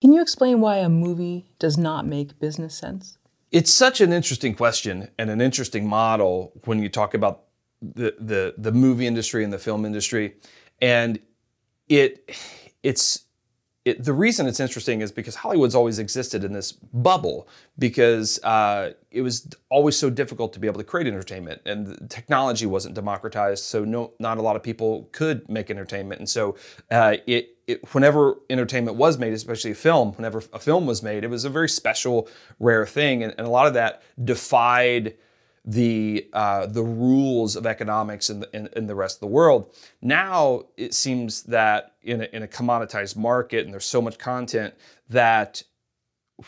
Can you explain why a movie does not make business sense? It's such an interesting question and an interesting model when you talk about the the the movie industry and the film industry, and it it's it, the reason it's interesting is because Hollywood's always existed in this bubble because uh, it was always so difficult to be able to create entertainment and technology wasn't democratized, so no, not a lot of people could make entertainment, and so uh, it, it, whenever entertainment was made, especially a film, whenever a film was made, it was a very special, rare thing, and, and a lot of that defied the uh, the rules of economics in the, in, in, the rest of the world. Now it seems that in a, in a commoditized market and there's so much content that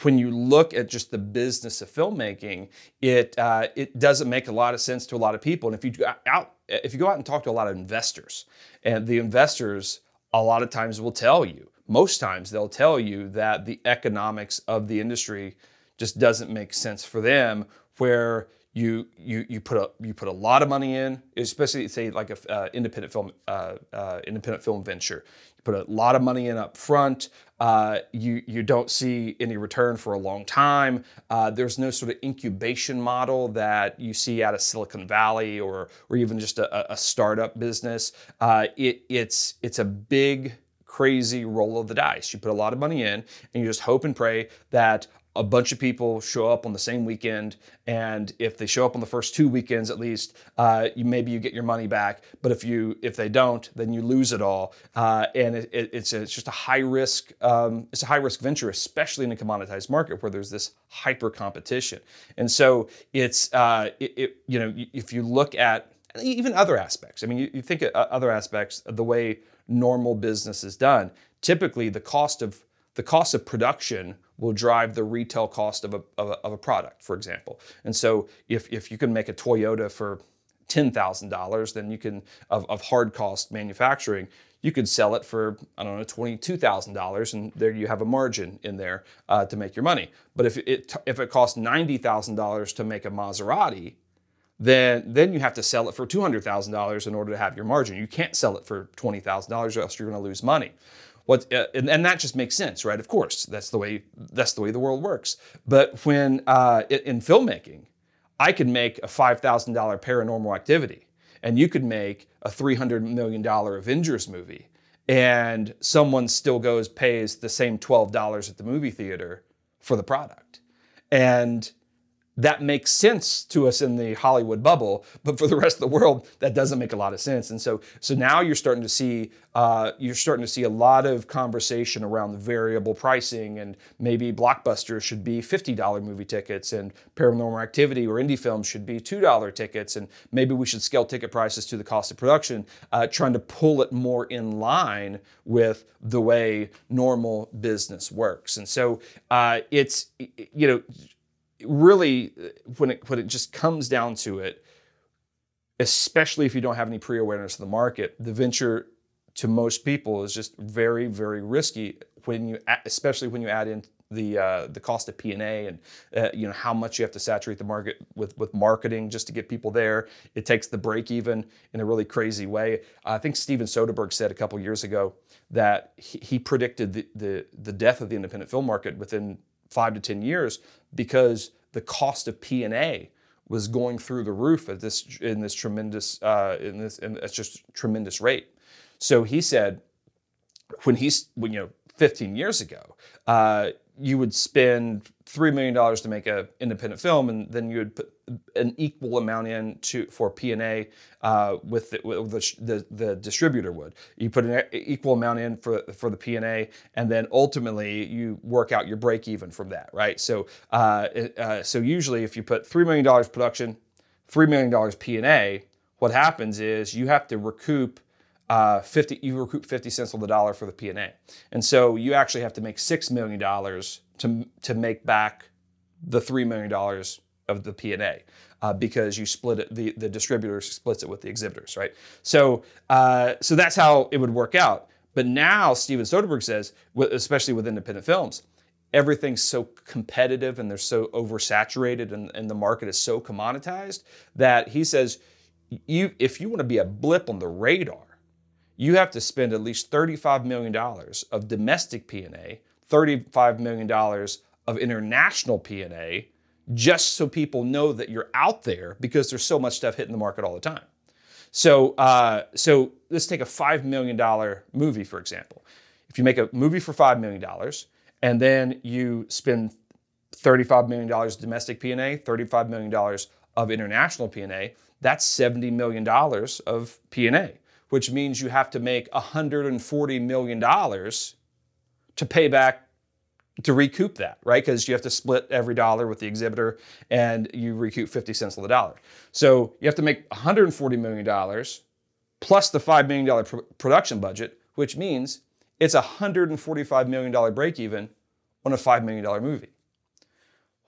when you look at just the business of filmmaking, it uh, it doesn't make a lot of sense to a lot of people. And if you out if you go out and talk to a lot of investors, and the investors a lot of times will tell you, most times they'll tell you that the economics of the industry just doesn't make sense for them. Where you you you put a you put a lot of money in, especially say like a uh, independent film uh, uh, independent film venture. You put a lot of money in up front. Uh, you you don't see any return for a long time. Uh, there's no sort of incubation model that you see out of Silicon Valley or or even just a, a startup business. Uh, it it's it's a big crazy roll of the dice. You put a lot of money in and you just hope and pray that a bunch of people show up on the same weekend and if they show up on the first two weekends at least uh, you maybe you get your money back but if you if they don't then you lose it all. Uh, and it, it, it's, a, it's just a high risk um, it's a high risk venture especially in a commoditized market where there's this hyper competition. And so it's uh, it, it, you know if you look at even other aspects i mean you, you think of other aspects of the way normal business is done typically the cost of the cost of production will drive the retail cost of a, of a, of a product, for example. And so if, if you can make a Toyota for $10,000, then you can, of, of hard cost manufacturing, you could sell it for, I don't know, $22,000 and there you have a margin in there uh, to make your money. But if it, if it costs $90,000 to make a Maserati, then, then you have to sell it for $200,000 in order to have your margin. You can't sell it for $20,000 or else you're going to lose money. What, uh, and, and, that just makes sense, right? Of course, that's the way that's the way the world works. But when uh, in filmmaking, I could make a five thousand dollar Paranormal Activity, and you could make a three hundred million dollar Avengers movie, and someone still goes pays the same twelve dollars at the movie theater for the product, and that makes sense to us in the Hollywood bubble, but for the rest of the world, that doesn't make a lot of sense. And so, so now you're starting to see uh, you're starting to see a lot of conversation around the variable pricing, and maybe blockbusters should be $50 movie tickets, and paranormal activity or indie films should be $2 tickets, and maybe we should scale ticket prices to the cost of production, uh, trying to pull it more in line with the way normal business works. And so uh, it's you know really, when it when it just comes down to it, especially if you don't have any pre-awareness of the market, the venture to most people is just very very risky when you especially when you add in the uh, the cost of P&A and uh, you know how much you have to saturate the market with with marketing just to get people there. It takes the break even in a really crazy way. I think Steven Soderbergh said a couple years ago that he, he predicted the, the the death of the independent film market within five to 10 years because the cost of P&A was going through the roof at this in this tremendous uh, in this in it's just tremendous rate. So he said when he's when you know 15 years ago, uh, you would spend three million dollars to make an independent film, and then you would put an equal amount in to for P and A uh, with, the, with the, the, the, distributor would. You put an equal amount in for for the P and A, and then ultimately you work out your break even from that, right? So uh, uh, so usually if you put three million dollars production, three million dollars P and A, what happens is you have to recoup uh, 50, you recoup 50 cents on the dollar for the P&A. And so you actually have to make $6 million to, to make back the $3 million of the P&A. Uh, because you split it, the, the distributor splits it with the exhibitors, right? So, uh, so that's how it would work out. But now Steven Soderbergh says, especially with independent films, everything's so competitive and they're so oversaturated and, and the market is so commoditized that he says, you, if you want to be a blip on the radar, you have to spend at least $35 million of domestic P&A, $35 million of international P&A just so people know that you're out there because there's so much stuff hitting the market all the time. So, uh, so let's take a $5 million movie, for example. If you make a movie for $5 million and then you spend $35 million domestic P&A, $35 million of international P&A, that's $70 million of P&A, which means you have to make $140 million to pay back to recoup that, right? Because you have to split every dollar with the exhibitor and you recoup 50 cents on the dollar. So you have to make $140 million plus the $5 million pr- production budget, which means it's a $145 million break even on a $5 million movie.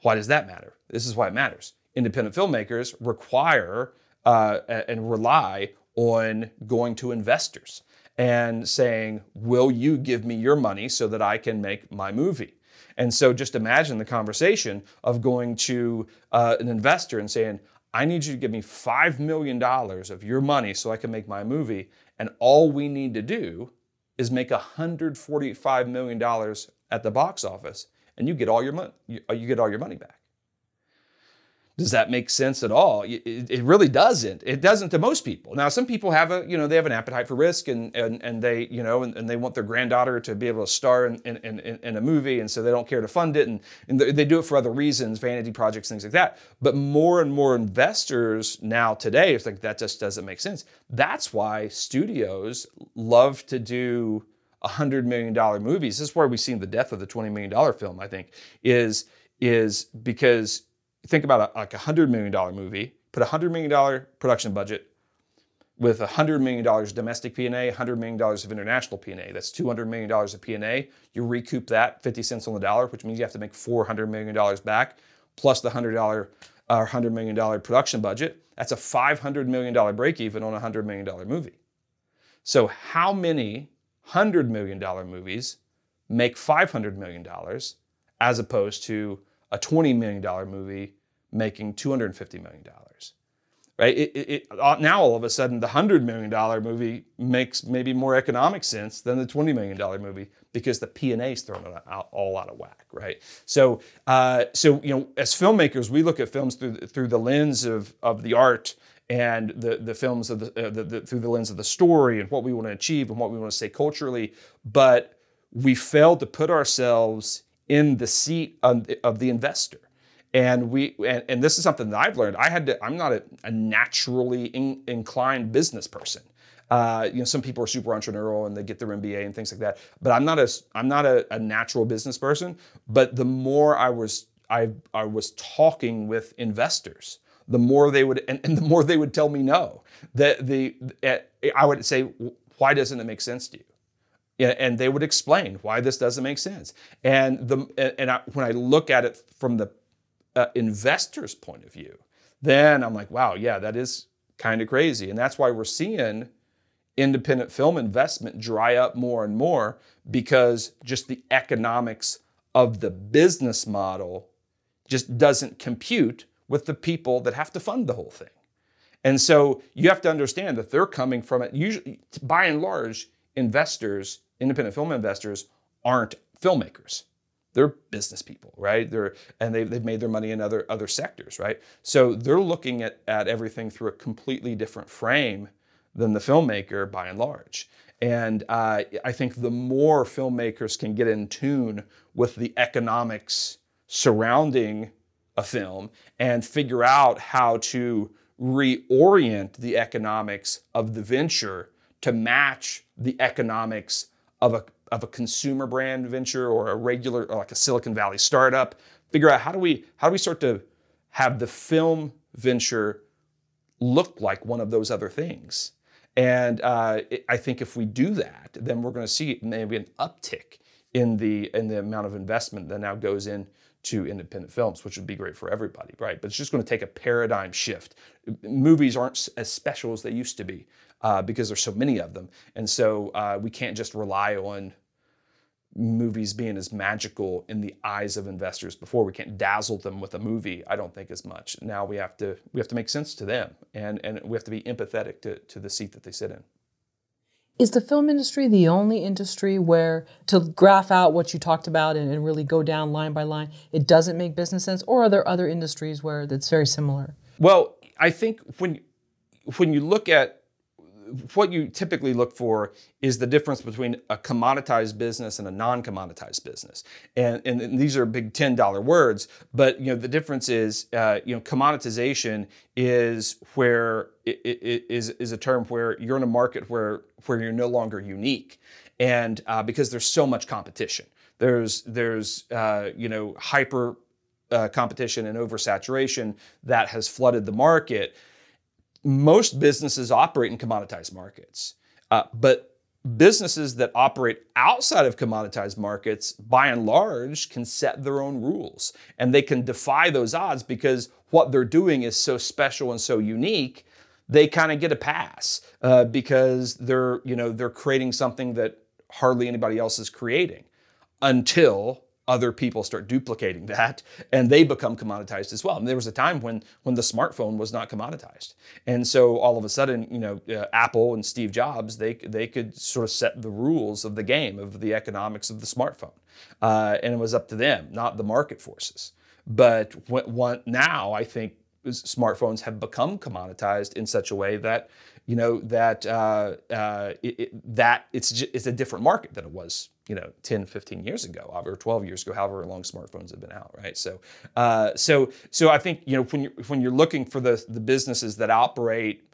Why does that matter? This is why it matters. Independent filmmakers require uh, and rely on going to investors and saying, Will you give me your money so that I can make my movie? And so just imagine the conversation of going to uh, an investor and saying, I need you to give me $5 million of your money so I can make my movie. And all we need to do is make $145 million at the box office and you get all your money, you, you get all your money back. Does that make sense at all? It, it, really doesn't. It doesn't to most people. Now, some people have a, you know, they have an appetite for risk and, and, and they, you know, and, and they want their granddaughter to be able to star in, in, in, in a movie. And so they don't care to fund it. And, and they do it for other reasons, vanity projects, things like that. But more and more investors now today, it's like that just doesn't make sense. That's why studios love to do $100 million movies. This is where we've seen the death of the $20 million film, I think, is, is because think about a, like a $100 million movie, put a $100 million production budget with $100 million domestic P&A, $100 million of international P&A. That's $200 million of P&A. You recoup that 50 cents on the dollar, which means you have to make $400 million back, plus the $100, or uh, $100 million production budget. That's a $500 million break even on a $100 million movie. So how many $100 million movies make $500 million as opposed to a $20 million movie making $250 million? Right? It, it, it, uh, now all of a sudden the $100 million movie makes maybe more economic sense than the $20 million movie because the P&A is thrown out, all out of whack, right? So, uh, so you know, as filmmakers, we look at films through, through the lens of, of the art and the, the films of the, uh, the, the, through the lens of the story and what we want to achieve and what we want to say culturally, but we failed to put ourselves in the seat of the, of the investor. And we and, and, this is something that I've learned. I had to. I'm not a, a naturally in, inclined business person. Uh, you know, some people are super entrepreneurial and they get their MBA and things like that. But I'm not a I'm not a, a natural business person. But the more I was I I was talking with investors, the more they would and, and the more they would tell me no. That the I would say, why doesn't it make sense to you? And they would explain why this doesn't make sense. And the and I, when I look at it from the uh, investor's point of view, then I'm like, wow, yeah, that is kind of crazy. And that's why we're seeing independent film investment dry up more and more because just the economics of the business model just doesn't compute with the people that have to fund the whole thing. And so you have to understand that they're coming from it. Usually, by and large, investors, independent film investors, aren't filmmakers. They're business people, right? They're and they've, they've made their money in other other sectors, right? So they're looking at, at everything through a completely different frame than the filmmaker by and large. And uh, I think the more filmmakers can get in tune with the economics surrounding a film and figure out how to reorient the economics of the venture to match the economics of a, of a consumer brand venture or a regular or like a Silicon Valley startup. Figure out how do we how do we start to have the film venture look like one of those other things. And uh, I think if we do that, then we're going to see maybe an uptick in the in the amount of investment that now goes in to independent films, which would be great for everybody, right? But it's just going to take a paradigm shift. Movies aren't as special as they used to be uh, because there's so many of them, and so uh, we can't just rely on movies being as magical in the eyes of investors before. We can't dazzle them with a movie. I don't think as much. Now we have to we have to make sense to them, and and we have to be empathetic to to the seat that they sit in. Is the film industry the only industry where to graph out what you talked about and, and really go down line by line, it doesn't make business sense? Or are there other industries where it's very similar? Well, I think when when you look at what you typically look for is the difference between a commoditized business and a non-commoditized business. And, and, these are big $10 words, but you know the difference is uh, you know commoditization is where it, it is, is a term where you're in a market where where you're no longer unique. And uh, because there's so much competition. There's there's uh, you know hyper uh, competition and oversaturation that has flooded the market most businesses operate in commoditized markets, uh, but businesses that operate outside of commoditized markets, by and large, can set their own rules and they can defy those odds because what they're doing is so special and so unique. They kind of get a pass uh, because they're you know they're creating something that hardly anybody else is creating until other people start duplicating that and they become commoditized as well. And there was a time when when the smartphone was not commoditized. And so all of a sudden, you know, uh, Apple and Steve Jobs, they they could sort of set the rules of the game of the economics of the smartphone. Uh, and it was up to them, not the market forces. But what, now I think smartphones have become commoditized in such a way that you know that uh, uh, it, it, that it's it's a different market than it was you know 10 15 years ago or 12 years ago however long smartphones have been out right? So uh, so so i think you know when you're when you're looking for the the businesses that operate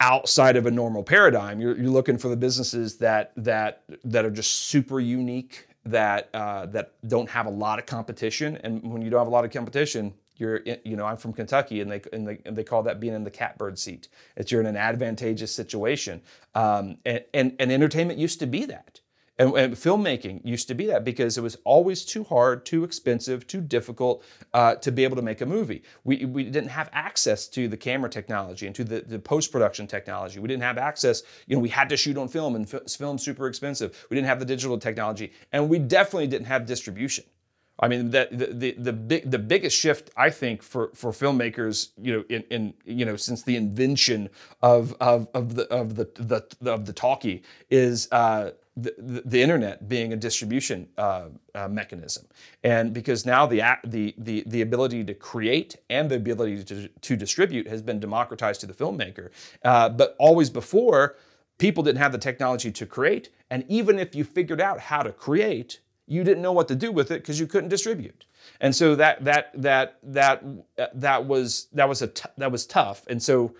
outside of a normal paradigm you're, you're looking for the businesses that that that are just super unique that uh, that don't have a lot of competition. And when you don't have a lot of competition you're you know i'm from kentucky and they and they, and they call that being in the catbird seat. It's you're in an advantageous situation. Um, and, and and entertainment used to be that and, and, filmmaking used to be that because it was always too hard, too expensive, too difficult uh, to be able to make a movie. We, we didn't have access to the camera technology and to the, the post production technology. We didn't have access, you know, we had to shoot on film and f- film super expensive. We didn't have the digital technology. And we definitely didn't have distribution. I mean, the, the, the, big, the biggest shift, I think, for, for filmmakers, you know, in, in you know, since the invention of, of, of, the, of, the, the, of the talkie is uh, the, the, internet being a distribution uh, uh, mechanism. And because now the, the, the, the ability to create and the ability to, to distribute has been democratized to the filmmaker. Uh, but always before, people didn't have the technology to create. And even if you figured out how to create, you didn't know what to do with it because you couldn't distribute. And so that that that that that was that was a t- that was tough. And so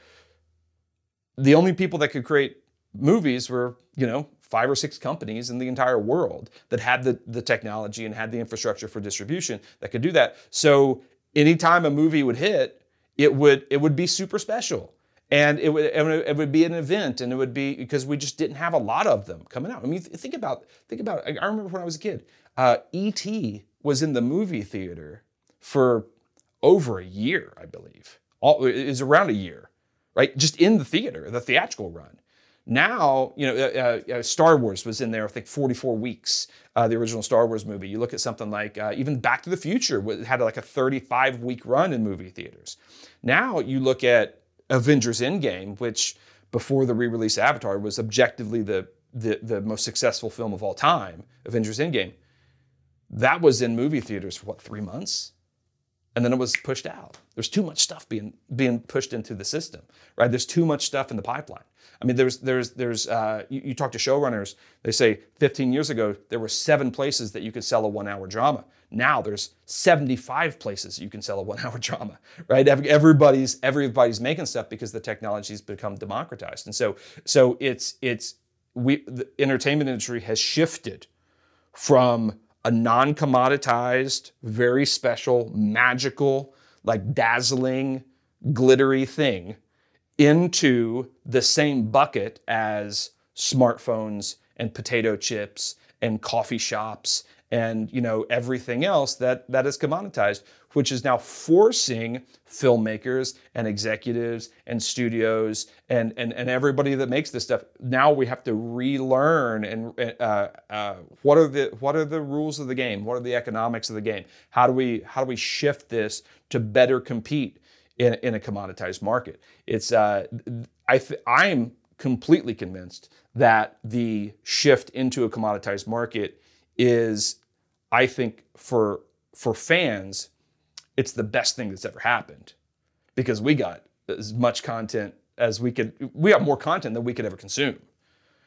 the only people that could create movies were, you know, five or six companies in the entire world that had the, the technology and had the infrastructure for distribution that could do that. So anytime a movie would hit, it would it would be super special. And it would, it would be an event, and it would be because we just didn't have a lot of them coming out. I mean, think about think about. I remember when I was a kid, uh, E.T. was in the movie theater for over a year, I believe. All, was around a year, right? Just in the theater, the theatrical run. Now, you know, uh, uh, uh, Star Wars was in there, I think, 44 weeks, uh, the original Star Wars movie. You look at something like uh, even Back to the Future had like a 35 week run in movie theaters. Now you look at Avengers Endgame, which before the re release Avatar was objectively the, the, the most successful film of all time, Avengers Endgame. That was in movie theaters for what, three months? And then it was pushed out. There's too much stuff being being pushed into the system, right? There's too much stuff in the pipeline. I mean, there's there's there's uh, you, you, talk to showrunners. They say 15 years ago there were seven places that you could sell a one-hour drama. Now there's 75 places you can sell a one-hour drama, right? Everybody's everybody's making stuff because the technology's become democratized, and so so it's it's we the entertainment industry has shifted from a non commoditized, very special, magical, like dazzling, glittery thing into the same bucket as smartphones and potato chips and coffee shops and you know everything else that that is commoditized which is now forcing filmmakers and executives and studios and and, and everybody that makes this stuff. Now we have to relearn and uh, uh, what are the what are the rules of the game? What are the economics of the game? How do we how do we shift this to better compete in, in a commoditized market? It's uh, I th- I'm completely convinced that the shift into a commoditized market is, I think, for for fans, it's the best thing that's ever happened because we got as much content as we could. We got more content than we could ever consume.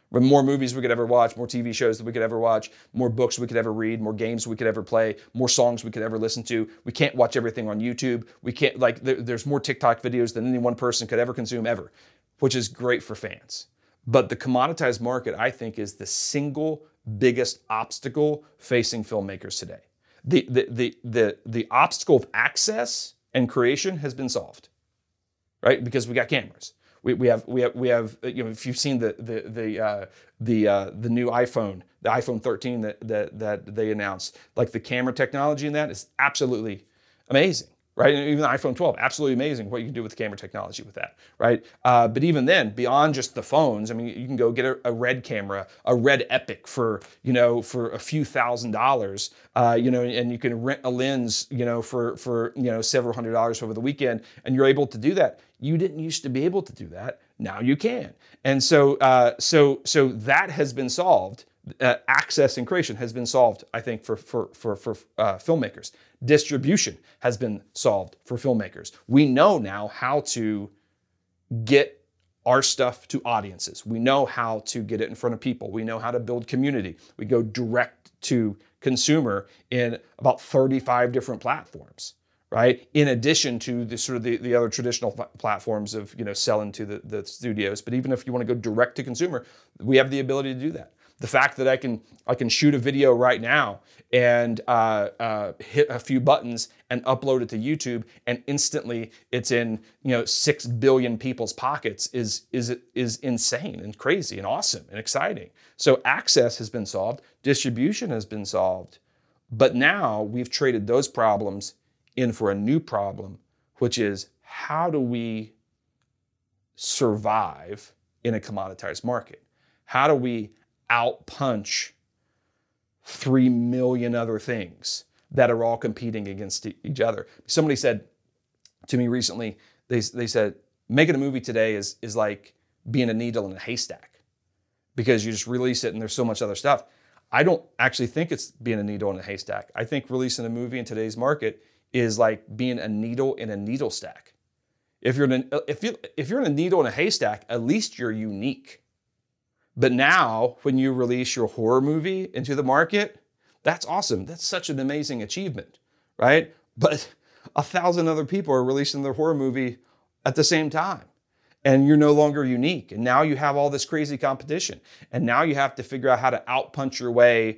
More movies we could ever watch, more TV shows that we could ever watch, more books we could ever read, more games we could ever play, more songs we could ever listen to. We can't watch everything on YouTube. We can't like there, there's more TikTok videos than any one person could ever consume ever, which is great for fans. But the commoditized market, I think, is the single biggest obstacle facing filmmakers today. The, the, the, the, the obstacle of access and creation has been solved, right? Because we got cameras we, we have we have we have you know if you've seen the the the uh, the uh, the new iPhone, the iPhone 13 that, that that they announced, like the camera technology in that is absolutely amazing right? Even the iPhone 12, absolutely amazing what you can do with camera technology with that, right? Uh, but even then, beyond just the phones, I mean, you can go get a, a red camera, a red Epic for you know for a few thousand dollars, uh, you know, and you can rent a lens, you know, for for you know several hundred dollars over the weekend, and you're able to do that. You didn't used to be able to do that. Now you can, and so uh, so so that has been solved uh, access and creation has been solved, I think, for, for, for, for uh, filmmakers. Distribution has been solved for filmmakers. We know now how to get our stuff to audiences. We know how to get it in front of people. We know how to build community. We go direct to consumer in about 35 different platforms right? In addition to the sort of the, the other traditional platforms of you know selling to the, the studios. But even if you want to go direct to consumer, we have the ability to do that the fact that I can I can shoot a video right now and uh, uh, hit a few buttons and upload it to YouTube and instantly it's in you know six billion people's pockets is is is insane and crazy and awesome and exciting. So access has been solved, distribution has been solved, but now we've traded those problems in for a new problem, which is how do we survive in a commoditized market? How do we outpunch three million other things that are all competing against each other. Somebody said to me recently, they, they said, making a movie today is, is like being a needle in a haystack because you just release it and there's so much other stuff. I don't actually think it's being a needle in a haystack. I think releasing a movie in today's market is like being a needle in a needle stack. If you're in a, if you if you're in a needle in a haystack, at least you're unique. But now, when you release your horror movie into the market, that's awesome. That's such an amazing achievement, right? But a thousand other people are releasing their horror movie at the same time. And you're no longer unique. And now you have all this crazy competition. And now you have to figure out how to outpunch your way,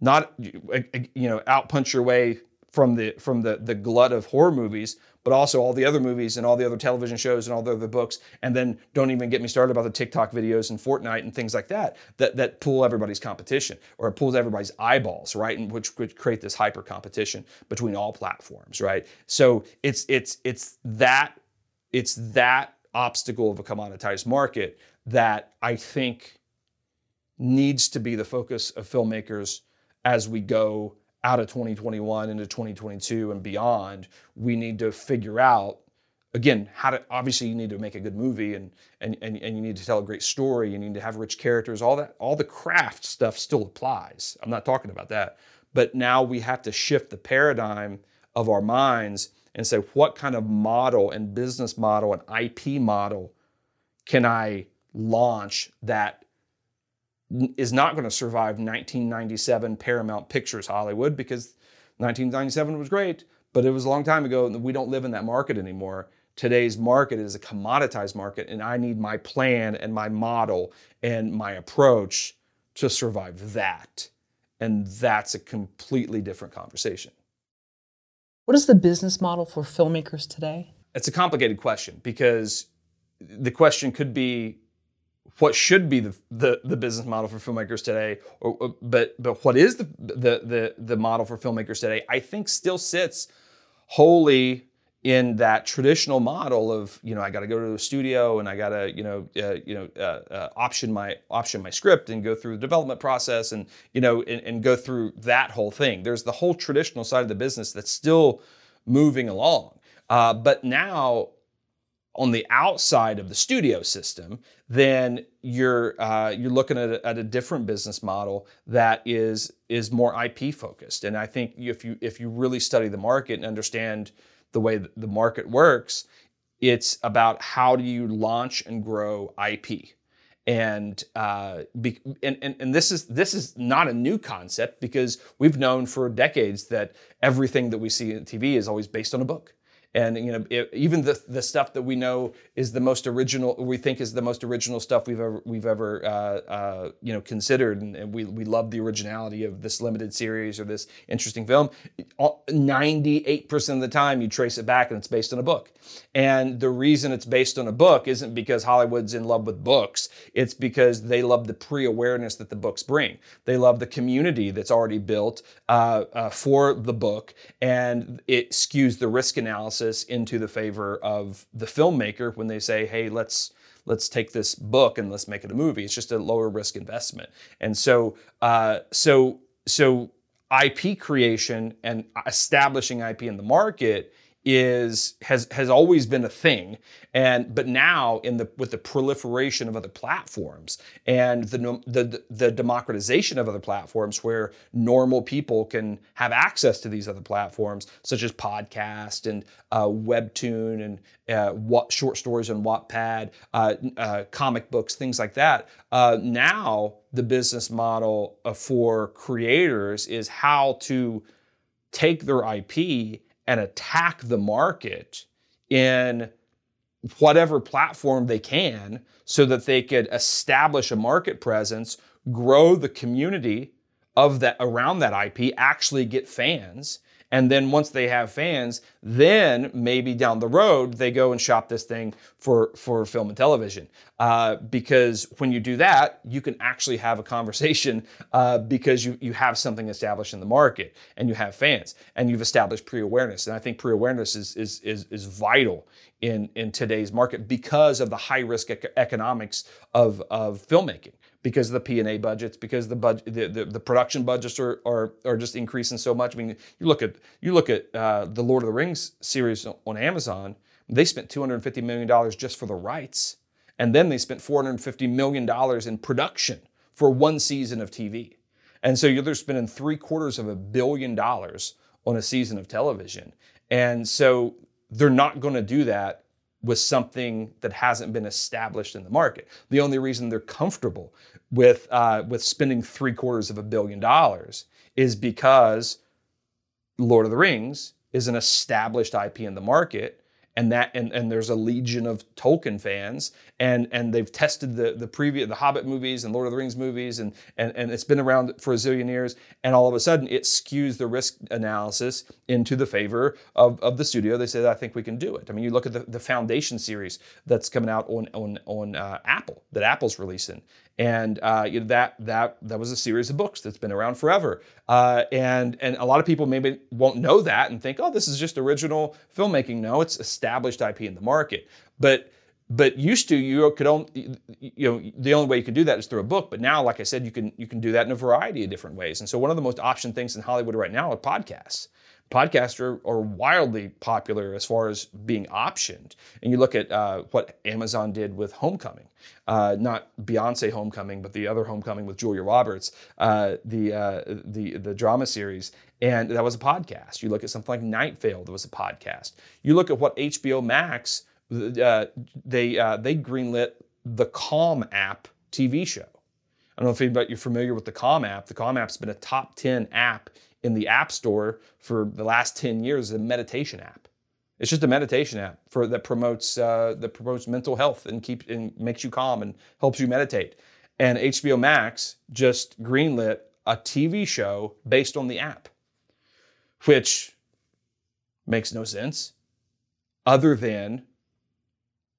not, you know, outpunch your way from the from the the glut of horror movies, but also all the other movies and all the other television shows and all the other books. And then don't even get me started about the TikTok videos and Fortnite and things like that that that pull everybody's competition or it pulls everybody's eyeballs, right? And which could create this hyper competition between all platforms, right? So it's it's it's that it's that obstacle of a commoditized market that I think needs to be the focus of filmmakers as we go out of 2021 into 2022 and beyond, we need to figure out again how to obviously you need to make a good movie and and and, and you need to tell a great story you need to have rich characters all that all the craft stuff still applies. I'm not talking about that. But now we have to shift the paradigm of our minds and say what kind of model and business model and ip model can i launch that is not going to survive 1997 Paramount Pictures Hollywood because 1997 was great, but it was a long time ago. And we don't live in that market anymore. Today's market is a commoditized market, and I need my plan and my model and my approach to survive that. And that's a completely different conversation. What is the business model for filmmakers today? It's a complicated question because the question could be what should be the, the, the business model for filmmakers today, or, but but what is the, the the the model for filmmakers today? I think still sits wholly in that traditional model of you know I got to go to the studio and I got to you know uh, you know uh, uh, option my option my script and go through the development process and you know and, and go through that whole thing. There's the whole traditional side of the business that's still moving along, uh, but now on the outside of the studio system, then you're uh, you're looking at a, at a different business model that is is more IP focused. And I think if you if you really study the market and understand the way the market works, it's about how do you launch and grow IP. And, uh, be, and, and and this is this is not a new concept because we've known for decades that everything that we see in TV is always based on a book and you know it, even the the stuff that we know is the most original we think is the most original stuff we've ever we've ever uh, uh, you know considered. And, and, we we love the originality of this limited series or this interesting film. 98% of the time you trace it back and it's based on a book. And the reason it's based on a book isn't because Hollywood's in love with books. It's because they love the pre-awareness that the books bring. They love the community that's already built uh, uh for the book. And it skews the risk analysis analysis into the favor of the filmmaker when they say, hey, let's let's take this book and let's make it a movie. It's just a lower risk investment. And so uh, so so IP creation and establishing IP in the market is has has always been a thing and but now in the with the proliferation of other platforms and the the the democratization of other platforms where normal people can have access to these other platforms such as podcast and uh, webtoon and uh, what short stories on Wattpad, uh, uh, comic books, things like that. Uh, now the business model uh, for creators is how to take their IP and attack the market in whatever platform they can so that they could establish a market presence, grow the community of that around that IP, actually get fans, and then once they have fans, then maybe down the road they go and shop this thing for for film and television. Uh, because when you do that, you can actually have a conversation uh, because you you have something established in the market and you have fans and you've established pre-awareness. And I think pre-awareness is is is, is vital in in today's market because of the high risk economics of of filmmaking because of the P&A budgets, because the budget, the, the, the, production budgets are, are are just increasing so much. I mean, you look at you look at uh, the Lord of the Rings series on Amazon. They spent 250 million dollars just for the rights, and then they spent 450 million dollars in production for one season of TV. And so they're spending three quarters of a billion dollars on a season of television. And so they're not going to do that with something that hasn't been established in the market. The only reason they're comfortable with uh, with spending three quarters of a billion dollars is because Lord of the Rings is an established IP in the market and that and, and there's a legion of Tolkien fans and and they've tested the the previous the Hobbit movies and Lord of the Rings movies and and and it's been around for a zillion years and all of a sudden it skews the risk analysis into the favor of, of the studio. They said I think we can do it. I mean you look at the, the Foundation series that's coming out on on on uh, Apple that Apple's releasing and uh, you know, that that that was a series of books that's been around forever. Uh, and and a lot of people maybe won't know that and think, oh, this is just original filmmaking. No, it's established IP in the market. But but used to you could only you know the only way you could do that is through a book. But now, like I said, you can you can do that in a variety of different ways. And so one of the most option things in Hollywood right now are podcasts podcasts are, are, wildly popular as far as being optioned. And you look at uh, what Amazon did with Homecoming, uh, not Beyonce Homecoming, but the other Homecoming with Julia Roberts, uh, the, uh, the, the drama series. And that was a podcast. You look at something like Night Vale, that was a podcast. You look at what HBO Max, uh, they, uh, they greenlit the Calm app TV show. I don't know if anybody you're familiar with the Calm app. The Calm app's been a top 10 app in the App Store for the last 10 years a meditation app. It's just a meditation app for that promotes uh, that promotes mental health and keep and makes you calm and helps you meditate. And HBO Max just greenlit a TV show based on the app, which makes no sense other than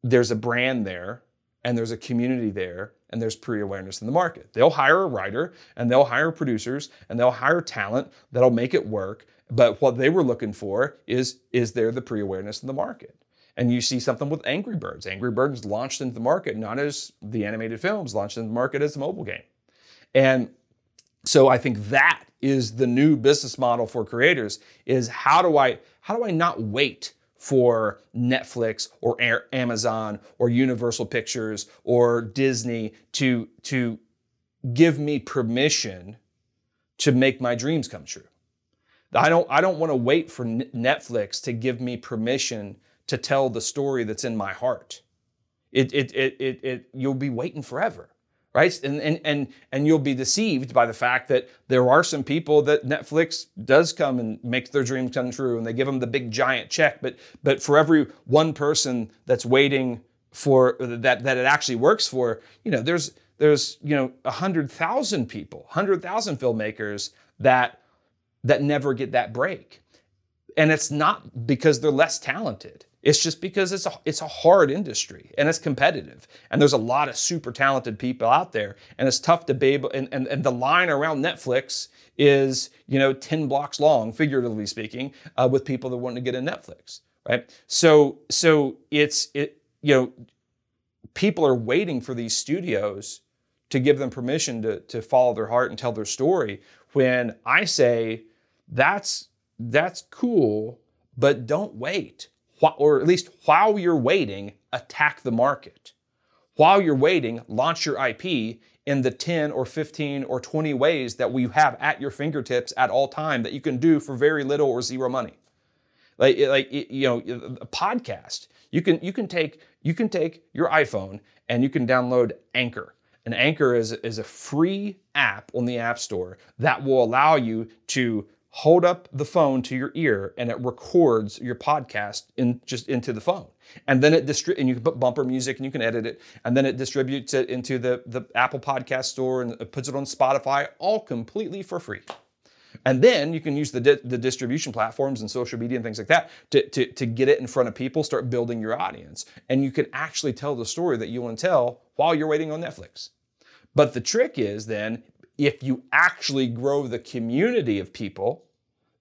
there's a brand there and there's a community there and there's pre-awareness in the market. They'll hire a writer and they'll hire producers and they'll hire talent that'll make it work. But what they were looking for is is there the pre-awareness in the market? And you see something with Angry Birds. Angry Birds launched into the market not as the animated films, launched into the market as a mobile game. And so I think that is the new business model for creators is how do I how do I not wait for Netflix or Amazon or Universal Pictures or Disney to to give me permission to make my dreams come true. I don't I don't want to wait for Netflix to give me permission to tell the story that's in my heart. It it it it, it you'll be waiting forever right? And, and, and, and you'll be deceived by the fact that there are some people that Netflix does come and makes their dreams come true and they give them the big giant check. But, but for every one person that's waiting for that, that it actually works for, you know, there's, there's, you know, a hundred thousand people, hundred thousand filmmakers that, that never get that break. And it's not because they're less talented. It's just because it's a it's a hard industry and it's competitive. And there's a lot of super talented people out there. And it's tough to be able and, and, and the line around Netflix is, you know, 10 blocks long, figuratively speaking, uh, with people that want to get in Netflix. Right. So so it's it, you know, people are waiting for these studios to give them permission to, to follow their heart and tell their story. When I say that's that's cool, but don't wait or at least while you're waiting, attack the market. While you're waiting, launch your IP in the 10 or 15 or 20 ways that we have at your fingertips at all time that you can do for very little or zero money. Like, like you know, a podcast. You can you can take you can take your iPhone and you can download Anchor. And Anchor is, is a free app on the App Store that will allow you to hold up the phone to your ear and it records your podcast in just into the phone. And then it distri- and you can put bumper music and you can edit it. And then it distributes it into the the apple podcast store and it puts it on spotify all completely for free. And then you can use the, di- the distribution platforms and social media and things like that to, to, to get it in front of people start building your audience. And you can actually tell the story that you want to tell while you're waiting on netflix. But the trick is then if you actually grow the community of people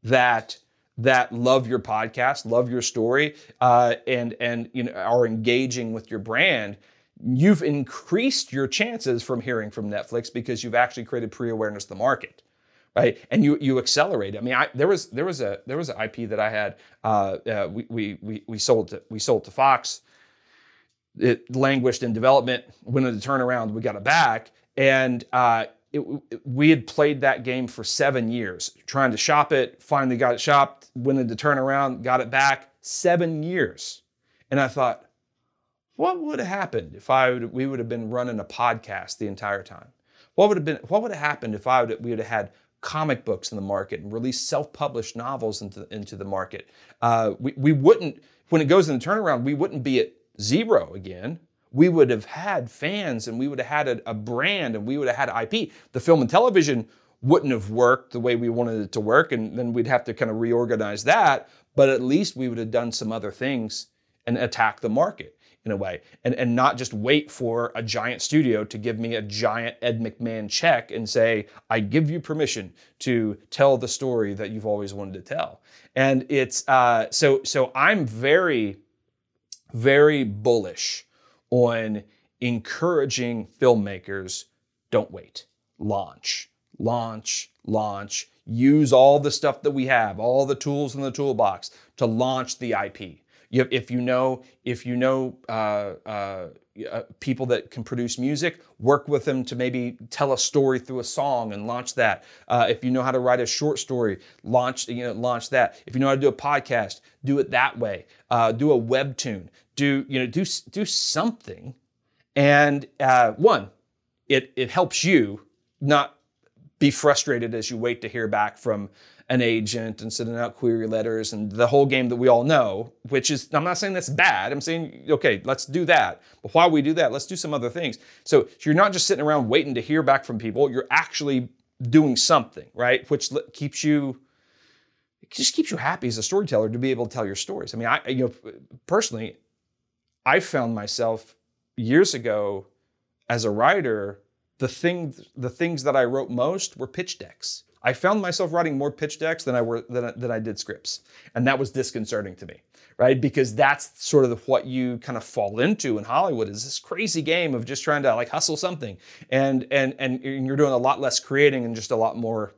that that love your podcast, love your story, uh, and and you know are engaging with your brand, you've increased your chances from hearing from Netflix because you've actually created pre-awareness of the market, right? And you you accelerate. I mean, I, there was there was a there was an IP that I had. Uh, uh, we, we we we sold to we sold to Fox. It languished in development. When it turnaround, we got it back, and it, we had played that game for seven years, trying to shop it, finally got it shopped, went into turnaround, got it back, seven years. And I thought, what would have happened if I would, we would have been running a podcast the entire time? What would have been what would have happened if I would we would have had comic books in the market and released self-published novels into, into the market? Uh, we, we wouldn't when it goes in the turnaround, we wouldn't be at zero again we would have had fans and we would have had a, a, brand and we would have had IP. The film and television wouldn't have worked the way we wanted it to work, and then we'd have to kind of reorganize that. But at least we would have done some other things and attack the market in a way, and, and not just wait for a giant studio to give me a giant Ed McMahon check and say, I give you permission to tell the story that you've always wanted to tell. And it's uh, so so I'm very, very bullish on encouraging filmmakers don't wait, launch, launch, launch. Use all the stuff that we have, all the tools in the toolbox to launch the IP. If you know, if you know uh, uh, uh, people that can produce music, work with them to maybe tell a story through a song and launch that. Uh, if you know how to write a short story, launch you know launch that. If you know how to do a podcast, do it that way. Uh, do a webtoon. Do you know do do something. And uh, one, it it helps you not be frustrated as you wait to hear back from an agent and sending out query letters and the whole game that we all know, which is, I'm not saying that's bad. I'm saying, okay, let's do that. But while we do that, let's do some other things. So, you're not just sitting around waiting to hear back from people, you're actually doing something, right? Which keeps you, just keeps you happy as a storyteller to be able to tell your stories. I mean, I, you know, personally, I found myself years ago as a writer, the thing, the things that I wrote most were pitch decks. I found myself writing more pitch decks than I were than, than I did scripts, and that was disconcerting to me, right? Because that's sort of what you kind of fall into in Hollywood is this crazy game of just trying to like hustle something, and and and you're doing a lot less creating and just a lot more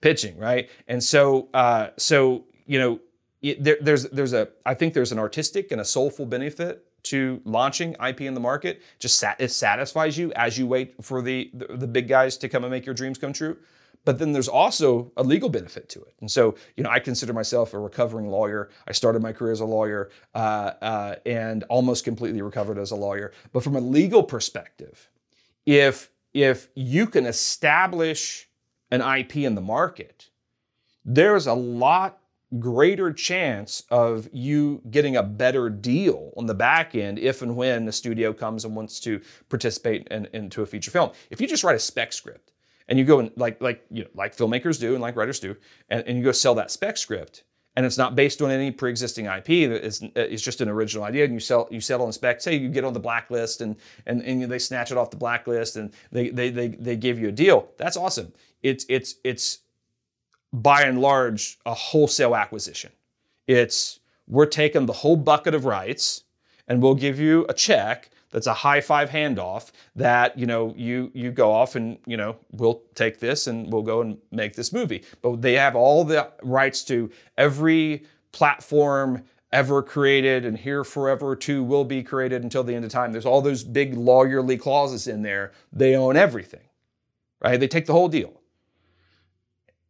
pitching, right? And so uh, so you know it, there, there's there's a I think there's an artistic and a soulful benefit to launching IP in the market. Just sat, it satisfies you as you wait for the, the the big guys to come and make your dreams come true. But then there's also a legal benefit to it. And so, you know, I consider myself a recovering lawyer. I started my career as a lawyer uh, uh, and almost completely recovered as a lawyer. But from a legal perspective, if if you can establish an IP in the market, there's a lot greater chance of you getting a better deal on the back end if and when the studio comes and wants to participate in, into a feature film. If you just write a spec script and you go and like like you know like filmmakers do and like writers do, and, and you go sell that spec script and it's not based on any pre-existing IP. It's, uh, it's just an original idea, and you sell you settle on spec. Say you get on the blacklist, and and, and they snatch it off the blacklist, and they, they they they give you a deal. That's awesome. It's it's it's by and large a wholesale acquisition. It's we're taking the whole bucket of rights, and we'll give you a check that's a high five handoff that you know you you go off and you know we'll take this and we'll go and make this movie. But they have all the rights to every platform ever created and here forever too will be created until the end of time. There's all those big lawyerly clauses in there. They own everything right? They take the whole deal.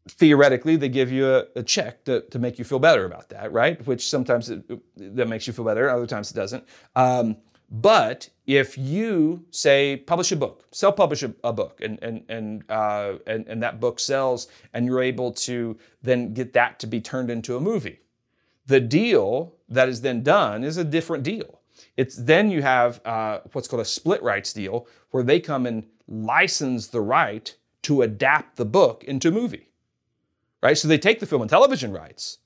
Theoretically they give you a, a, check to, to make you feel better about that right? Which sometimes it, that makes you feel better other times it doesn't. Um, but if you say publish a book, self-publish a, a book, and and and, uh, and and that book sells, and you're able to then get that to be turned into a movie, the deal that is then done is a different deal. It's then you have uh, what's called a split rights deal, where they come and license the right to adapt the book into a movie. Right, so they take the film and television rights,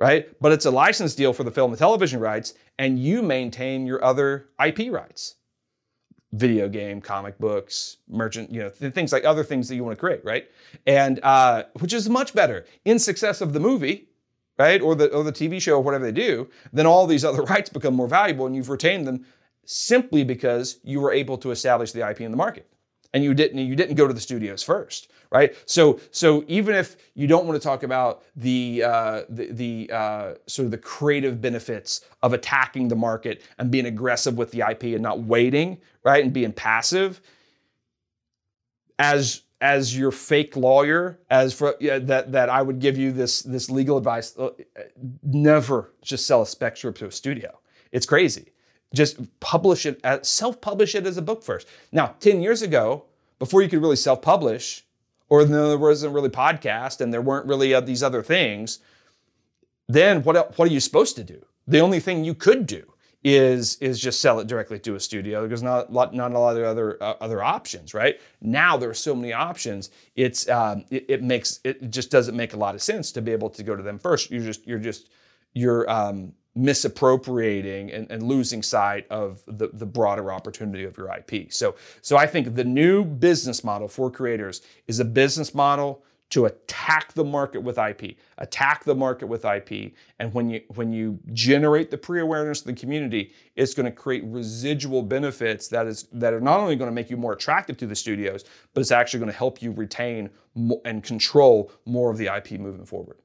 right? But it's a license deal for the film and television rights, and you maintain your other IP rights. Video game, comic books, merchant, you know, th- things like other things that you want to create, right? And uh, which is much better in success of the movie, right, or the or the TV show or whatever they do. Then all these other rights become more valuable, and you've retained them simply because you were able to establish the IP in the market and you didn't you didn't go to the studios first right? So so even if you don't want to talk about the uh, the, the uh, sort of the creative benefits of attacking the market and being aggressive with the ip and not waiting right and being passive as as your fake lawyer as for yeah, that that i would give you this this legal advice uh, never just sell a spec script to a studio. It's crazy just publish it, self publish it as a book first. Now, 10 years ago, before you could really self publish, or there wasn't really podcast and there weren't really uh, these other things, then what, what are you supposed to do? The only thing you could do is is just sell it directly to a studio because not not a lot of other uh, other options right now there are so many options it's um, it, it, makes it just doesn't make a lot of sense to be able to go to them first you're just you're just you're um, misappropriating and, and, losing sight of the, the broader opportunity of your IP. So, so I think the new business model for creators is a business model to attack the market with IP, attack the market with IP. And when you when you generate the pre-awareness of the community, it's going to create residual benefits that is that are not only going to make you more attractive to the studios, but it's actually going to help you retain and control more of the IP moving forward.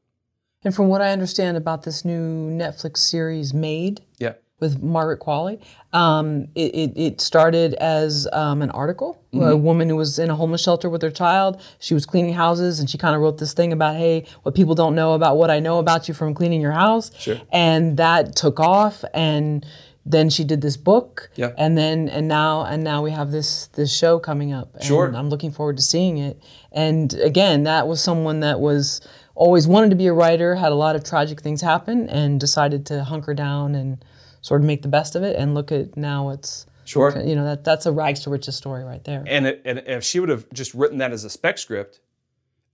And from what I understand about this new Netflix series, Maid, yeah. with Margaret Qualley, um, it, it, it, started as um, an article. Mm-hmm. A woman who was in a homeless shelter with her child. She was cleaning houses, and she kind of wrote this thing about, hey, what people don't know about what I know about you from cleaning your house. Sure. And that took off, and then she did this book yeah. and then and now and now we have this this show coming up and sure. i'm looking forward to seeing it and again that was someone that was always wanted to be a writer, had a lot of tragic things happen, and decided to hunker down and sort of make the best of it. And look at now it's sure, you know that that's a rags to riches story right there. And, it, and if she would have just written that as a spec script,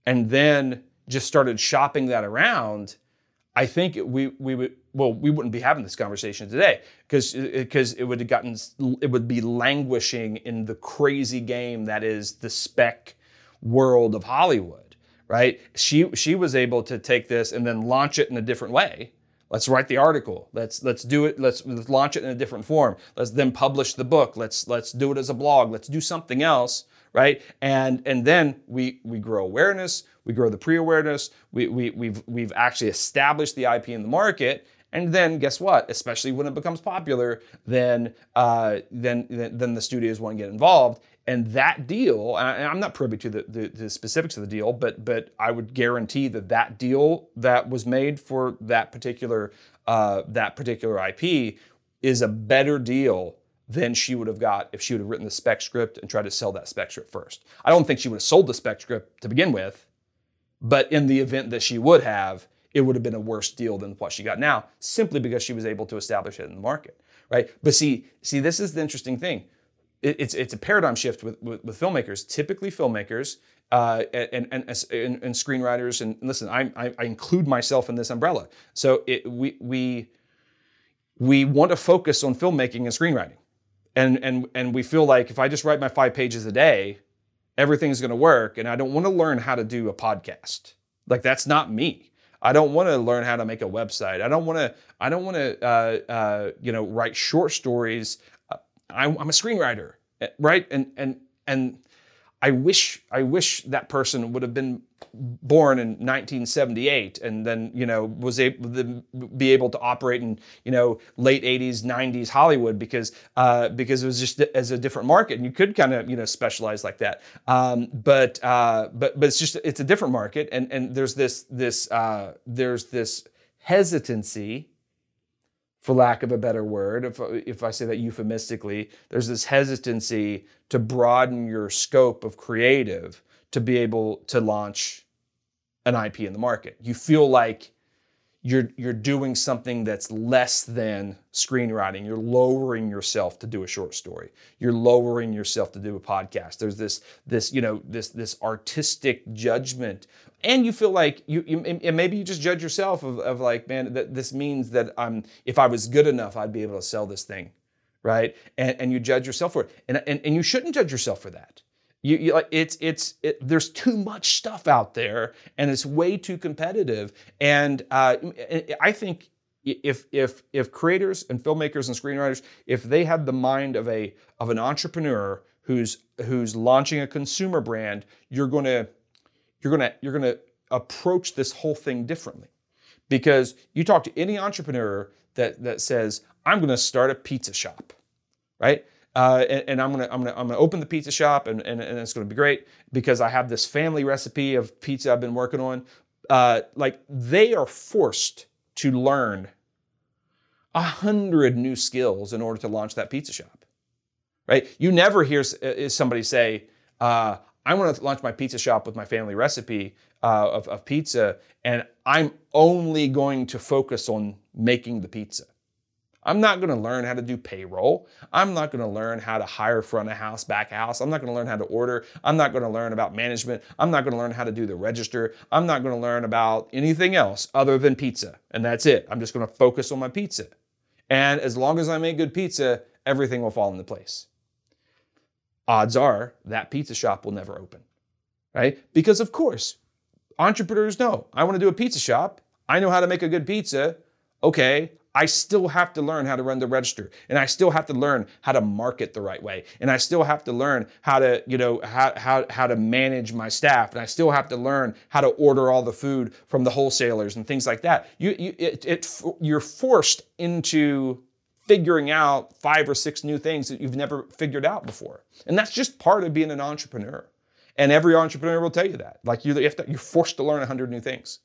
and then just started shopping that around, I think we we would well we wouldn't be having this conversation today because because it would have gotten it would be languishing in the crazy game that is the spec world of Hollywood right? She she was able to take this and then launch it in a different way. Let's write the article. Let's let's do it. Let's, let's launch it in a different form. Let's then publish the book. Let's let's do it as a blog. Let's do something else, right? And and then we we grow awareness, we grow the pre-awareness, we, we we've we've actually established the IP in the market, and then guess what? Especially when it becomes popular, then uh, then then the studios want to get involved. And that deal, and I'm not privy to the, the, the, specifics of the deal, but but I would guarantee that that deal that was made for that particular uh, that particular IP is a better deal than she would have got if she would have written the spec script and tried to sell that spec script first. I don't think she would have sold the spec script to begin with, but in the event that she would have, it would have been a worse deal than what she got now, simply because she was able to establish it in the market, right? But see, see, this is the interesting thing. It, it's it's a paradigm shift with, with, with filmmakers. Typically, filmmakers uh, and, and, and, and, screenwriters, and listen, I, I, I include myself in this umbrella. So it, we we we want to focus on filmmaking and screenwriting and and and we feel like if I just write my five pages a day, everything's going to work. And I don't want to learn how to do a podcast. Like that's not me. I don't want to learn how to make a website. I don't want to. I don't want to. Uh, uh, you know, write short stories. I'm, I'm a screenwriter, eh, right? And and and I wish I wish that person would have been born in 1978 and then you know was able to be able to operate in you know late 80s 90s Hollywood because uh, because it was just as a different market and you could kind of you know specialize like that um, but uh, but but it's just it's a different market and and there's this this uh, there's this hesitancy for lack of a better word, if, if I say that euphemistically, there's this hesitancy to broaden your scope of creative to be able to launch an IP in the market. You feel like you're you're doing something that's less than screenwriting. You're lowering yourself to do a short story. You're lowering yourself to do a podcast. There's this this you know this this artistic judgment, and you feel like you, you and maybe you just judge yourself of, of like man that this means that I'm if I was good enough I'd be able to sell this thing, right? And and you judge yourself for it, and and, and you shouldn't judge yourself for that you, you like it's it's it, there's too much stuff out there, and it's way too competitive. And uh, I think if if if creators and filmmakers and screenwriters, if they had the mind of a of an entrepreneur who's who's launching a consumer brand, you're gonna you're gonna you're gonna approach this whole thing differently. Because you talk to any entrepreneur that that says, I'm gonna start a pizza shop, right? Uh, and, and, I'm gonna I'm gonna I'm gonna open the pizza shop and, and, and it's gonna be great because I have this family recipe of pizza I've been working on. Uh, like they are forced to learn a hundred new skills in order to launch that pizza shop, right? You never hear uh, somebody say, uh, "I want to launch my pizza shop with my family recipe uh, of, of pizza, and I'm only going to focus on making the pizza." I'm not going to learn how to do payroll. I'm not going to learn how to hire front of house, back house. I'm not going to learn how to order. I'm not going to learn about management. I'm not going to learn how to do the register. I'm not going to learn about anything else other than pizza. And that's it. I'm just going to focus on my pizza. And as long as I make good pizza, everything will fall into place. Odds are that pizza shop will never open, right? Because, of course, entrepreneurs know I want to do a pizza shop. I know how to make a good pizza. Okay, I still have to learn how to run the register and I still have to learn how to market the right way. And I still have to learn how to, you know, how, how, how to manage my staff. And I still have to learn how to order all the food from the wholesalers and things like that. You, you, it, it, you're forced into figuring out five or six new things that you've never figured out before. And that's just part of being an entrepreneur. And every entrepreneur will tell you that. Like you, to, you're forced to learn 100 new things.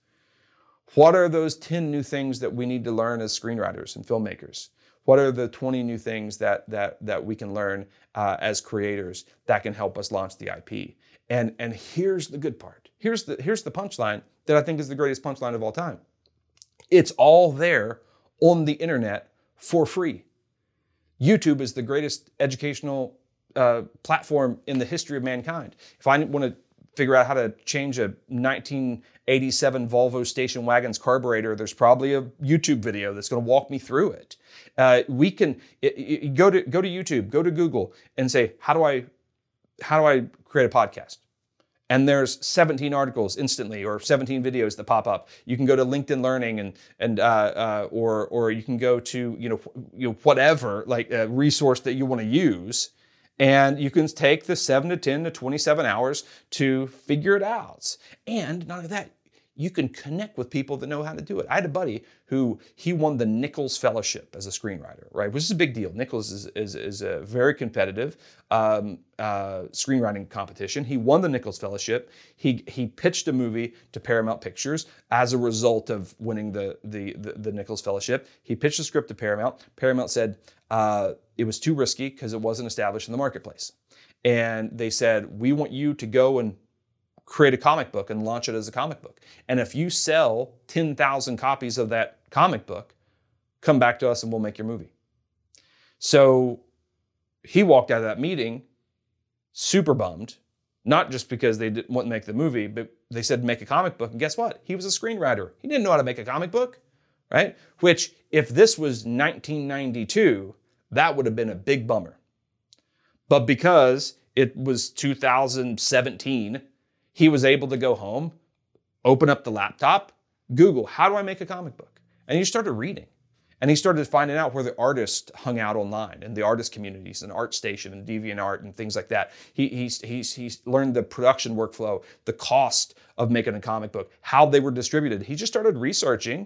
What are those 10 new things that we need to learn as screenwriters and filmmakers? What are the 20 new things that, that, that we can learn uh, as creators that can help us launch the IP? And, and here's the good part. Here's the, here's the punchline that I think is the greatest punchline of all time. It's all there on the internet for free. YouTube is the greatest educational uh, platform in the history of mankind. If I want to figure out how to change a 1987 Volvo station wagon's carburetor, there's probably a YouTube video that's going to walk me through it. Uh, we can it, it, go to go to YouTube, go to Google, and say how do I how do I create a podcast? And there's 17 articles instantly, or 17 videos that pop up. You can go to LinkedIn Learning, and and uh, uh, or or you can go to you know you know whatever like a resource that you want to use, And you can take the seven to 10 to 27 hours to figure it out. And not only that, you can connect with people that know how to do it. I had a buddy who he won the Nichols Fellowship as a screenwriter, right? Which is a big deal. Nichols is, is, is a very competitive um, uh, screenwriting competition. He won the Nichols Fellowship. He he pitched a movie to Paramount Pictures as a result of winning the the the, the Nichols Fellowship. He pitched the script to Paramount. Paramount said uh, it was too risky because it wasn't established in the marketplace, and they said we want you to go and create a comic book and launch it as a comic book. And if you sell 10,000 copies of that comic book, come back to us and we'll make your movie. So he walked out of that meeting super bummed, not just because they didn't want to make the movie, but they said make a comic book. And guess what? He was a screenwriter. He didn't know how to make a comic book, right? Which, if this was 1992, that would have been a big bummer. But because it was 2017 he was able to go home, open up the laptop, Google, how do I make a comic book? And he started reading. And he started finding out where the artists hung out online and the artist communities and ArtStation and DeviantArt and things like that. He, he's, he's, he's learned the production workflow, the cost of making a comic book, how they were distributed. He just started researching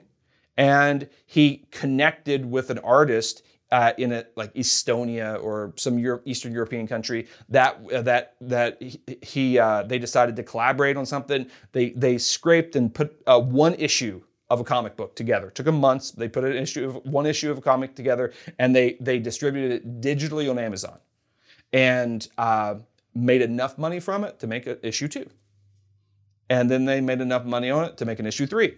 and he connected with an artist uh, in a like Estonia or some Eastern European country that uh, that that he uh, they decided to collaborate on something. They they scraped and put uh, one issue of a comic book together. It took them months. They put an issue of one issue of a comic together and they they distributed it digitally on Amazon, and uh, made enough money from it to make an issue two. And then they made enough money on it to make an issue three.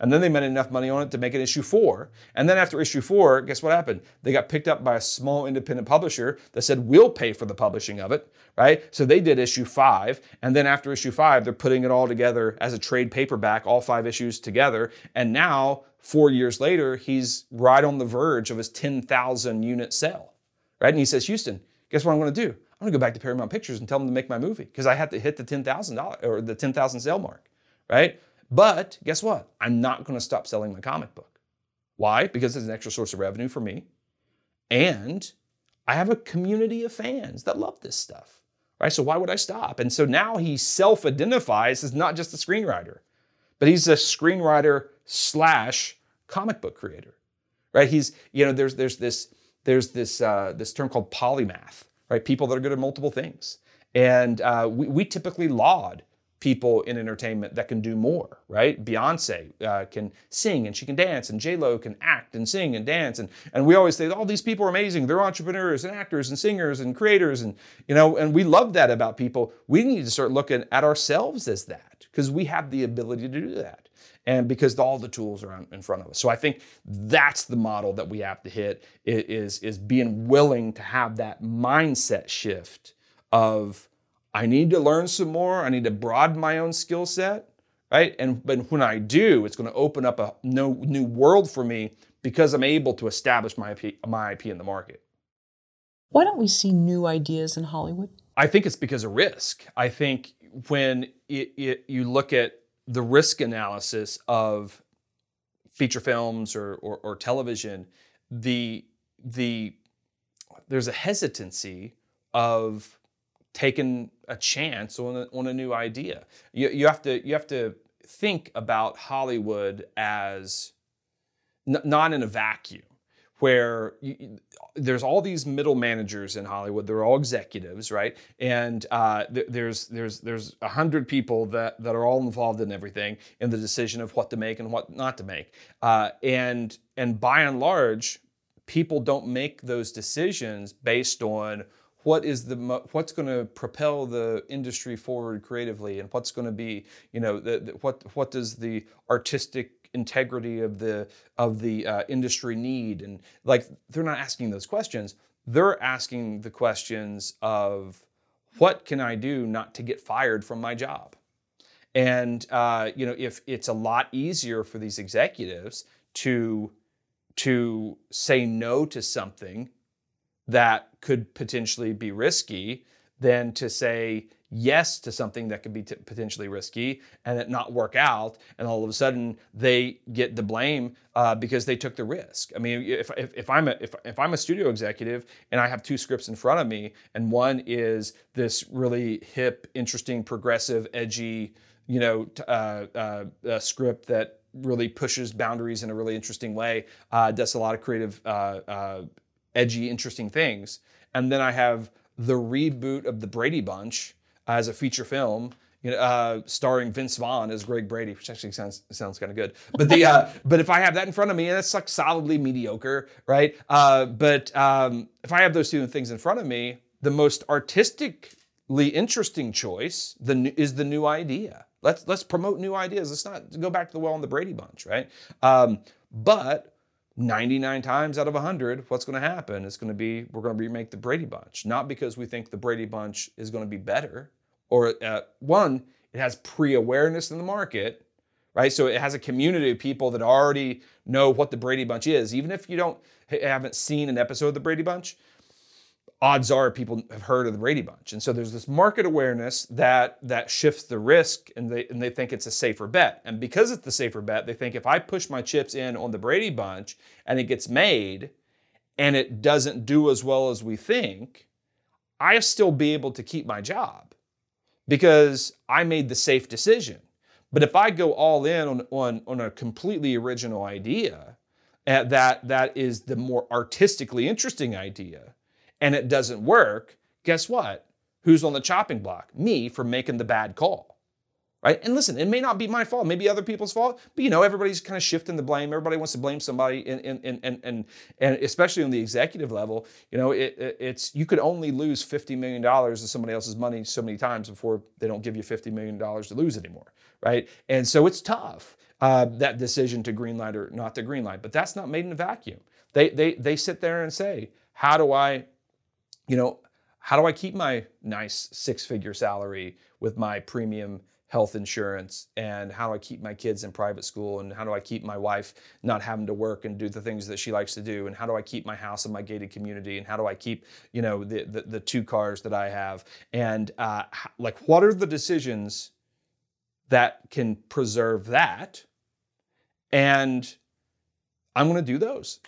And then they made enough money on it to make an issue four. And then after issue four, guess what happened? They got picked up by a small independent publisher that said, we'll pay for the publishing of it, right? So they did issue five. And then after issue five, they're putting it all together as a trade paperback, all five issues together. And now, four years later, he's right on the verge of his 10,000 unit sale, right? And he says, Houston, guess what I'm going to do? I'm to go back to Paramount Pictures and tell them to make my movie because I had to hit the $10,000 or the 10,000 sale mark, right? But guess what? I'm not to stop selling my comic book. Why? Because it's an extra source of revenue for me. And I have a community of fans that love this stuff. Right? So why would I stop? And so now he self-identifies as not just a screenwriter, but he's a screenwriter slash comic book creator. Right? He's, you know, there's there's this there's this uh, this term called polymath, right? People that are good at multiple things. And uh, we, we typically laud people in entertainment that can do more, right? Beyonce uh, can sing and she can dance, and J Lo can act and sing and dance, and and we always say all these people are amazing. They're entrepreneurs and actors and singers and creators, and you know, and we love that about people. We need to start looking at ourselves as that because we have the ability to do that. And because all the tools are in front of us. So I think that's the model that we have to hit is, is being willing to have that mindset shift of I need to learn some more. I need to broaden my own skill set, right? And but when I do, it's going to open up a no, new world for me because I'm able to establish my IP, my IP in the market. Why don't we see new ideas in Hollywood? I think it's because of risk. I think when it, it, you look at the risk analysis of feature films or, or, or television, the the there's a hesitancy of taking a chance on a, on a new idea. You, you have to you have to think about Hollywood as n- not in a vacuum, where you, there's all these middle managers in Hollywood. They're all executives, right? And uh, th- there's there's there's a hundred people that that are all involved in everything in the decision of what to make and what not to make. Uh, and and by and large, people don't make those decisions based on what is the what's going to propel the industry forward creatively and what's going to be you know the, the, what what does the artistic integrity of the of the uh, industry need. And like they're not asking those questions. They're asking the questions of what can i do not to get fired from my job? And uh, you know if it's a lot easier for these executives to to say no to something that could potentially be risky than to say yes to something that could be t- potentially risky and it not work out and all of a sudden they get the blame uh, because they took the risk. I mean if, if, if, i'm a if, if i'm a studio executive and i have two scripts in front of me and one is this really hip interesting progressive edgy you know uh, uh, script that really pushes boundaries in a really interesting way uh, does a lot of creative uh, uh, edgy interesting things and then i have the reboot of the brady bunch as a feature film, you know, uh, starring Vince Vaughn as Greg Brady, which actually sounds sounds kind of good. But the uh, but if I have that in front of me, and it's like solidly mediocre, right? Uh, but um, if I have those two things in front of me, the most artistically interesting choice the, is the new idea. Let's let's promote new ideas. Let's not go back to the well in the Brady Bunch, right? Um, but 99 times out of 100, what's going to happen? It's going to be we're going to remake the Brady Bunch, not because we think the Brady Bunch is going to be better, or uh, one, it has pre-awareness in the market, right? So it has a community of people that already know what the Brady Bunch is, even if you don't haven't seen an episode of the Brady Bunch. Odds are people have heard of the Brady Bunch, and so there's this market awareness that that shifts the risk, and they and they think it's a safer bet. And because it's the safer bet, they think if I push my chips in on the Brady Bunch and it gets made, and it doesn't do as well as we think, I still be able to keep my job because I made the safe decision. But if I go all in on, on, on a completely original idea, uh, that, that is the more artistically interesting idea, and it doesn't work, guess what? Who's on the chopping block? Me for making the bad call right? And listen, it may not be my fault, maybe other people's fault, but you know, everybody's kind of shifting the blame. Everybody wants to blame somebody, and and and and and especially on the executive level, you know, it, it, it's you could only lose fifty million dollars of somebody else's money so many times before they don't give you fifty million dollars to lose anymore, right? And so it's tough. Uh, that decision to greenlight or not to greenlight, but that's not made in a vacuum. They they they sit there and say, how do I, you know, how do I keep my nice six-figure salary with my premium health insurance? And how do I keep my kids in private school? And how do I keep my wife not having to work and do the things that she likes to do? And how do I keep my house in my gated community? And how do I keep you know the the, the two cars that I have? And uh, like what are the decisions that can preserve that? And I'm going to do those.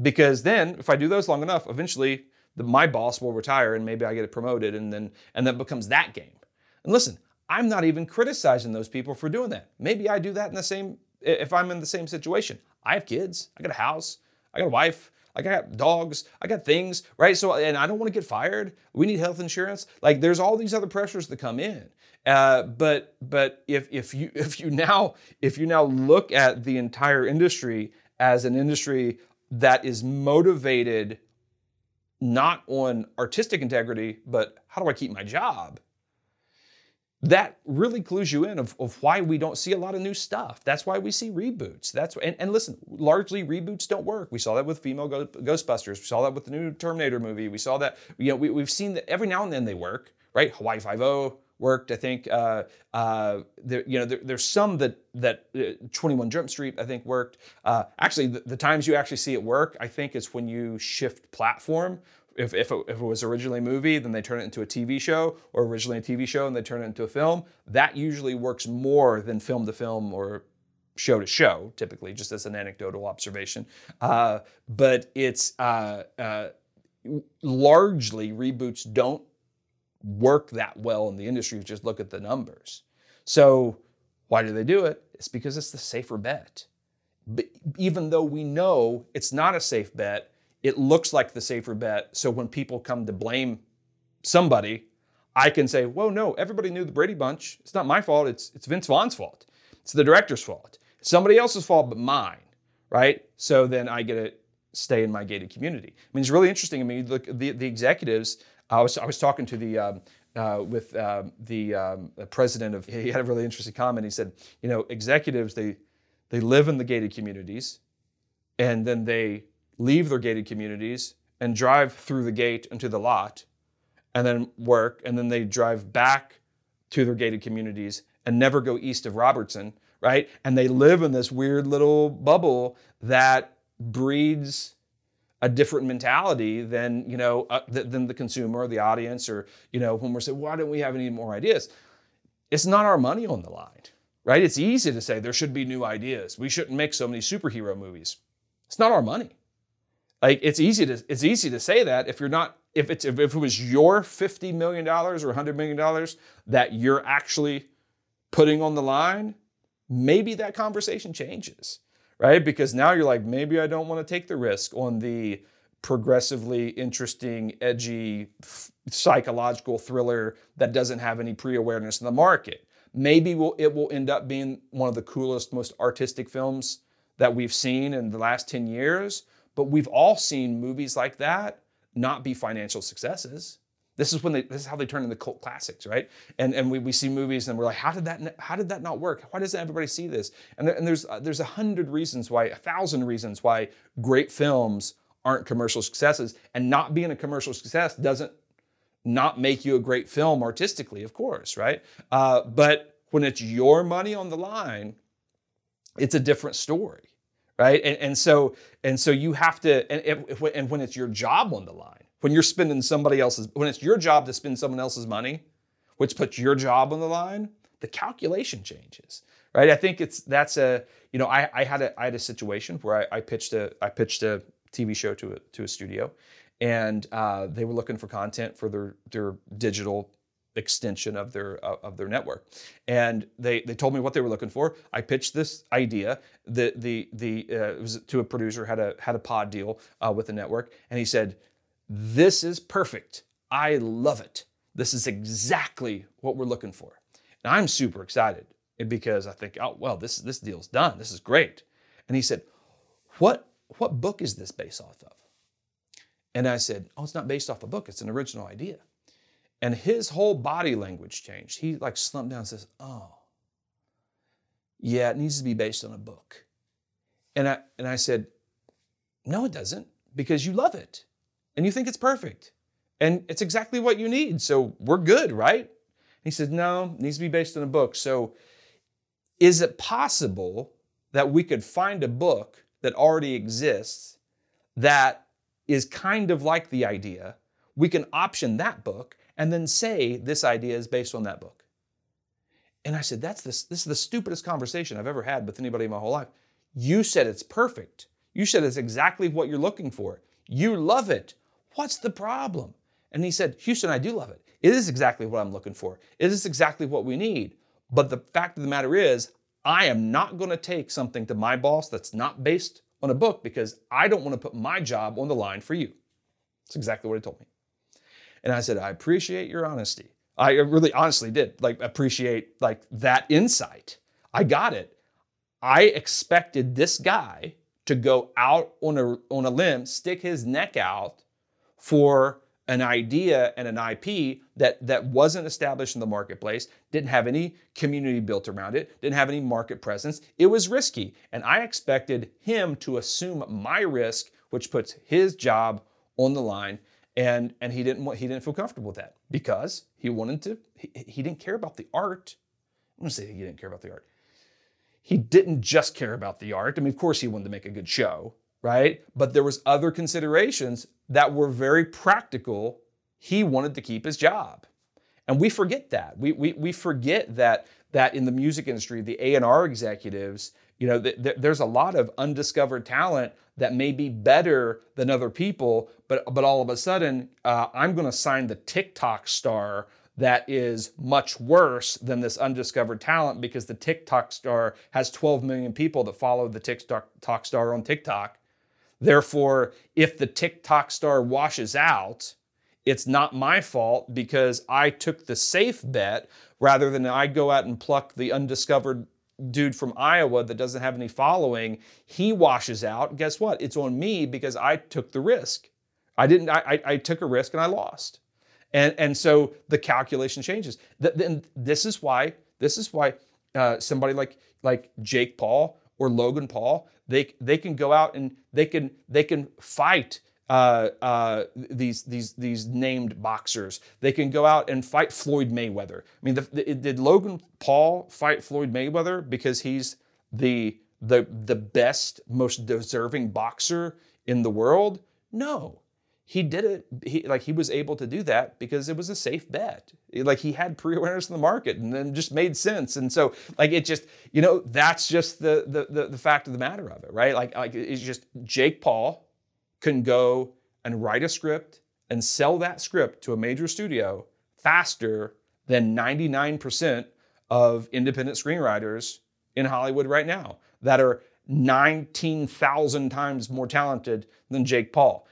Because then if I do those long enough eventually the, my boss will retire and maybe I get promoted and then and that becomes that game and listen I'm not even criticizing those people for doing that. Maybe I do that in the same, if I'm in the same situation. I have kids, I got a house, I got a wife, I got dogs, I got things, right? So, and I don't want to get fired. We need health insurance. Like, there's all these other pressures that come in. Uh, but but if if you if you now if you now look at the entire industry as an industry that is motivated not on artistic integrity, but how do I keep my job? that really clues you in of, of why we don't see a lot of new stuff. That's why we see reboots. That's and, and listen, largely reboots don't work. We saw that with female Ghostbusters. We saw that with the new Terminator movie. We saw that you know we, we've seen that every now and then they work. Right, Hawaii Five O worked. I think uh, uh, there, you know there, there's some that that uh, 21 Jump Street I think worked. Uh, actually, the, the, times you actually see it work, I think is when you shift platform if, if, it, if it was originally a movie, then they turn it into a TV show, or originally a TV show and they turn it into a film. That usually works more than film to film or show to show, typically, just as an anecdotal observation. Uh, but it's uh, largely reboots don't work that well in the industry. If you just look at the numbers. So why do they do it? It's because it's the safer bet. But even though we know it's not a safe bet, it looks like the safer bet. So when people come to blame somebody, I can say, whoa, no, everybody knew the Brady Bunch. It's not my fault. It's, it's Vince Vaughn's fault. It's the director's fault. It's somebody else's fault but mine, right? So then I get to stay in my gated community. I mean, it's really interesting. I mean, look, the, the executives, I was, I was talking to the, um, uh, with uh, the, um, the president of, he had a really interesting comment. He said, you know, executives, they, they live in the gated communities and then they leave their gated communities and drive through the gate into the lot and then work and then they drive back to their gated communities and never go east of Robertson, right? And they live in this weird little bubble that breeds a different mentality than you know uh, th- than the consumer or the audience or you know when we're saying why don't we have any more ideas? It's not our money on the line right? It's easy to say there should be new ideas. We shouldn't make so many superhero movies. It's not our money. Like it's easy to it's easy to say that if you're not if it's if it was your 50 million dollars or 100 million dollars that you're actually putting on the line maybe that conversation changes right? Because now you're like, maybe I don't want to take the risk on the progressively interesting, edgy, f- psychological thriller that doesn't have any pre awareness in the market. Maybe we'll, it will end up being one of the coolest, most artistic films that we've seen in the last 10 years. But we've all seen movies like that not be financial successes. This is when they, this is how they turn into cult classics, right? And and we, we see movies and we're like, how did that how did that not work? Why doesn't everybody see this? And, there, and there's uh, there's a hundred reasons why, a thousand reasons why great films aren't commercial successes. And not being a commercial success doesn't not make you a great film artistically, of course, right? Uh, but when it's your money on the line, it's a different story, right? And, and so and so you have to and, and when it's your job on the line when you're spending somebody else's, when it's your job to spend someone else's money, which puts your job on the line, the calculation changes, right? I think it's that's a you know I, I had a I had a situation where I, I pitched a I pitched a TV show to a to a studio, and uh, they were looking for content for their their digital extension of their uh, of their network. And they they told me what they were looking for. I pitched this idea. The the the uh, it was to a producer had a had a pod deal uh, with the network. And he said this is perfect. I love it. This is exactly what we're looking for. And I'm super excited because I think, oh, well, this, this deal's done. This is great. And he said, what, what book is this based off of? And I said, oh, it's not based off a book. It's an original idea. And his whole body language changed. He like slumped down and says, oh, yeah, it needs to be based on a book. And I, and I said, no, it doesn't, because you love it and you think it's perfect and it's exactly what you need. So we're good, right? He said, No, it needs to be based on a book. So is it possible that we could find a book that already exists that is kind of like the idea? We can option that book and then say this idea is based on that book. And I said, That's this, this is the stupidest conversation I've ever had with anybody in my whole life. You said it's perfect. You said it's exactly what you're looking for. You love it. What's the problem? And he said, Houston, I do love it. It is exactly what I'm looking for. It is exactly what we need. But the fact of the matter is, I am not going to take something to my boss that's not based on a book because I don't want to put my job on the line for you. That's exactly what he told me. And I said, I appreciate your honesty. I really honestly did like appreciate like that insight. I got it. I expected this guy to go out on a on a limb, stick his neck out for an idea and an IP that, that wasn't established in the marketplace, didn't have any community built around it, didn't have any market presence. It was risky. And I expected him to assume my risk, which puts his job on the line. And, and he didn't he didn't feel comfortable with that because he wanted to, he, he didn't care about the art. I'm gonna say he didn't care about the art. He didn't just care about the art. I mean, of course he wanted to make a good show, right? But there was other considerations that were very practical. He wanted to keep his job. And we forget that. We, we, we forget that, that in the music industry, the A&R executives, you know, th- th- there's a lot of undiscovered talent that may be better than other people, but, but all of a sudden, uh, I'm going to sign the TikTok star that is much worse than this undiscovered talent because the TikTok star has 12 million people that follow the TikTok star on TikTok. Therefore, if the TikTok star washes out, it's not my fault because I took the safe bet rather than I go out and pluck the undiscovered dude from Iowa that doesn't have any following. He washes out. Guess what? It's on me because I took the risk. I didn't, I, I took a risk and I lost. And, and so the calculation changes. Then this is why, this is why uh, somebody like, like Jake Paul or Logan Paul, they they can go out and they can they can fight uh, uh, these these these named boxers. They can go out and fight Floyd Mayweather. I mean, the, the, did Logan Paul fight Floyd Mayweather because he's the the the best, most deserving boxer in the world? No. He did it. He like he was able to do that because it was a safe bet. Like he had pre-awareness in the market, and then just made sense. And so, like it just, you know, that's just the the the, the fact of the matter of it, right? Like like it's just Jake Paul can go and write a script and sell that script to a major studio faster than 99% of independent screenwriters in Hollywood right now that are 19,000 times more talented than Jake Paul.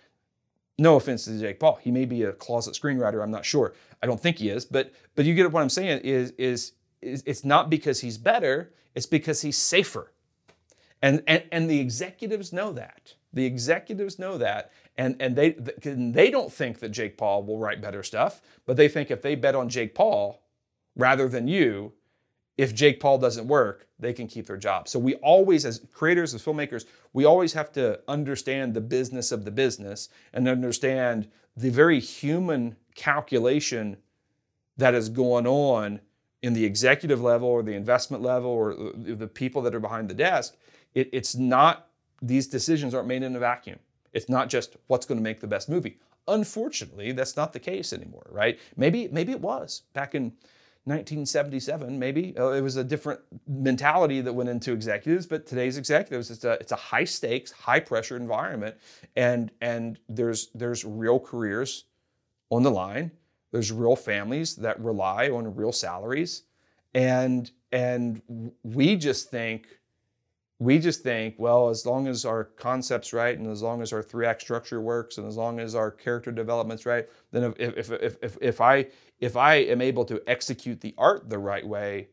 No offense to Jake Paul. He may be a closet screenwriter, I'm not sure. I don't think he is, but but you get what I'm saying is is, is it's not because he's better, it's because he's safer. And, and and the executives know that. The executives know that and and they they don't think that Jake Paul will write better stuff, but they think if they bet on Jake Paul rather than you, if Jake Paul doesn't work, they can keep their job. So we always, as creators, as filmmakers, we always have to understand the business of the business and understand the very human calculation that is going on in the executive level or the investment level or the people that are behind the desk. It, it's not, these decisions aren't made in a vacuum. It's not just what's going to make the best movie. Unfortunately, that's not the case anymore, right? Maybe maybe it was back in 1977. Maybe uh, it was a different mentality that went into executives, but today's executives it's a it's a high stakes, high pressure environment, and and there's there's real careers on the line. There's real families that rely on real salaries, and and we just think we just think, well, as long as our concept's right and as long as our three act structure works and as long as our character development's right, then if, if, if, if, if, I, if I am able to execute the art the right way,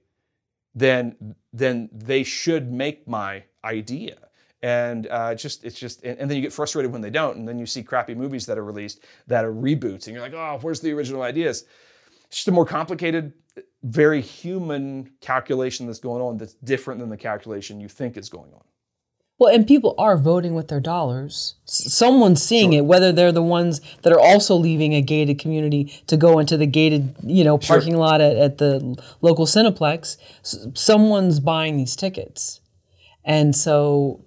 then, then they should make my idea. And uh, just it's just and, and then you get frustrated when they don't, and then you see crappy movies that are released that are reboots, and you're like, oh, where's the original ideas? It's just a more complicated very human calculation that's going on that's different than the calculation you think is going on. Well, and people are voting with their dollars. Someone's seeing sure. it, whether they're the ones that are also leaving a gated community to go into the gated, you know, parking sure. lot at, at the local Cineplex. Someone's buying these tickets, and so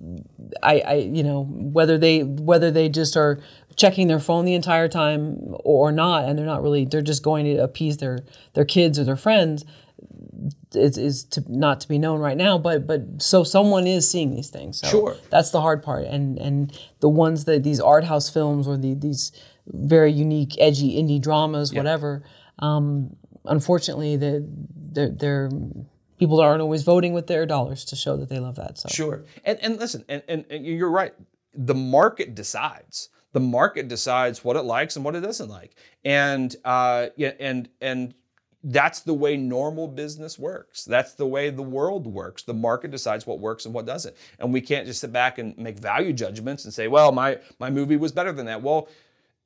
I, I, you know, whether they whether they just are checking their phone the entire time or not, and they're not really they're just going to appease their their kids or their friends is, is to not to be known right now but but so someone is seeing these things. So sure. that's the hard part. And and the ones that these art house films or the, these very unique edgy indie dramas whatever um, unfortunately the they're, they're people aren't always voting with their dollars to show that they love that so. Sure. And and listen and, and, and you're right. The market decides. The market decides what it likes and what it doesn't like. And uh, yeah, and and that's the way normal business works. That's the way the world works. The market decides what works and what doesn't. And we can't just sit back and make value judgments and say, well, my my movie was better than that. Well,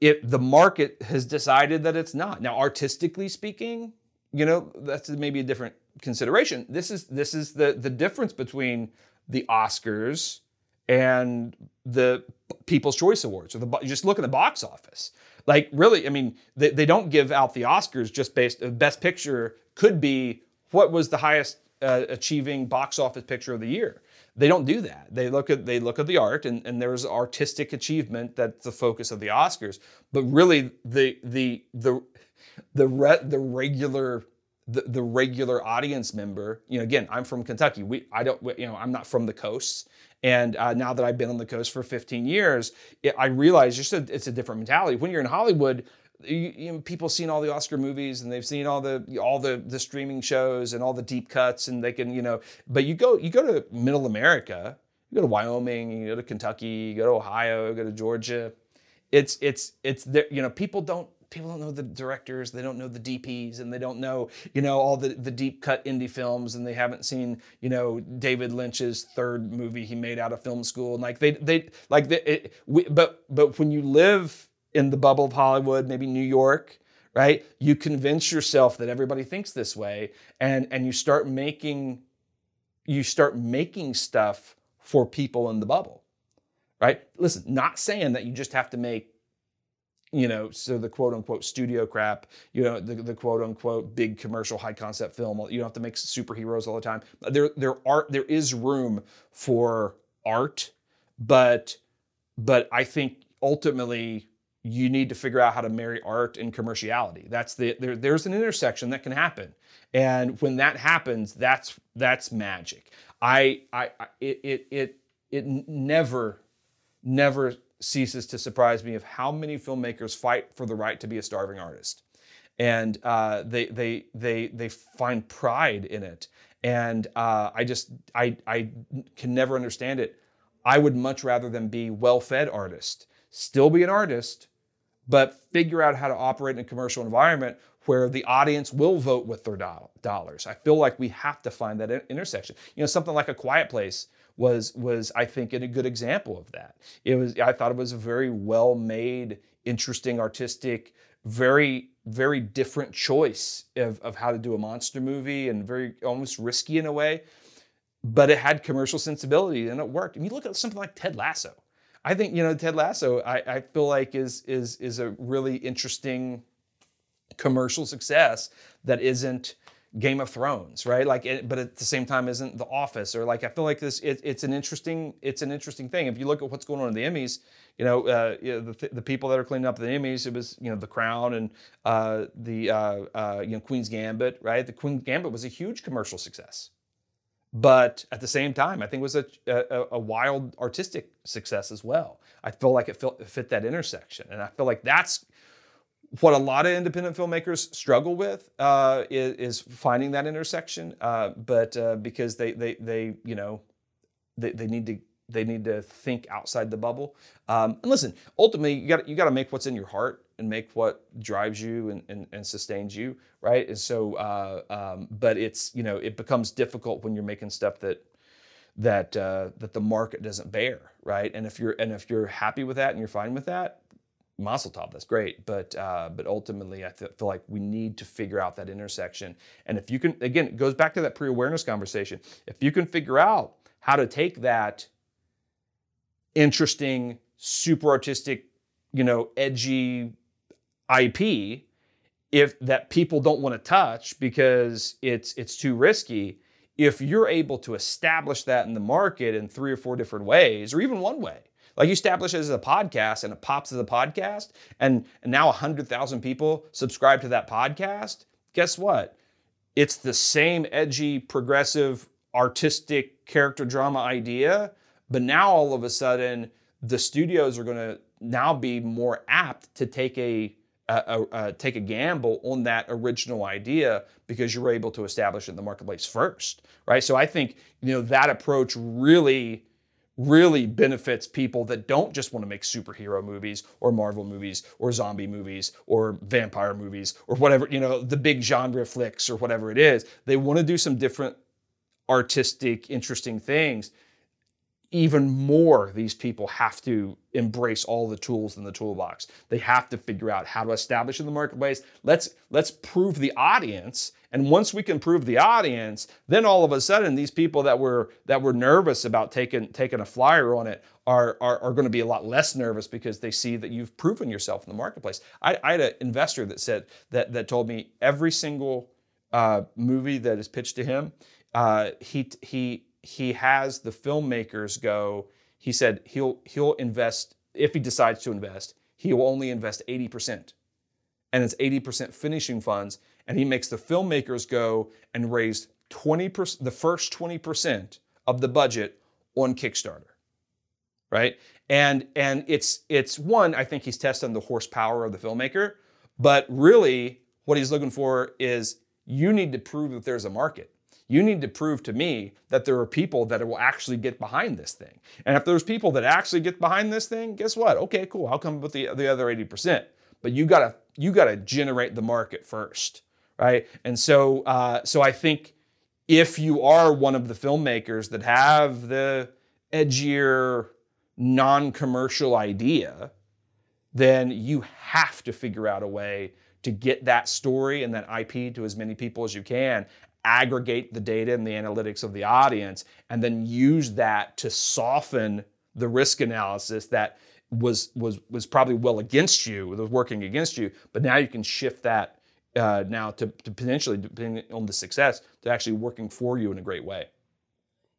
if the market has decided that it's not. Now, artistically speaking, you know, that's maybe a different consideration. This is this is the the difference between the Oscars and the People's Choice Awards or the just look at the box office. Like really, I mean, they, they don't give out the Oscars just based. Uh, Best Picture could be what was the highest uh, achieving box office picture of the year. They don't do that. They look at they look at the art and, and there's artistic achievement that's the focus of the Oscars. But really, the the the the re, the regular the, the regular audience member you know again i'm from kentucky we i don't you know i'm not from the coast and uh, now that I've been on the coast for 15 years, it, I realize just a, it's a different mentality. When you're in Hollywood, you, you know, people seen all the Oscar movies and they've seen all the all the the streaming shows and all the deep cuts and they can you know. But you go you go to Middle America, you go to Wyoming, you go to Kentucky, you go to Ohio, you go to Georgia. It's it's it's there. You know, people don't people don't know the directors, they don't know the DPs, and they don't know, you know, all the, the deep cut indie films, and they haven't seen, you know, David Lynch's third movie he made out of film school. And like they they like they, it, we, but but when you live in the bubble of Hollywood, maybe New York, right? You convince yourself that everybody thinks this way, and and you start making you start making stuff for people in the bubble right? Listen, not saying that you just have to make you know, so the quote unquote studio crap, you know, the, the quote unquote big commercial high concept film. You don't have to make superheroes all the time. There, there are, there is room for art, but, but I think ultimately you need to figure out how to marry art and commerciality. That's the there, there's an intersection that can happen, and when that happens, that's that's magic. I I, it it it it never never ceases to surprise me of how many filmmakers fight for the right to be a starving artist, and uh, they they they they find pride in it. And uh, I just I I can never understand it. I would much rather than be well-fed artist, still be an artist, but figure out how to operate in a commercial environment where the audience will vote with their do- dollars. I feel like we have to find that intersection. You know, something like a quiet place was was I think a good example of that. It was I thought it was a very well made, interesting, artistic, very very different choice of, of how to do a monster movie and very almost risky in a way, but it had commercial sensibility and it worked. And you look at something like Ted Lasso. I think you know Ted Lasso. I, I feel like is is is a really interesting commercial success that isn't Game of Thrones, right? Like, it, but at the same time, isn't The Office or like I feel like this. It, it's an interesting. It's an interesting thing. If you look at what's going on in the Emmys, you know, uh, you know the, the people that are cleaning up the Emmys, it was you know The Crown and uh, the uh, uh, you know Queen's Gambit, right? The Queen's Gambit was a huge commercial success, but at the same time, I think it was a, a, a wild artistic success as well. I feel like it, fit, it fit that intersection, and I feel like that's what a lot of independent filmmakers struggle with uh, is, is, finding that intersection. Uh, but uh, because they, they, they, you know, they, they need to they need to think outside the bubble. Um, and listen, ultimately, you got you got to make what's in your heart and make what drives you and, and, and sustains you, right? And so, uh, um, but it's you know it becomes difficult when you're making stuff that that uh, that the market doesn't bear, right? And if you're and if you're happy with that and you're fine with that, Mazel tov, that's great. But uh, but ultimately, I feel like we need to figure out that intersection. And if you can, again, it goes back to that pre-awareness conversation. If you can figure out how to take that interesting, super artistic, you know, edgy IP, if that people don't want to touch because it's it's too risky. If you're able to establish that in the market in three or four different ways, or even one way, like you establish it as a podcast and it pops as a podcast, and, and now 100,000 people subscribe to that podcast. Guess what? It's the same edgy, progressive, artistic character drama idea, but now all of a sudden, the studios are going to now be more apt to take a take a gamble on that original idea because you're able to establish it in the marketplace first, right? So I think you know that approach really really benefits people that don't just want to make superhero movies or Marvel movies or zombie movies or vampire movies or whatever, you know, the big genre flicks or whatever it is. They want to do some different artistic, interesting things. Even more these people have to embrace all the tools in the toolbox. They have to figure out how to establish in the marketplace. Let's let's prove the audience and once we can prove the audience then all of a sudden these people that were that were nervous about taking taking a flyer on it are are, are going to be a lot less nervous because they see that you've proven yourself in the marketplace i, I had an investor that said that that told me every single uh, movie that is pitched to him uh, he he he has the filmmakers go, he said he'll he'll invest if he decides to invest, he will only invest 80%. And it's 80% finishing funds. And he makes the filmmakers go and raise 20% the first 20% of the budget on Kickstarter. Right? And and it's it's one, I think he's testing the horsepower of the filmmaker, but really what he's looking for is you need to prove that there's a market you need to prove to me that there are people that will actually get behind this thing. And if there's people that actually get behind this thing, guess what? Okay, cool. I'll come up with the, the other 80%. But you gotta you gotta generate the market first, right? And so uh, so I think if you are one of the filmmakers that have the edgier, non-commercial idea, then you have to figure out a way to get that story and that IP to as many people as you can aggregate the data and the analytics of the audience, and then use that to soften the risk analysis that was was was probably well against you, was working against you. But now you can shift that uh, now to, to potentially, depending on the success, to actually working for you in a great way.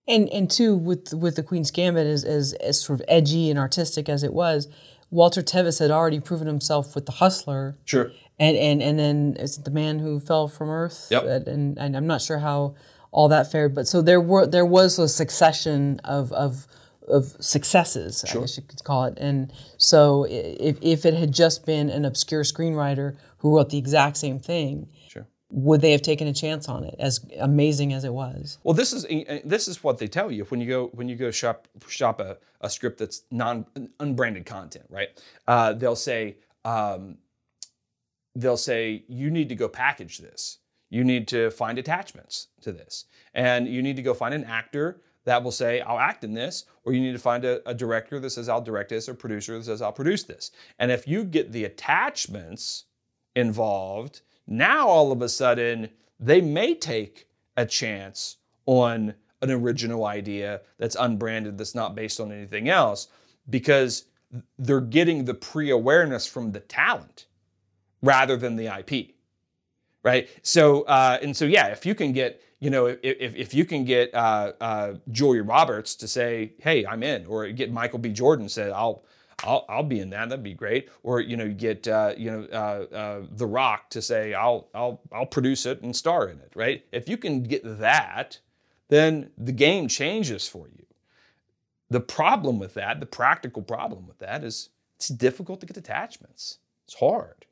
And and two, with with the Queen's Gambit as, as as sort of edgy and artistic as it was, Walter Tevis had already proven himself with The Hustler. Sure. And and and then is it the man who fell from Earth? Yep. And, and, and I'm not sure how all that fared, but so there were there was a succession of of of successes, I guess you could call it. And so if if it had just been an obscure screenwriter who wrote the exact same thing, Sure. would they have taken a chance on it? As amazing as it was. Well, this is uh, this is what they tell you when you go when you go shop shop a, a script that's non unbranded content, right? Uh, they'll say um, they'll say you need to go package this. You need to find attachments to this, and you need to go find an actor that will say I'll act in this, or you need to find a, a director that says I'll direct this, or producer that says I'll produce this. And if you get the attachments involved, now all of a sudden they may take a chance on an original idea that's unbranded, that's not based on anything else, because they're getting the pre awareness from the talent rather than the IP. Right. So, uh, and so, yeah, if you can get, you know, if, if, you can get uh, uh, Julia Roberts to say, hey, I'm in, or get Michael B. Jordan said, I'll, I'll, I'll be in that. That'd be great. Or you know, you get uh, you know uh, uh, The Rock to say, I'll I'll I'll produce it and star in it. Right? If you can get that, then the game changes for you. The problem with that, the practical problem with that, is it's difficult to get attachments. It's hard.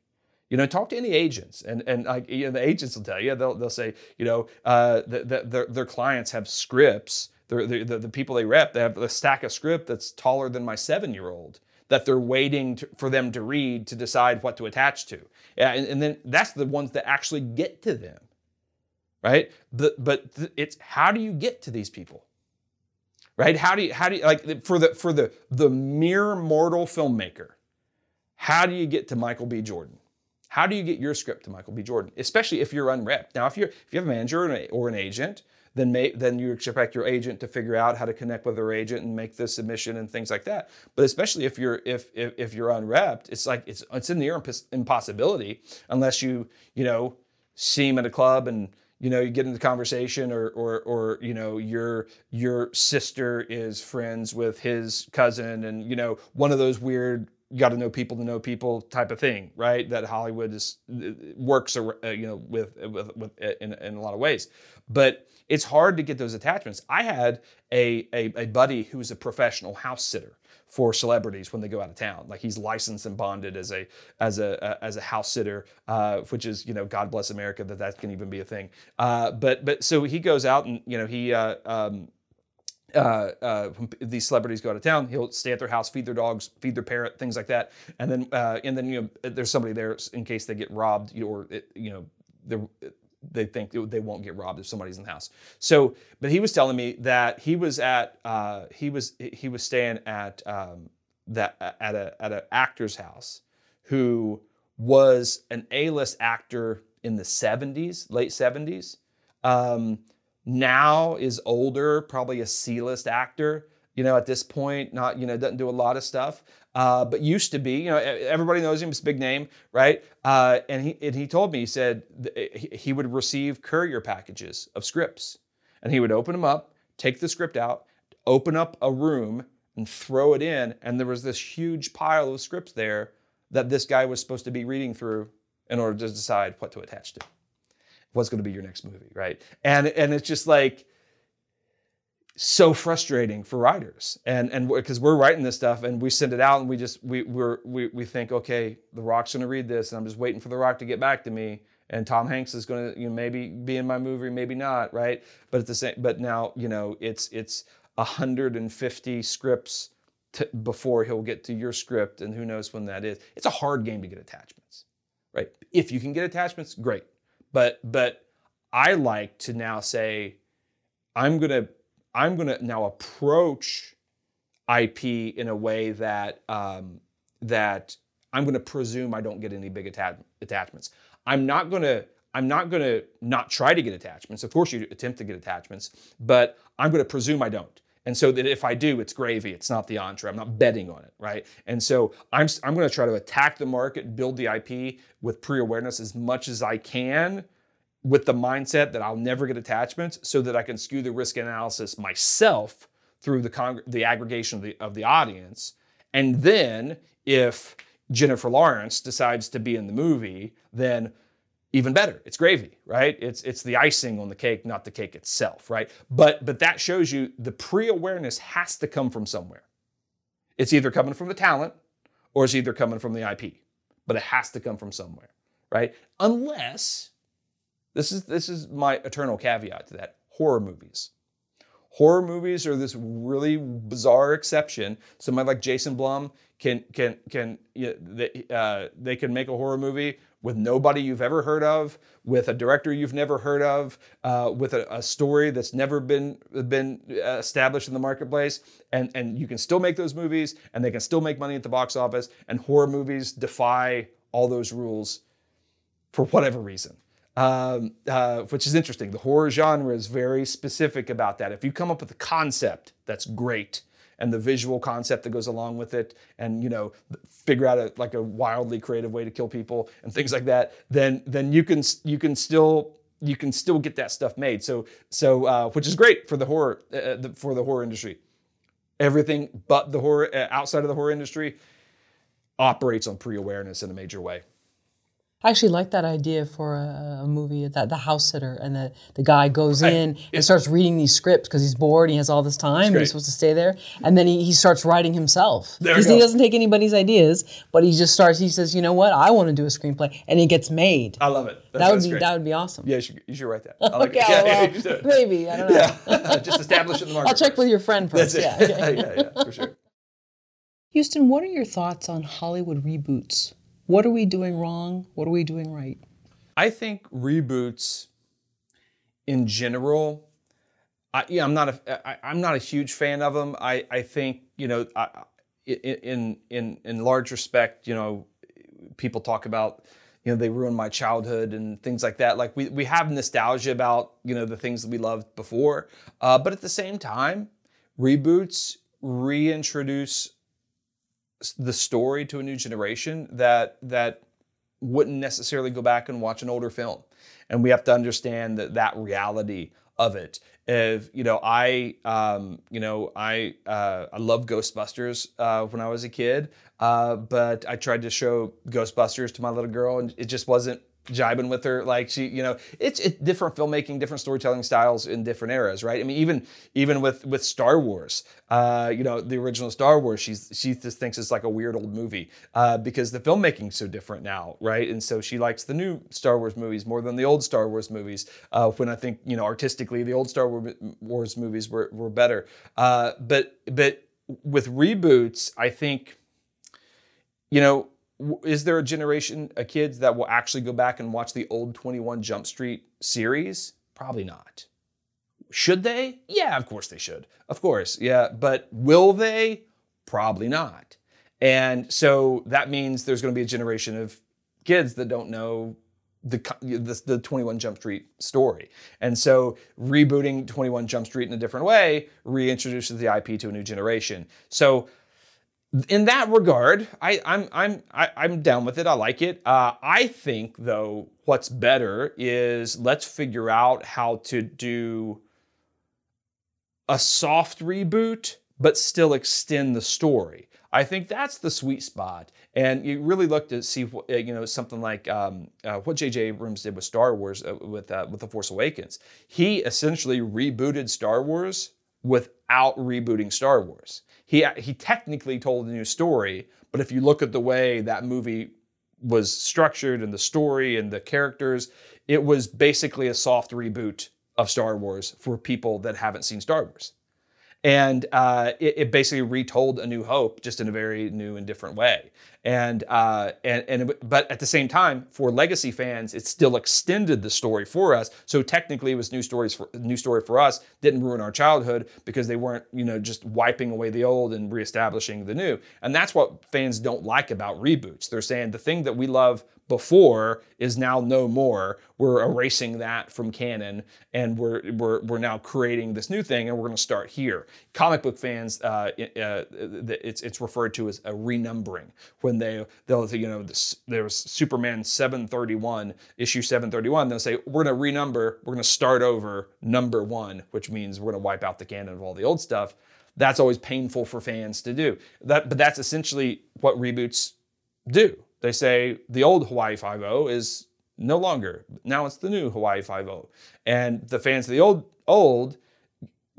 You know, talk to any agents, and and like you know, the agents will tell you they'll they'll say, you know, uh, that that their, their clients have scripts. The the, the people they rep, they have a stack of script that's taller than my seven year old that they're waiting to, for them to read to decide what to attach to. And, and then that's the ones that actually get to them, right? The, but th- it's how do you get to these people? right how do you how do you like for the for the the mere mortal filmmaker how do you get to michael b jordan how do you get your script to michael b. Jordan especially if you're unrepped now if you're if you have a manager or an, or an agent then may, then you expect your agent to figure out how to connect with their agent and make the submission and things like that. But especially if you're if if, if you're unrepped it's like it's it's a near impos- impossibility unless you you know see him at a club and you know you get into conversation or or or you know your your sister is friends with his cousin and you know one of those weird you got to know people to know people type of thing right that hollywood is works uh, you know with with, with in, in a lot of ways but it's hard to get those attachments i had a, a, a buddy who was a professional house sitter for celebrities when they go out of town. Like he's licensed and bonded as a as a as a house sitter, uh, which is you know God bless America that that can even be a thing. Uh, but but so he goes out and you know he. Uh, um, uh, uh, these celebrities go out of town, he'll stay at their house, feed their dogs, feed their parrot, things like that, and then uh, and then you know there's somebody there in case they get robbed, or it, you know they think they won't get robbed if somebody's in the house. So, but he was telling me that he was at uh, he was he was staying at um, that at a at an actor's house who was an A-list actor in the 70s, late 70s. Um, now is older, probably a C-list actor. You know, at this point, not you know doesn't do a lot of stuff, uh, but used to be. You know, everybody knows him. It's a big name, right? Uh, and he and he told me he said he would receive courier packages of scripts, and he would open them up, take the script out, open up a room, and throw it in, and there was this huge pile of scripts there that this guy was supposed to be reading through in order to decide what to attach to. What's going to be your next movie, right? And and it's just like so frustrating for writers. And and because we're writing this stuff and we send it out and we just we we're, we we think okay the rock's going to read this and i'm just waiting for the rock to get back to me and tom hanks is going to you know maybe be in my movie maybe not right? But at the same but now you know it's it's 150 scripts before he'll get to your script and who knows when that is. It's a hard game to get attachments right? If you can get attachments great but but i like to now say i'm going to I'm to now approach IP in a way that um, that I'm going to presume I don't get any big atta- attachments. I'm not to I'm not to not try to get attachments. Of course, you attempt to get attachments, but I'm to presume I don't. And so that if I do, it's gravy. It's not the entree. I'm not betting on it, right? And so I'm I'm going to try to attack the market, build the IP with pre-awareness as much as I can with the mindset that I'll never get attachments so that I can skew the risk analysis myself through the, con- the aggregation of the, of the audience And then if Jennifer Lawrence decides to be in the movie, then even better. It's gravy, right? It's it's the icing on the cake, not the cake itself, right? But but that shows you the pre-awareness has to come from somewhere. It's either coming from the talent or it's either coming from the IP. But it has to come from somewhere, right? Unless this is this is my eternal caveat to that. Horror movies. Horror movies are this really bizarre exception. Somebody like Jason Blum can can can you know, they, uh, they can make a horror movie with nobody you've ever heard of, with a director you've never heard of, uh, with a, a, story that's never been been established in the marketplace, and and you can still make those movies, and they can still make money at the box office. And horror movies defy all those rules for whatever reason. Um, uh, which is interesting. The horror genre is very specific about that. If you come up with a concept that's great, and the visual concept that goes along with it and you know figure out a like a wildly creative way to kill people and things like that then then you can you can still you can still get that stuff made. So so uh, which is great for the horror uh, uh the, for the horror industry. Everything but the horror uh, outside of the horror industry operates on pre-awareness in a major way I actually like that idea for a, a movie that the house sitter and the, the guy goes right. in and starts reading these scripts because he's bored and he has all this time he's supposed to stay there and then he, he starts writing himself because he doesn't take anybody's ideas but he just starts he says you know what? I want to do a screenplay and it gets made. I love it. That, that would be great. that would be awesome. Yeah you should, you should write that. I like okay, it. Yeah, well, maybe I don't know. Yeah. Just establish it in the market I'll check with your friend first yeah, okay. yeah yeah for sure. Houston what are your thoughts on Hollywood reboots what are we doing wrong what are we doing right I think reboots in general, I, yeah, I'm not a, I, I'm not a huge fan of them. I, I think you know, I, in in in large respect, you know, people talk about you know they ruined my childhood and things like that. Like we we have nostalgia about you know the things that we loved before, uh, but at the same time, reboots reintroduce the story to a new generation that that wouldn't necessarily go back and watch an older film. And we have to understand that that reality of it. If you know, I um, you know, I uh, I love Ghostbusters uh, when I was a kid, uh, but I tried to show Ghostbusters to my little girl, and it just wasn't jibing with her like she you know it's, it's different filmmaking different storytelling styles in different eras right? I mean even even with with star wars uh you know the original star wars she's she just thinks it's like a weird old movie uh because the filmmaking's so different now right? And so she likes the new star wars movies more than the old star wars movies uh when i think you know artistically the old star wars movies were were better. Uh but but with reboots i think you know is there a generation of kids that will actually go back and watch the old 21 Jump Street series? Probably not. Should they? Yeah, of course they should. Of course, yeah. But will they? Probably not. And so that means there's going to be a generation of kids that don't know the, the, the 21 Jump Street story. And so rebooting 21 Jump Street in a different way reintroduces the IP to a new generation. So in that regard, I, I'm I'm I, am i am down with it. I like it. Uh, I think though, what's better is let's figure out how to do a soft reboot, but still extend the story. I think that's the sweet spot. And you really look to see, uh, you know, something like um, uh, what J.J. Abrams did with Star Wars, uh, with uh, with the Force Awakens. He essentially rebooted Star Wars without rebooting Star Wars he he technically told a new story, but if you look at the way that movie was structured and the story and the characters, it was basically a soft reboot of Star Wars for people that haven't seen Star Wars and uh, it, it, basically retold A New Hope just in a very new and different way. And uh, and and but at the same time, for legacy fans, it still extended the story for us. So technically, it was new stories for new story for us. Didn't ruin our childhood because they weren't you know just wiping away the old and reestablishing the new. And that's what fans don't like about reboots. They're saying the thing that we love before is now no more. We're erasing that from canon, and we're we're we're now creating this new thing, and we're going to start here. Comic book fans, uh, uh, it's it's referred to as a renumbering when they they'll you know this, there was Superman 731 issue 731. They'll say we're to renumber, we're to start over number one, which means we're to wipe out the canon of all the old stuff. That's always painful for fans to do. That, but that's essentially what reboots do. They say the old Hawaii Five O is no longer. Now it's the new Hawaii Five O, and the fans of the old old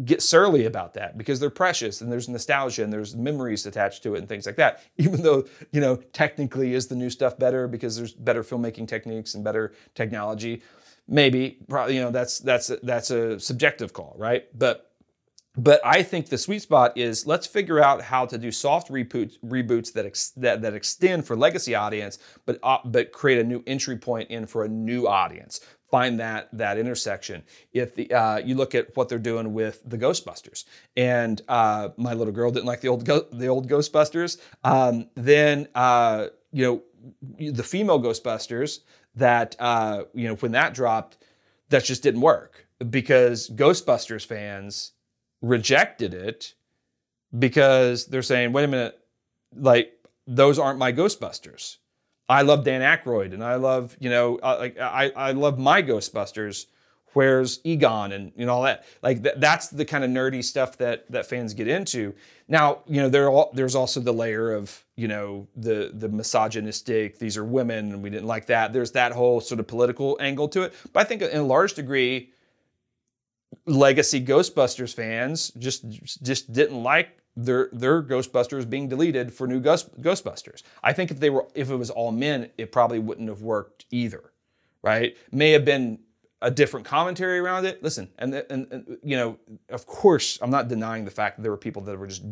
get surly about that because they're precious and there's nostalgia and there's memories attached to it and things like that. Even though, you know, technically is the new stuff better because there's better filmmaking techniques and better technology. Maybe, probably, you know, that's that's that's a subjective call, right? But but I think the sweet spot is let's figure out how to do soft reboots, reboots that, ex, that that extend for legacy audience, but uh, but create a new entry point in for a new audience find that that intersection. If the, uh, you look at what they're doing with the Ghostbusters, and uh, my little girl didn't like the old Go- the old Ghostbusters, um, then uh, you know the female Ghostbusters that uh, you know when that dropped, that just didn't work because Ghostbusters fans rejected it because they're saying, wait a minute, like those aren't my Ghostbusters I love Dan Aykroyd and I love, you know, like I, I love my Ghostbusters. Where's Egon and you know all that? Like th- that's the kind of nerdy stuff that that fans get into. Now, you know, there there's also the layer of you know the the misogynistic. These are women, and we didn't like that. There's that whole sort of political angle to it. But I think in a large degree, legacy Ghostbusters fans just just didn't like their their Ghostbusters being deleted for new Ghost, Ghostbusters. I think if they were if it was all men, it probably wouldn't have worked either, right? May have been a different commentary around it. Listen, and, and, and you know, of course, I'm not denying the fact that there were people that were just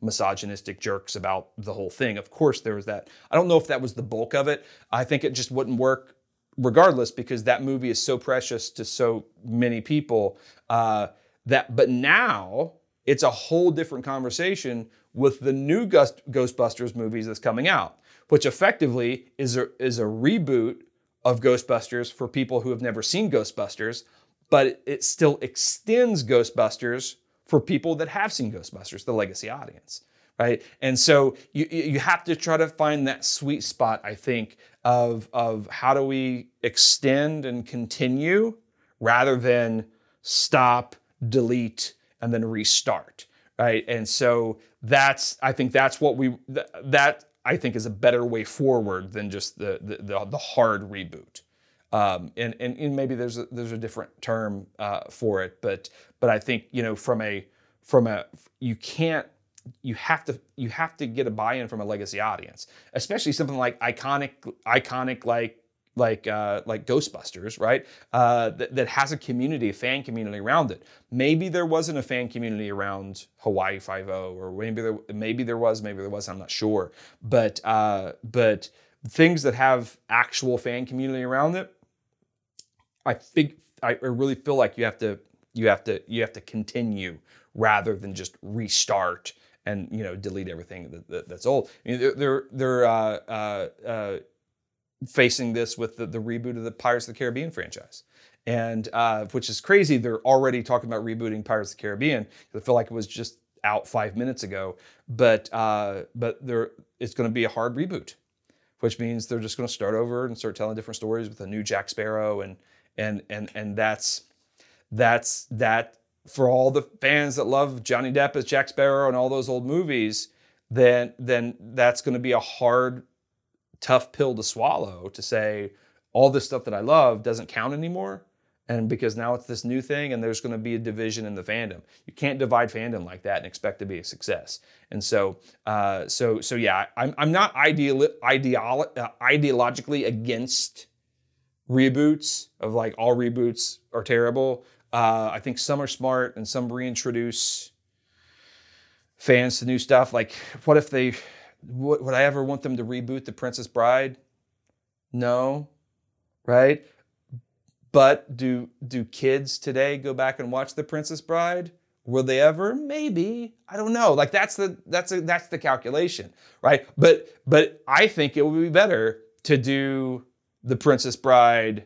misogynistic jerks about the whole thing. Of course, there was that. I don't know if that was the bulk of it. I think it just wouldn't work regardless because that movie is so precious to so many people. Uh, that, but now it's a whole different conversation with the new Ghostbusters movies that's coming out, which effectively is a, is a reboot of Ghostbusters for people who have never seen Ghostbusters, but it still extends Ghostbusters for people that have seen Ghostbusters, the legacy audience, right? And so you you have to try to find that sweet spot, I think, of of how do we extend and continue rather than stop, delete, and then restart, right? And so that's I think that's what we that I think is a better way forward than just the the, the, the hard reboot. Um, and, and, and maybe there's a, there's a different term uh, for it, but but I think you know from a from a you can't you have to you have to get a buy-in from a legacy audience, especially something like iconic iconic like like uh, like Ghostbusters, right? Uh, that, that has a community, a fan community around it. Maybe there wasn't a fan community around Hawaii Five O, or maybe there maybe there was, maybe there was. I'm not sure, but uh, but things that have actual fan community around it, I think I really feel like you have to you have to you have to continue rather than just restart and you know delete everything that, that, that's old. I mean, they're, they're uh, uh, uh facing this with the, the, reboot of the Pirates of the Caribbean franchise. And uh, which is crazy. They're already talking about rebooting Pirates of the Caribbean. I feel like it was just out five minutes ago. But uh, but there, it's going to be a hard reboot, which means they're just going to start over and start telling different stories with a new Jack Sparrow, and and and and that's that's that for all the fans that love Johnny Depp as Jack Sparrow and all those old movies. Then then that's going to be a hard tough pill to swallow to say all this stuff that I love doesn't count anymore. And because now it's this new thing and there's going to be a division in the fandom. You can't divide fandom like that and expect to be a success. And so, uh, so, so yeah, I'm, I'm not ideal, uh, ideologically against reboots of like all reboots are terrible. Uh, I think some are smart and some reintroduce fans to new stuff. Like, what if they would, would I ever want them to reboot The Princess Bride? No, right? But do do kids today go back and watch The Princess Bride? Will they ever? Maybe. I don't know. Like that's the that's a, that's the calculation, right? But but I think it would be better to do The Princess Bride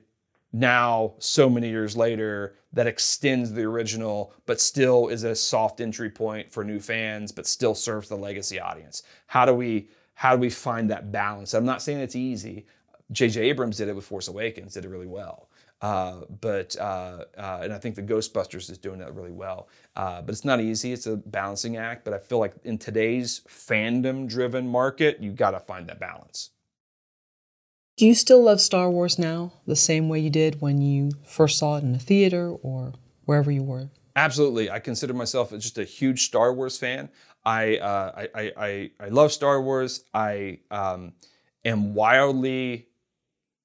now so many years later that extends the original but still is a soft entry point for new fans but still serves the legacy audience how do we how do we find that balance i'm not saying it's easy jj abrams did it with force awakens did it really well Uh, but uh, uh, and I think the Ghostbusters is doing that really well. Uh, but it's not easy. It's a balancing act. But I feel like in today's fandom-driven market, you got to find that balance. Do you still love Star Wars now the same way you did when you first saw it in the theater or wherever you were? Absolutely. I consider myself just a huge Star Wars fan. I uh, I, I, I love Star Wars. I um, am wildly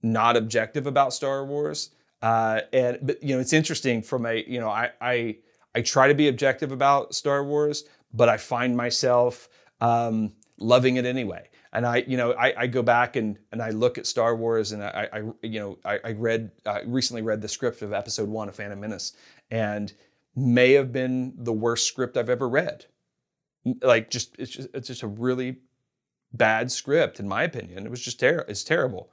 not objective about Star Wars. Uh, and but you know it's interesting from a you know I I I try to be objective about Star Wars, but I find myself um, loving it anyway and I, you know, I, I, go back and and I look at Star Wars, and I, I you know, I, I read uh, recently read the script of Episode One of Phantom Menace, and may have been the worst script I've ever read. Like, just it's just it's just a really bad script, in my opinion. It was just terrible. It's terrible.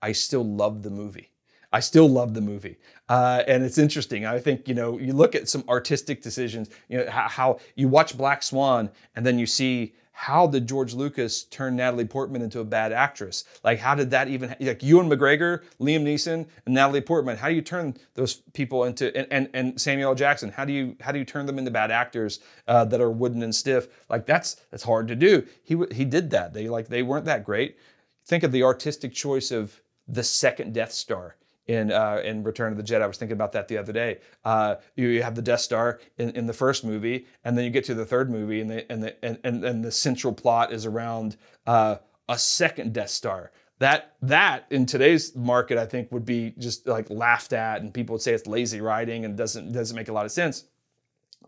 I still love the movie. I still love the movie, uh, and it's interesting. I think you know you look at some artistic decisions. You know how, how you watch Black Swan, and then you see how did George Lucas turn Natalie Portman into a bad actress? Like, how did that even, like Ewan McGregor, Liam Neeson, and Natalie Portman, how do you turn those people into, and, and, and Samuel L. Jackson, how do you, how do you turn them into bad actors uh, that are wooden and stiff? Like, that's, that's hard to do. He, he did that. They, like, they weren't that great. Think of the artistic choice of the second Death Star in uh, in Return of the Jedi. I was thinking about that the other day. Uh, you, you, have the Death Star in, in the first movie, and then you get to the third movie, and the and the and, and, and the central plot is around uh, a second Death Star. That that in today's market, I think, would be just like laughed at, and people would say it's lazy writing and doesn't doesn't make a lot of sense.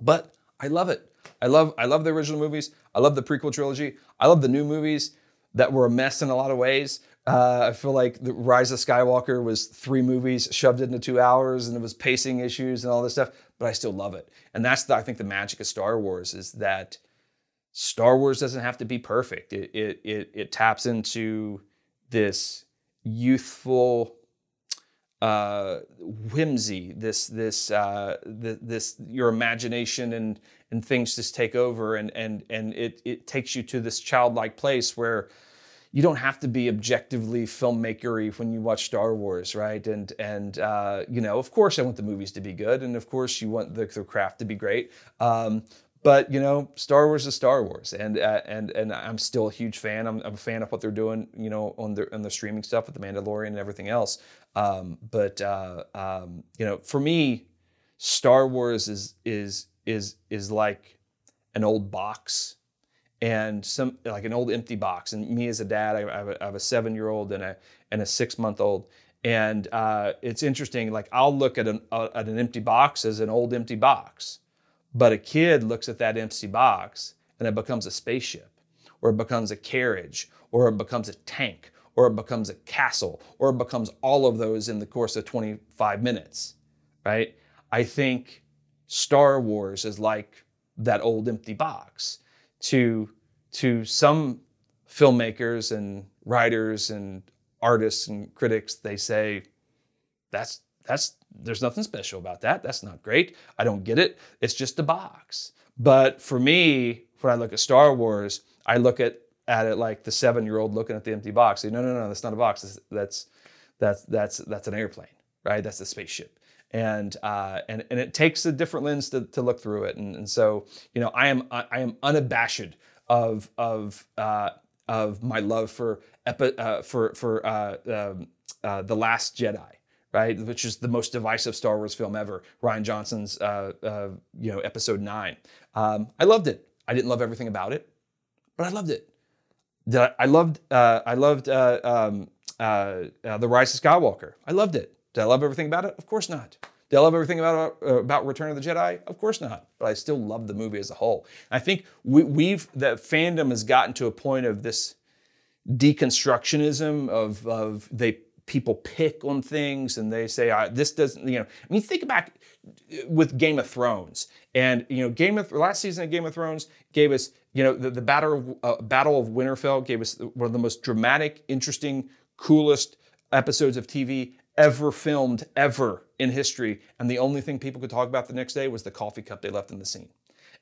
But I love it. I love I love the original movies. I love the prequel trilogy. I love the new movies that were a mess in a lot of ways. Uh, I feel like the Rise of Skywalker was three movies shoved into two hours, and it was pacing issues and all this stuff. But I still love it, and that's the, I think the magic of Star Wars is that Star Wars doesn't have to be perfect. It it it, it taps into this youthful uh, whimsy, this this uh, the, this your imagination and and things just take over, and and and it it takes you to this childlike place where you don't have to be objectively filmmakery when you watch Star Wars, right? And and uh, you know, of course, I want the movies to be good, and of course, you want the, the craft to be great. Um, but you know, Star Wars is Star Wars, and uh, and and I'm still a huge fan. I'm, I'm, a fan of what they're doing, you know, on the on the streaming stuff with the Mandalorian and everything else. Um, but uh, um, you know, for me, Star Wars is is is is like an old box and some like an old empty box. And me as a dad, I have a, I have a seven year old and a and a six month old. And uh, it's interesting. Like I'll look at an uh, at an empty box as an old empty box, but a kid looks at that empty box and it becomes a spaceship, or it becomes a carriage, or it becomes a tank, or it becomes a castle, or it becomes all of those in the course of 25 minutes, right? I think Star Wars is like that old empty box to to some filmmakers and writers and artists and critics they say that's that's there's nothing special about that. That's not great. I don't get it. It's just a box. But for me when i look at star wars i look at at it like the seven year old looking at the empty box say, no no no that's not a box. That's that's that's that's an airplane right? That's a spaceship. And uh, and and it takes a different lens to, to look through it. And, and so you know, I am I am unabashed of of uh, of my love for epi- uh, for for uh, um, uh, the Last Jedi. Right, which is the most divisive Star Wars film ever, Rian Johnson's, uh, you know, Episode Nine. Um, I loved it. I didn't love everything about it, but I loved it. I, I loved, I loved um, the Rise of Skywalker. I loved it. Did I love everything about it? Of course not. Did I love everything about uh, about Return of the Jedi? Of course not. But I still love the movie as a whole. I think we, we've that fandom has gotten to a point of this deconstructionism of of they people pick on things and they say this doesn't you know I mean think back with Game of Thrones and you know Game of last season of Game of Thrones gave us you know the, the battle of, uh, Battle of Winterfell gave us one of the most dramatic, interesting, coolest episodes of TV ever filmed ever in history. And the only thing people could talk about the next day was the coffee cup they left in the scene.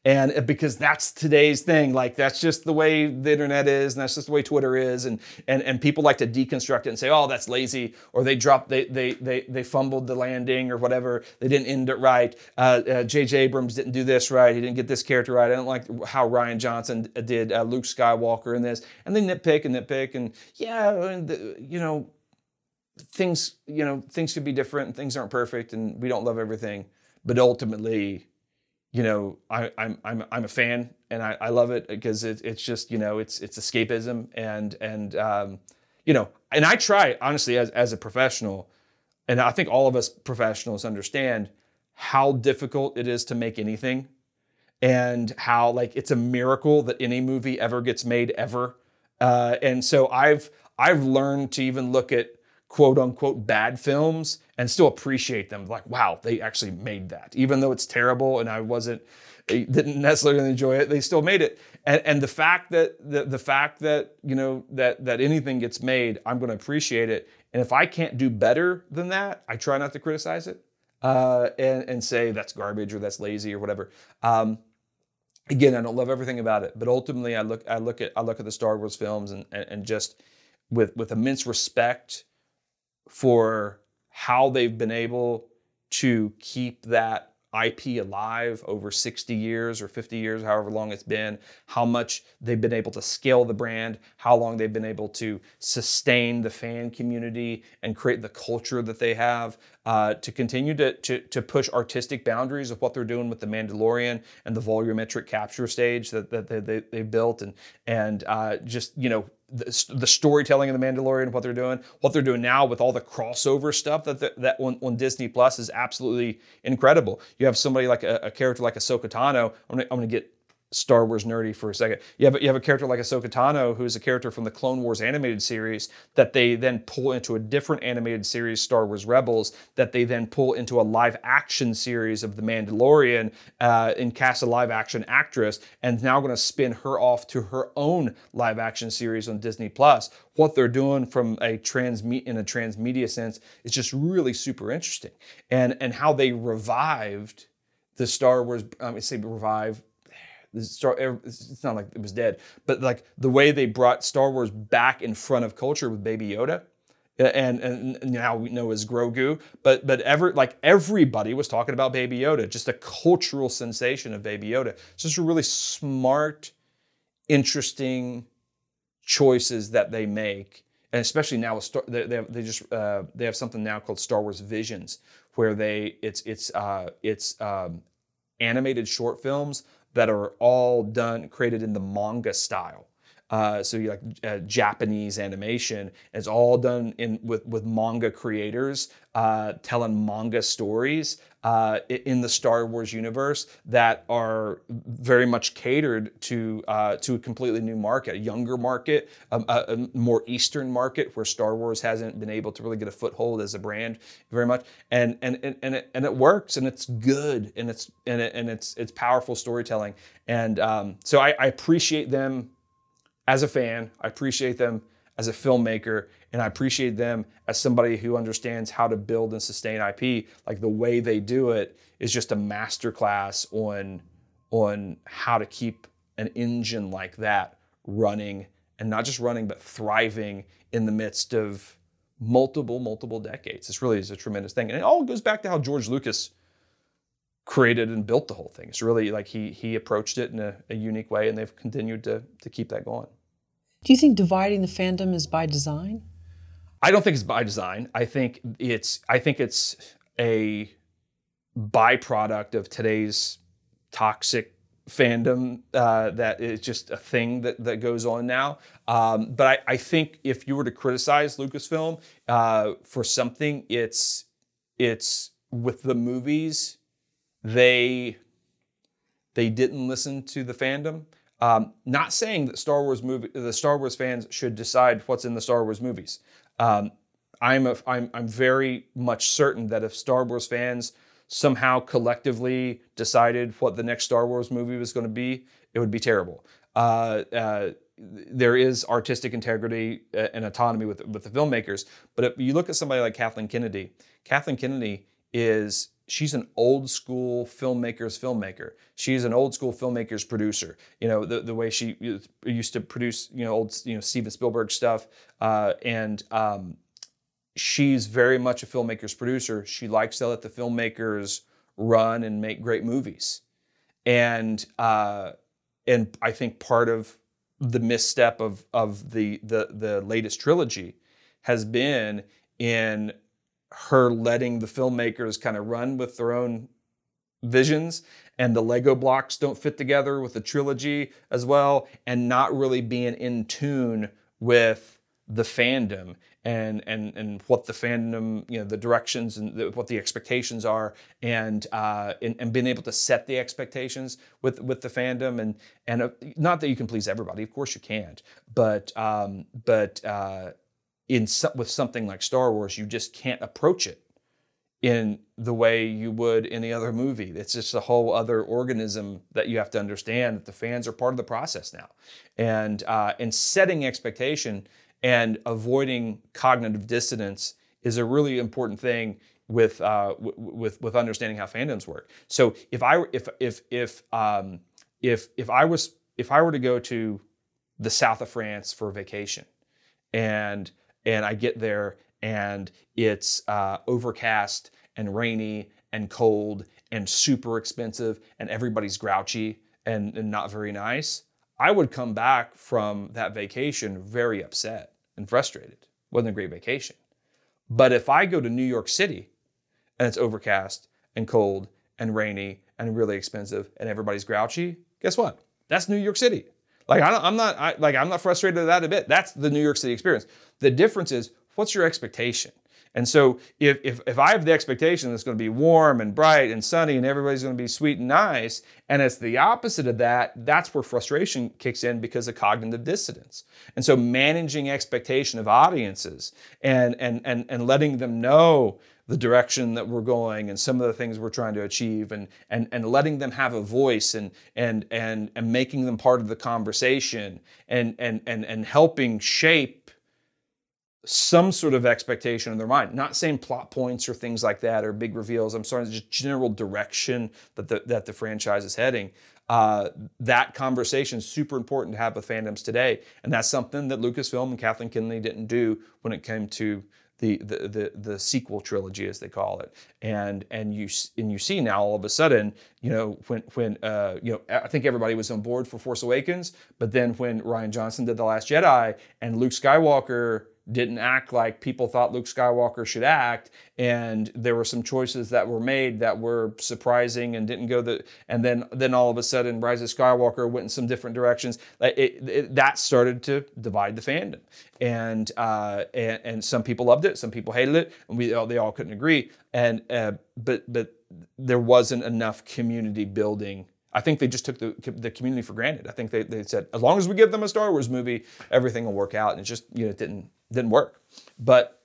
and uh, because that's today's thing like that's just the way the internet is and that's just the way twitter is and and, and people like to deconstruct it and say oh that's lazy or they dropped they they they, they fumbled the landing or whatever they didn't end it right uh, uh, jj abrams didn't do this right he didn't get this character right i don't like how Rian johnson did uh, luke skywalker in this and they nitpick and nitpick and yeah you know things you know things could be different and things aren't perfect and we don't love everything but ultimately you know I, I'm I'm I'm a fan and I, I love it because it, it's just you know it's it's escapism and and um, you know and I try honestly as as a professional and I think all of us professionals understand how difficult it is to make anything and how like it's a miracle that any movie ever gets made ever. Uh, and so I've I've learned to even look at quote unquote bad films and still appreciate them. Like, wow, they actually made that. Even though it's terrible and I wasn't didn't necessarily enjoy it, they still made it. And, and the fact that the, the fact that you know that that anything gets made, I'm going to appreciate it. And if I can't do better than that, I try not to criticize it uh, and and say that's garbage or that's lazy or whatever. Um, again, I don't love everything about it, but ultimately, I look I look at I look at the Star Wars films and and, and just with with immense respect for how they've been able to keep that IP alive over 60 years or 50 years, however long it's been, how much they've been able to scale the brand, how long they've been able to sustain the fan community and create the culture that they have, uh, to continue to, to, to, push artistic boundaries of what they're doing with the Mandalorian and the volumetric capture stage that, that they, they, they built, and, and uh, just, you know, the, the, storytelling of the Mandalorian, what they're doing, what they're doing now with all the crossover stuff that the, that on, on, Disney Plus is absolutely incredible. You have somebody like a, a character like Ahsoka Tano. I'm gonna, I'm gonna get Star Wars nerdy for a second. You have, you have a character like Ahsoka Tano, who's a character from the Clone Wars animated series that they then pull into a different animated series, Star Wars Rebels, that they then pull into a live action series of The Mandalorian uh, and cast a live action actress, and now going to spin her off to her own live action series on Disney Plus. What they're doing from a transmit in a transmedia sense is just really super interesting, and and how they revived the Star Wars. Um, I say revive Star, it's not like it was dead, but like the way they brought Star Wars back in front of culture with Baby Yoda, and and now we know as Grogu, but but ever like everybody was talking about Baby Yoda, just a cultural sensation of Baby Yoda. It's just really smart, interesting choices that they make, and especially now with Star, they, they, have, they just uh, they have something now called Star Wars Visions, where they it's it's uh, it's um, animated short films that are all done created in the manga style. Uh, so you like uh, Japanese animation. It's all done in with with manga creators uh, telling manga stories uh, in the Star Wars universe that are very much catered to uh, to a completely new market, a younger market, a, a, more Eastern market where Star Wars hasn't been able to really get a foothold as a brand very much, and and and and it, and it works and it's good and it's and it, and it's it's powerful storytelling, and um, so I, I appreciate them as a fan, I appreciate them as a filmmaker, and I appreciate them as somebody who understands how to build and sustain IP. Like the way they do it is just a masterclass on on how to keep an engine like that running and not just running but thriving in the midst of multiple multiple decades. This really is a tremendous thing, and it all goes back to how George Lucas created and built the whole thing. It's really like he he approached it in a, a, unique way, and they've continued to to keep that going. Do you think dividing the fandom is by design? I don't think it's by design. I think it's I think it's a byproduct of today's toxic fandom uh, that is just a thing that, that goes on now. Um, but I, I, think if you were to criticize Lucasfilm uh, for something, it's it's with the movies they they didn't listen to the fandom. Um, not saying that Star Wars movie the Star Wars fans should decide what's in the Star Wars movies. Um, I'm, a, I'm I'm very much certain that if Star Wars fans somehow collectively decided what the next Star Wars movie was going to be, it would be terrible. Uh, uh, there is artistic integrity uh, and autonomy with with the filmmakers, but if you look at somebody like Kathleen Kennedy, Kathleen Kennedy is she's an old school filmmaker's filmmaker. She's an old school filmmaker's producer. You know the the way she used to produce you know old you know Steven Spielberg stuff, uh, and um, she's very much a filmmaker's producer. She likes to let the filmmakers run and make great movies, and uh, and I think part of the misstep of of the the the latest trilogy has been in her letting the filmmakers kind of run with their own visions and the lego blocks don't fit together with the trilogy as well and not really being in tune with the fandom and and and what the fandom you know the directions and the, what the expectations are and uh and, and being able to set the expectations with with the fandom. And and uh, not that you can please everybody of course you can't but um but uh in with something like Star Wars, you just can't approach it in the way you would any other movie. It's just a whole other organism that you have to understand that the fans are part of the process now, and uh, and setting expectation and avoiding cognitive dissonance is a really important thing with uh, with with understanding how fandoms work. So if I if if if um, if if I was if I were to go to the south of France for a vacation and and I get there and it's uh, overcast and rainy and cold and super expensive and everybody's grouchy and, and not very nice, I would come back from that vacation very upset and frustrated. Wasn't a great vacation. But if I go to New York City and it's overcast and cold and rainy and really expensive and everybody's grouchy, guess what? That's New York City. Like I am not I, like I'm not frustrated at that a bit. That's the New York City experience. The difference is what's your expectation? And so if, if, if I have the expectation that it's going to be warm and bright and sunny and everybody's going to be sweet and nice, and it's the opposite of that, that's where frustration kicks in because of cognitive dissonance. And so managing expectation of audiences and, and, and, and letting them know the direction that we're going and some of the things we're trying to achieve and and and letting them have a voice and and and and making them part of the conversation and and and and helping shape some sort of expectation in their mind. Not saying plot points or things like that or big reveals. I'm sorry just general direction that the that the franchise is heading. Uh, that conversation is super important to have with fandoms today. And that's something that lucasfilm and kathleen kennedy didn't do when it came to the, the the sequel trilogy as they call it. And and you and you see now all of a sudden you know when when uh, you know I think everybody was on board for Force Awakens but then when Rian Johnson did the Last Jedi and Luke Skywalker didn't act like people thought Luke Skywalker should act, and there were some choices that were made that were surprising and didn't go the. And then then all of a sudden, Rise of Skywalker went in some different directions. It, it, that started to divide the fandom, and, uh, and and some people loved it, some people hated it, and we they all couldn't agree. And uh, but but there wasn't enough community building I think they just took the, the community for granted. I think they, they said, as long as we give them a Star Wars movie, everything will work out. And it just, you know, it didn't, didn't work. But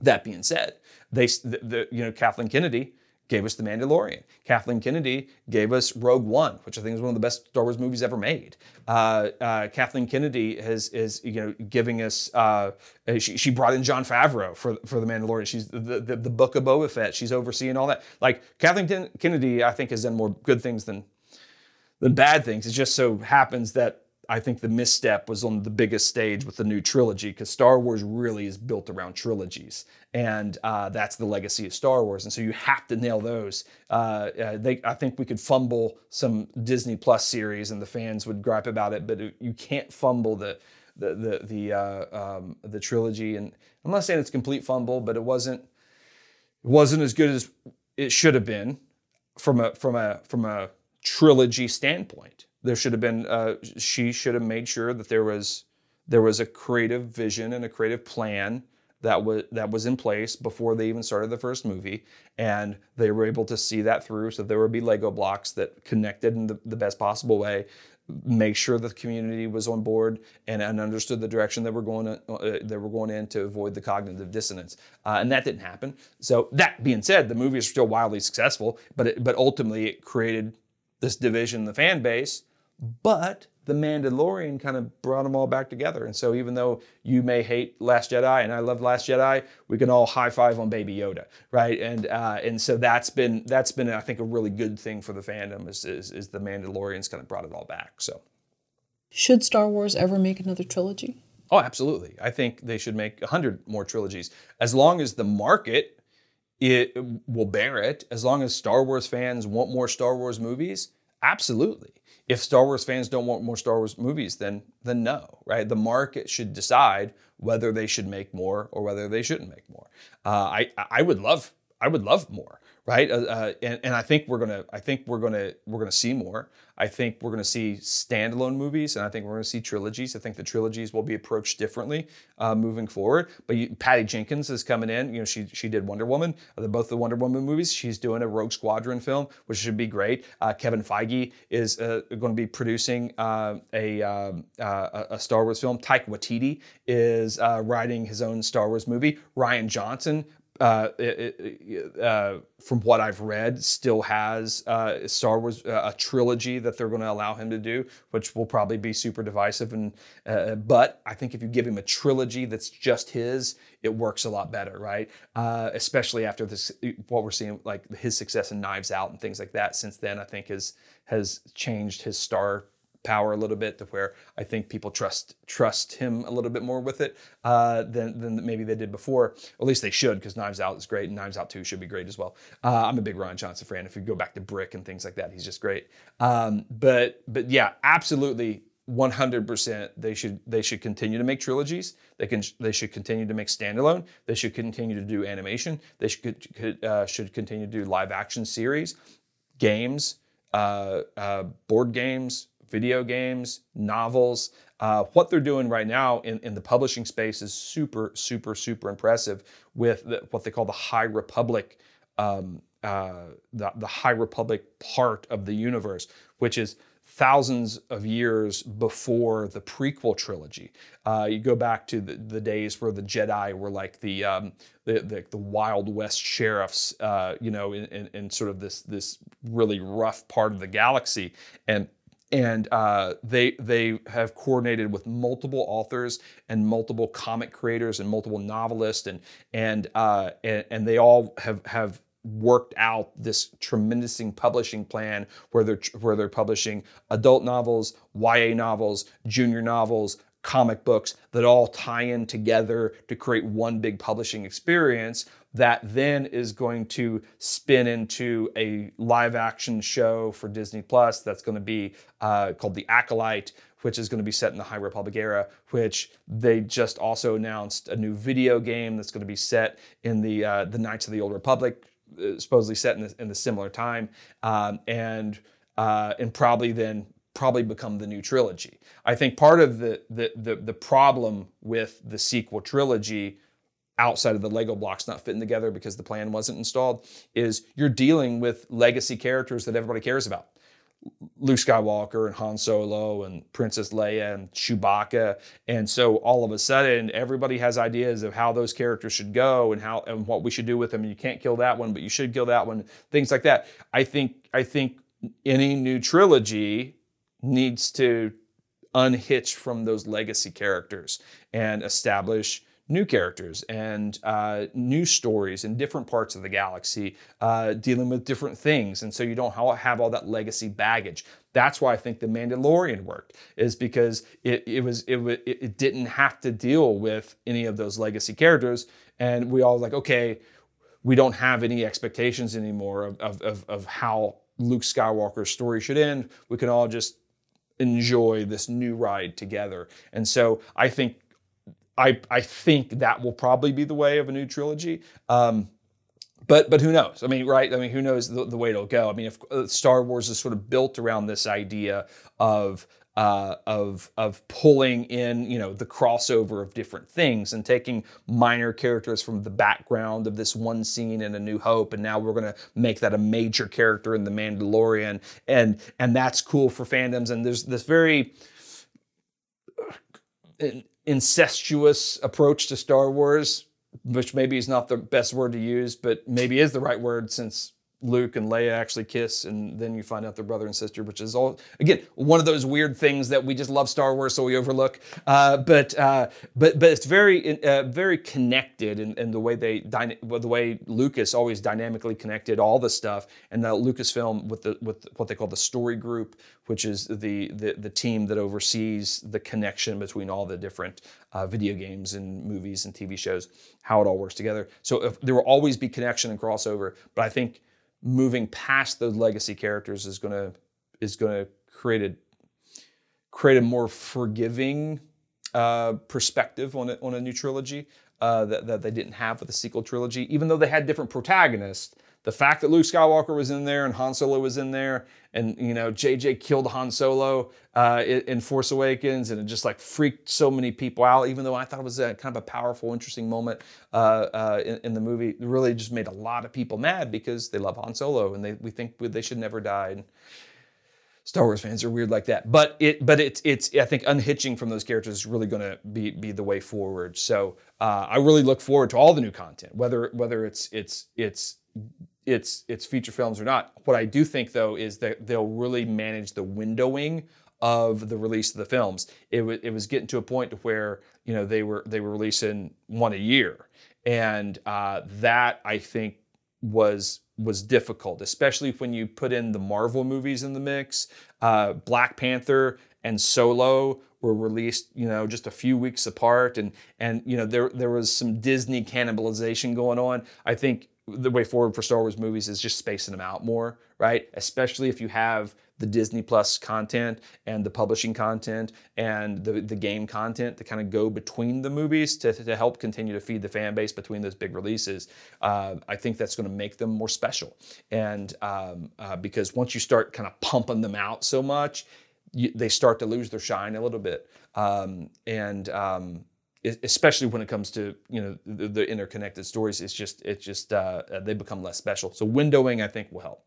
that being said, they, the, the, you know, Kathleen Kennedy gave us The Mandalorian. Kathleen Kennedy gave us Rogue One, which I think is one of the best Star Wars movies ever made. Uh, uh, Kathleen Kennedy has is you know giving us. Uh, she, she brought in Jon Favreau for for The Mandalorian. She's the, the, the book of Boba Fett. She's overseeing all that. Like Kathleen Kennedy, I think has done more good things than than bad things. It just so happens that I think the misstep was on the biggest stage with the new trilogy because Star Wars really is built around trilogies, and uh, that's the legacy of Star Wars. And so you have to nail those. Uh, uh, they, I think we could fumble some Disney Plus series, and the fans would gripe about it, but it, you can't fumble the the the the, uh, um, the trilogy. And I'm not saying it's complete fumble, but it wasn't it wasn't as good as it should have been from a from a from a trilogy standpoint. There should have been uh, she should have made sure that there was there was a creative vision and a creative plan that was that was in place before they even started the first movie, and they were able to see that through. So there would be Lego blocks that connected in the, the best possible way. Make sure the community was on board and, and understood the direction that we're going to, uh, that we're going in to avoid the cognitive dissonance, uh, and that didn't happen. So that being said, the movie is still wildly successful, but it, but ultimately it created this division in the fan base, but the Mandalorian kind of brought them all back together. And so even though you may hate Last Jedi and I love Last Jedi, we can all high five on Baby Yoda, right? And uh, and so that's been that's been I think a really good thing for the fandom is is, is the Mandalorians kind of brought it all back. So should Star Wars ever make another trilogy? Oh, absolutely. I think they should make a 100 more trilogies. As long as the market it will bear it, as long as Star Wars fans want more Star Wars movies, absolutely. If Star Wars fans don't want more Star Wars movies, then then no, right? The market should decide whether they should make more or whether they shouldn't make more. Uh, I I would love I would love more right? Uh, uh, and, and I think we're gonna I think we're gonna we're gonna see more. I think we're gonna see standalone movies, and I think we're gonna see trilogies. I think the trilogies will be approached differently uh, moving forward. But you, Patty Jenkins is coming in. You know, she she did Wonder Woman, uh, both the Wonder Woman movies. She's doing a Rogue Squadron film, which should be great. Uh, Kevin Feige is uh, going to be producing a um, a Star Wars film. Taika Waititi is writing his own Star Wars movie. Rian Johnson uh, uh, from what I've read, still has uh, Star Wars uh, a trilogy that they're going to allow him to do, which will probably be super divisive. And uh, but I think if you give him a trilogy that's just his, it works a lot better, right? Uh, especially after this, what we're seeing, like his success in Knives Out and things like that. Since then, I think has has changed his star power a little bit to where I think people trust trust him a little bit more with it uh, than than maybe they did before. Or at least they should, because Knives Out is great, and Knives Out Two should be great as well. Uh, I'm a big Rian Johnson fan. If you go back to Brick and things like that, he's just great. Um, but but yeah, absolutely. 100% they should they should continue to make trilogies they can they should continue to make standalone they should continue to do animation they should uh, should continue to do live action series games uh, uh, board games video games, novels. Uh, what they're doing right now in, in the publishing space is super, super, super impressive with the, what they call the High Republic, um, uh, the, the High Republic part of the universe, which is thousands of years before the prequel trilogy. Uh, you go back to the, the, days where the Jedi were like the um, the, the, the, Wild West sheriffs, uh, you know, in, in, in, sort of this this really rough part of the galaxy, and and uh, they they have coordinated with multiple authors and multiple comic creators and multiple novelists and and uh, and, and, they all have have worked out this tremendous publishing plan where they're where they're publishing adult novels, YA novels, junior novels, comic books that all tie in together to create one big publishing experience that then is going to spin into a live action show for Disney Plus that's going to be uh, called The Acolyte, which is going to be set in the High Republic era, which they just also announced a new video game that's going to be set in the uh, the Knights of the Old Republic, uh, supposedly set in the, in the similar time, um, and uh, and probably then probably become the new trilogy. I think part of the the the, the problem with the sequel trilogy outside of the Lego blocks not fitting together because the plan wasn't installed is you're dealing with legacy characters that everybody cares about. Luke Skywalker and Han Solo and Princess Leia and Chewbacca. And so all of a sudden everybody has ideas of how those characters should go and how and what we should do with them. You can't kill that one, but you should kill that one, things like that. I think I think any new trilogy needs to unhitch from those legacy characters and establish new characters and uh, new stories in different parts of the galaxy uh, dealing with different things. And so you don't have all that legacy baggage. That's why i think the mandalorian worked is because it, it was it, it didn't have to deal with any of those legacy characters. And we all like okay we don't have any expectations anymore of, of, of, of how luke skywalker's story should end. We can all just enjoy this new ride together. And so i think I, I think that will probably be the way of a new trilogy. Um, but but who knows? I mean, right? I mean, who knows the, the way it'll go? I mean, if uh, Star Wars is sort of built around this idea of uh, of of pulling in, you know, the crossover of different things and taking minor characters from the background of this one scene in A New Hope, and now we're going to make that a major character in The Mandalorian, and and that's cool for fandoms. And there's this very incestuous approach to Star Wars, which maybe is not the best word to use, but maybe is the right word since Luke and Leia actually kiss, and then you find out they're brother and sister, which is all again one of those weird things that we just love Star Wars, so we overlook. Uh, but uh, but but it's very uh, very connected in, in, the way they the way Lucas always dynamically connected all the stuff, and the Lucasfilm with the with what they call the story group, which is the the, the team that oversees the connection between all the different uh, video games and movies and TV shows, how it all works together. So if, there will always be connection and crossover, but I think moving past those legacy characters is going to is going to create a create a more forgiving uh, perspective on a, on a new trilogy uh, that, that they didn't have with the sequel trilogy. Even though they had different protagonists, the fact that Luke Skywalker was in there and Han Solo was in there, and you know JJ killed Han Solo uh, in Force Awakens, and it just like freaked so many people out. Even though I thought it was a kind of a powerful, interesting moment uh, uh, in, in, the movie, it really just made a lot of people mad because they love Han Solo and they we think they should never die. And, Star Wars fans are weird like that, but it, but it's, it's, I think unhitching from those characters is really going to be, be the way forward. So uh, I really look forward to all the new content, whether, whether it's, it's, it's its its feature films or not. What I do think though is that they'll really manage the windowing of the release of the films. It, w- it was getting to a point to where you know they were they were releasing one a year, and uh, that I think was was difficult, especially when you put in the Marvel movies in the mix. Uh, Black Panther and Solo were released, you know, just a few weeks apart, and and you know there there was some Disney cannibalization going on. I think the way forward for Star Wars movies is just spacing them out more, right? Especially if you have the Disney Plus content and the publishing content and the, the game content to kind of go between the movies to, to help continue to feed the fan base between those big releases. Uh, I think that's going to make them more special. And um, uh, because once you start kind of pumping them out so much, you, they start to lose their shine a little bit. Um, and um, especially when it comes to you know the, the interconnected stories it's just it's just uh, uh, they become less special. So windowing i think will help.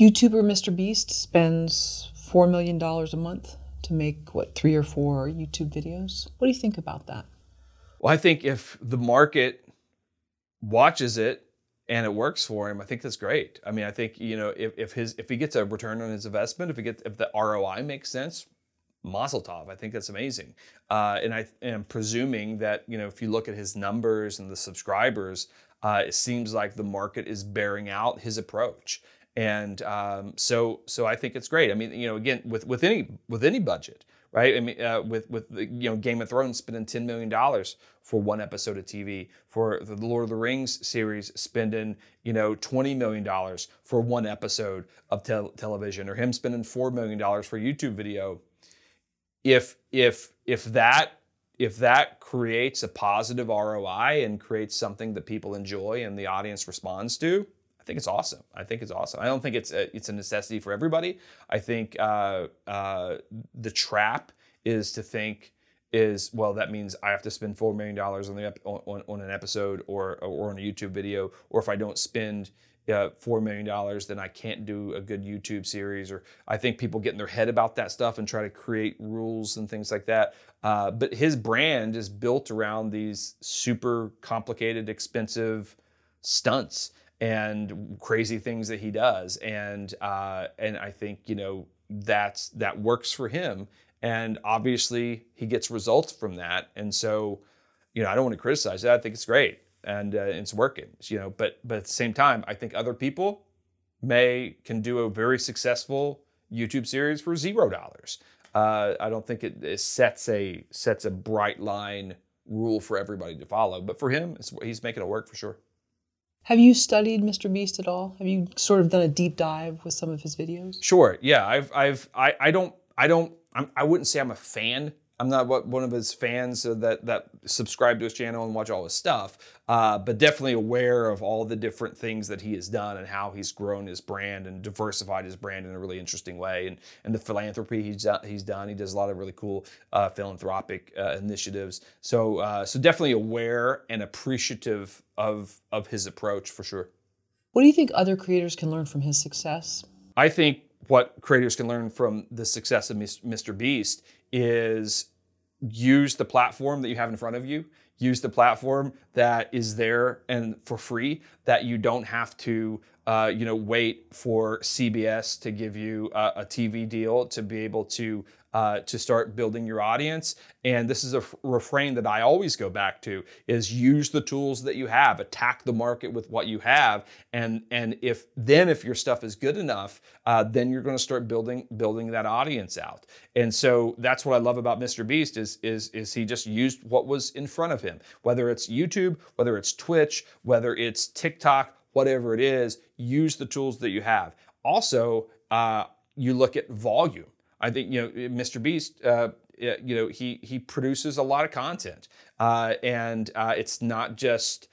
Youtuber mr beast spends four million dollars a month to make what three or four youtube videos? What do you think about that? Well i think if the market watches it and it works for him i think that's great. I mean i think you know if, if his if he gets a return on his investment if he gets if the roi makes sense Mazel tov. I think that's amazing. Uh, and I am presuming that, you know, if you look at his numbers and the subscribers, uh, it seems like the market is bearing out his approach. And um, so, so I think it's great. I mean, you know, again, with, with any with any budget, right? I mean, uh, with with the, you know Game of Thrones spending ten million dollars for one episode of TV, for the Lord of the Rings series spending you know twenty million dollars for one episode of te- television, or him spending four million dollars for YouTube video if if if that if that creates a positive ROI and creates something that people enjoy and the audience responds to, I think it's awesome. I think it's awesome. I don't think it's a, it's a necessity for everybody. I think uh, uh, the trap is to think is well that means I have to spend four million dollars on the on, on an episode or or on a YouTube video, or if I don't spend uh, $4 million, then I can't do a good YouTube series. Or I think people get in their head about that stuff and try to create rules and things like that. Uh, but his brand is built around these super complicated, expensive stunts and crazy things that he does. And, uh, and I think, you know, that's, that works for him. And obviously he gets results from that. And so, you know, I don't want to criticize that. I think it's great and uh, it's working. You know, but but at the same time, I think other people may can do a very successful YouTube series for zero dollars. Uh, I don't think it, it, sets a sets a bright line rule for everybody to follow, but for him, he's making it work for sure. Have you studied Mr. Beast at all? Have you sort of done a deep dive with some of his videos? Sure. Yeah, I've I've I, I don't I don't I'm, I would not say I'm a fan I'm not one of his fans that that subscribe to his channel and watch all his stuff, uh, but definitely aware of all the different things that he has done and how he's grown his brand and diversified his brand in a really interesting way, and and the philanthropy he's done. He's done. He does a lot of really cool uh, philanthropic uh, initiatives. So uh, so definitely aware and appreciative of of his approach for sure. What do you think other creators can learn from his success? I think what creators can learn from the success of Mr. Beast is use the platform that you have in front of you. Use the platform that is there and for free that you don't have to uh, you know, wait for CBS to give you a, a TV deal to be able to uh, to start building your audience. And this is a f- refrain that I always go back to: is use the tools that you have, attack the market with what you have, and and if then if your stuff is good enough, uh, then you're going to start building building that audience out. And so that's what I love about Mr. Beast is is is he just used what was in front of him, whether it's YouTube, whether it's Twitch, whether it's TikTok, whatever it is, use the tools that you have. Also, uh, you look at volume. I think you know Mr. Beast. Uh, you know he he produces a lot of content, uh, and uh, it's not just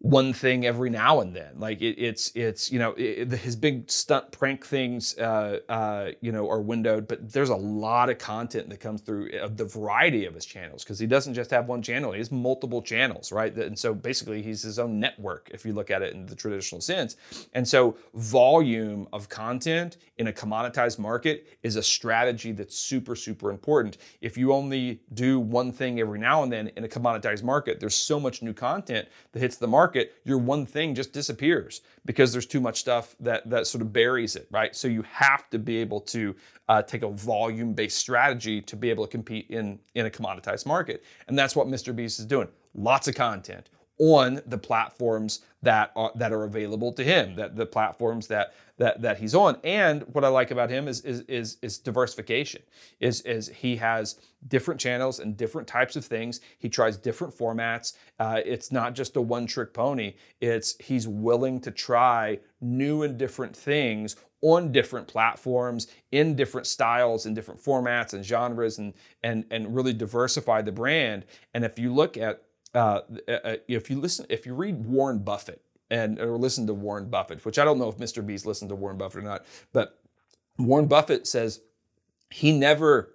one thing every now and then. Like it, it's it's you know it, his big stunt prank things uh, uh, you know are windowed, but there's a lot of content that comes through uh, the variety of his channels because he doesn't just have one channel; he has multiple channels, right? And so basically, he's his own network if you look at it in the traditional sense. And so volume of content in a commoditized market is a strategy that's super super important. If you only do one thing every now and then in a commoditized market, there's so much new content that hits the market market, your one thing just disappears because there's too much stuff that that sort of buries it, right? So you have to be able to uh, take a volume-based strategy to be able to compete in in a commoditized market, and that's what Mr. Beast is doing. Lots of content on the platforms that are that are available to him that the platforms that that that he's on. And what i like about him is is is, is diversification is is he has different channels and different types of things. He tries different formats. Uh, it's not just a one trick pony. It's he's willing to try new and different things on different platforms in different styles and different formats and genres and and and really diversify the brand. And if you look at uh, uh, uh, if you listen, if you read Warren Buffett and or listen to Warren Buffett, which I don't know if Mr. Beast listened to Warren Buffett or not, but Warren Buffett says he never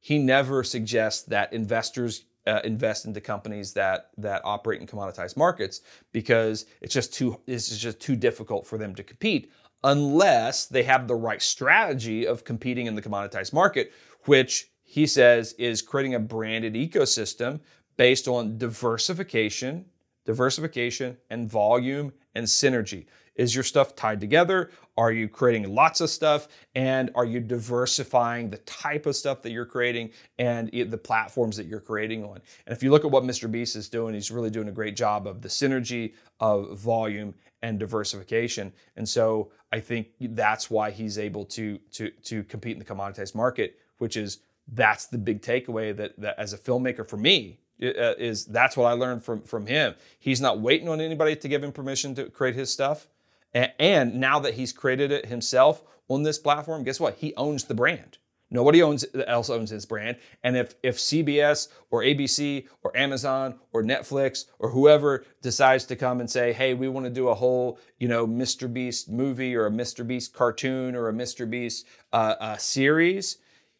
he never suggests that investors uh, invest into companies that that operate in commoditized markets because it's just too it's just too difficult for them to compete unless they have the right strategy of competing in the commoditized market, which he says is creating a branded ecosystem based on diversification, diversification and volume and synergy. Is your stuff tied together? Are you creating lots of stuff? And are you diversifying the type of stuff that you're creating and the platforms that you're creating on? And if you look at what Mr. Beast is doing, he's really doing a great job of the synergy of volume and diversification. And so I think that's why he's able to, to, to compete in the commoditized market, which is that's the big takeaway that, that as a filmmaker for me, uh, is that's what I learned from from him. He's not waiting on anybody to give him permission to create his stuff. And, and now that he's created it himself on this platform, guess what? He owns the brand. Nobody owns else owns his brand. And if if CBS or ABC or Amazon or Netflix or whoever decides to come and say, "Hey, we want to do a whole, you know, Mr. Beast movie or a Mr. Beast cartoon or a Mr. Beast uh, uh, series,"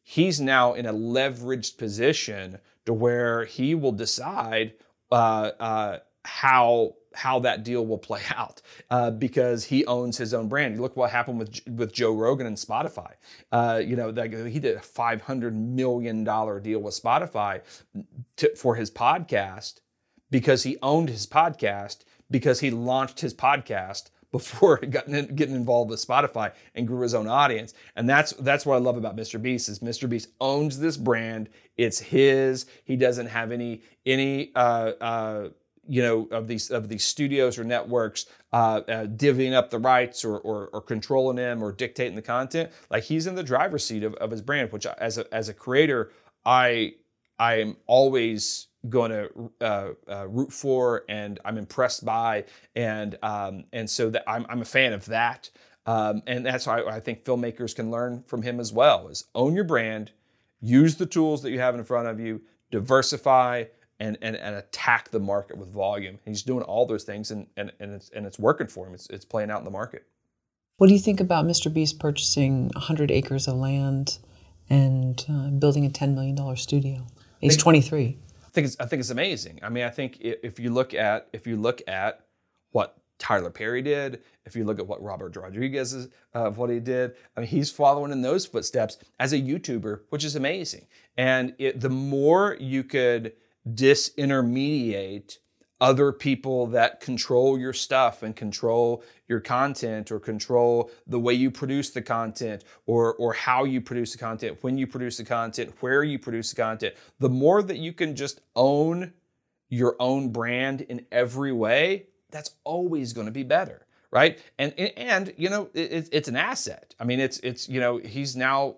he's now in a leveraged position to where he will decide uh, uh, how how that deal will play out uh, because he owns his own brand. Look what happened with with Joe Rogan and Spotify. Uh, you know, that, he did a five hundred million dollar deal with Spotify to, for his podcast because he owned his podcast because he launched his podcast before getting, getting involved with Spotify and grew his own audience. And that's that's what I love about Mr. Beast is Mr. Beast owns this brand. It's his. He doesn't have any any uh, uh, you know of these of these studios or networks uh, uh, divvying up the rights or, or, or controlling them or dictating the content. Like he's in the driver's seat of, of his brand, which as a as a creator, I I am always going to uh, uh, root for and I'm impressed by, and um, and so that I'm, I'm a fan of that, um, and that's why I, think filmmakers can learn from him as well. Is own your brand, use the tools that you have in front of you, diversify, and and, and attack the market with volume. He's doing all those things, and and and it's and it's working for him. It's it's playing out in the market. What do you think about Mr. Beast purchasing 100 acres of land and uh, building a $10 million studio? He's 23 think it's I think it's amazing. I mean, I think if you look at if you look at what Tyler Perry did, if you look at what Robert Rodriguez is, uh, what he did, I mean, he's following in those footsteps as a YouTuber, which is amazing. And it, the more you could disintermediate other people that control your stuff and control your content or control the way you produce the content or or how you produce the content, when you produce the content, where you produce the content, the more that you can just own your own brand in every way, that's always going to be better right? And and you know it, it's an asset. I mean, it's it's you know he's now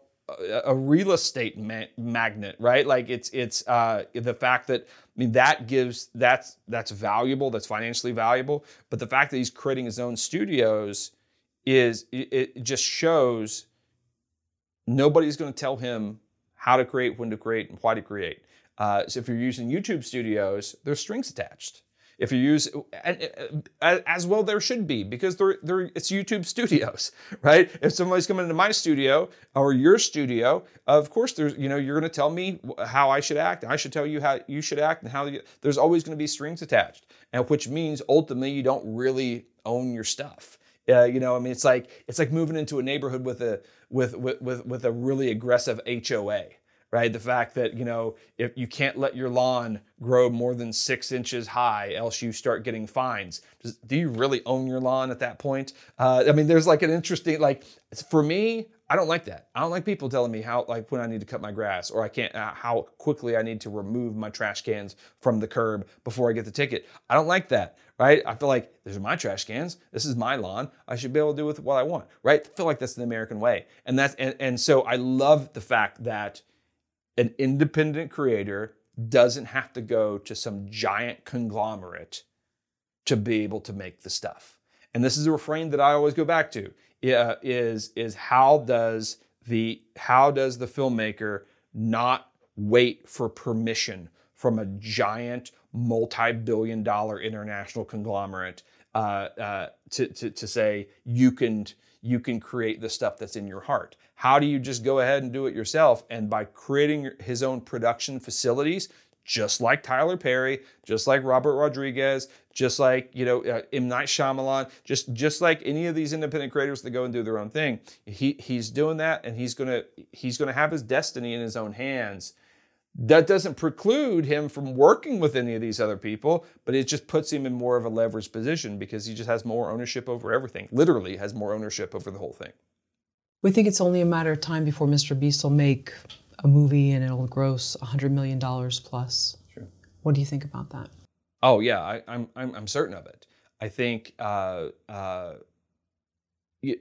a, real estate ma- magnet, right? Like it's it's uh, the fact that I mean that gives that's that's valuable, that's financially valuable. But the fact that he's creating his own studios is it, it just shows nobody's going to tell him how to create, when to create, and why to create. Uh, so if you're using YouTube studios, there's strings attached. If you use, as well, there should be because they're, they're, it's YouTube studios, right? If somebody's coming into my studio or your studio, of course, there's, you know, you're going to tell me how I should act. I should tell you how you should act and how you, there's always going to be strings attached, and which means ultimately you don't really own your stuff. Uh, you know, I mean, it's like it's like moving into a neighborhood with a with with with, with a really aggressive HOA right? The fact that, you know, if you can't let your lawn grow more than six inches high, else you start getting fines. Do you really own your lawn at that point? Uh, I mean, there's like an interesting, like, for me, I don't like that. I don't like people telling me how, like, when I need to cut my grass or I can't, uh, how quickly I need to remove my trash cans from the curb before I get the ticket. I don't like that, right? I feel like these are my trash cans. This is my lawn. I should be able to do with what I want, right? I feel like that's the American way. And that's, and, and so I love the fact that an independent creator doesn't have to go to some giant conglomerate to be able to make the stuff. And this is a refrain that I always go back to uh, is is how does the how does the filmmaker not wait for permission from a giant multi-billion dollar international conglomerate uh, uh, to, to, say you can you can create the stuff that's in your heart how do you just go ahead and do it yourself? And by creating his own production facilities, just like Tyler Perry, just like Robert Rodriguez, just like you know uh, M Night Shyamalan, just just like any of these independent creators that go and do their own thing. He he's doing that, and he's gonna he's gonna have his destiny in his own hands. That doesn't preclude him from working with any of these other people, but it just puts him in more of a leveraged position because he just has more ownership over everything. Literally, has more ownership over the whole thing. We think it's only a matter of time before Mr. Beast will make a movie and it'll gross $100 million plus. Sure. What do you think about that? Oh, yeah, I, am I'm, I'm certain of it. I think uh, uh,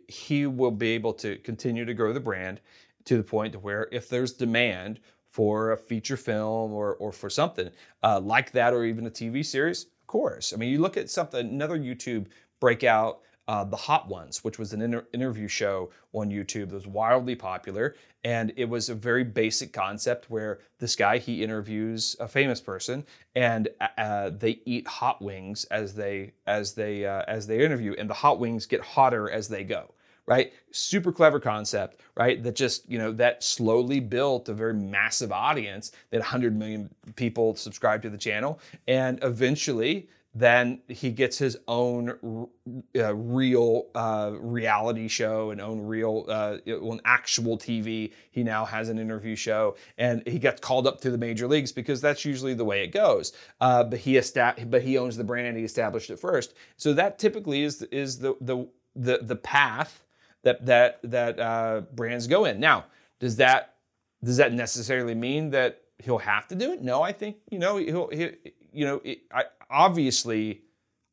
he will be able to continue to grow the brand to the point to where if there's demand for a feature film or, or for something uh, like that or even a TV series, of course. I mean, you look at something, another YouTube breakout uh, The Hot Ones, which was an inter- interview show on YouTube that was wildly popular. And it was a very basic concept where this guy, he interviews a famous person and uh, uh they eat hot wings as they, as they, uh, as they interview. And the hot wings get hotter as they go right? Super clever concept, right? That just, you know, that slowly built a very massive audience that 100 million people subscribe to the channel. And eventually, then he gets his own uh, real uh, reality show and own real uh, on actual TV. He now has an interview show, and he gets called up to the major leagues because that's usually the way it goes. Uh, but he esta- but he owns the brand and he established it first. So that typically is is the the the, the path that that that uh, brands go in. Now, does that does that necessarily mean that he'll have to do it? No, I think you know he'll he, you know it, I obviously,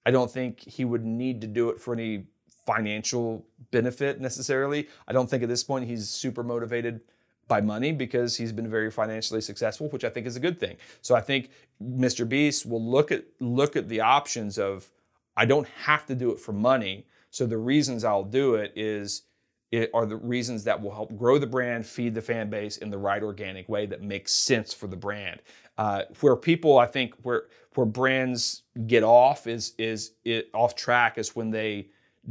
I don't think he would need to do it for any financial benefit necessarily. I don't think at this point he's super motivated by money because he's been very financially successful, which I think is a good thing. So I think Mr. Beast will look at look at the options of I don't have to do it for money. So the reasons I'll do it is it are the reasons that will help grow the brand, feed the fan base in the right organic way that makes sense for the brand. Uh, where people, I think, where where brands get off is is it off track is when they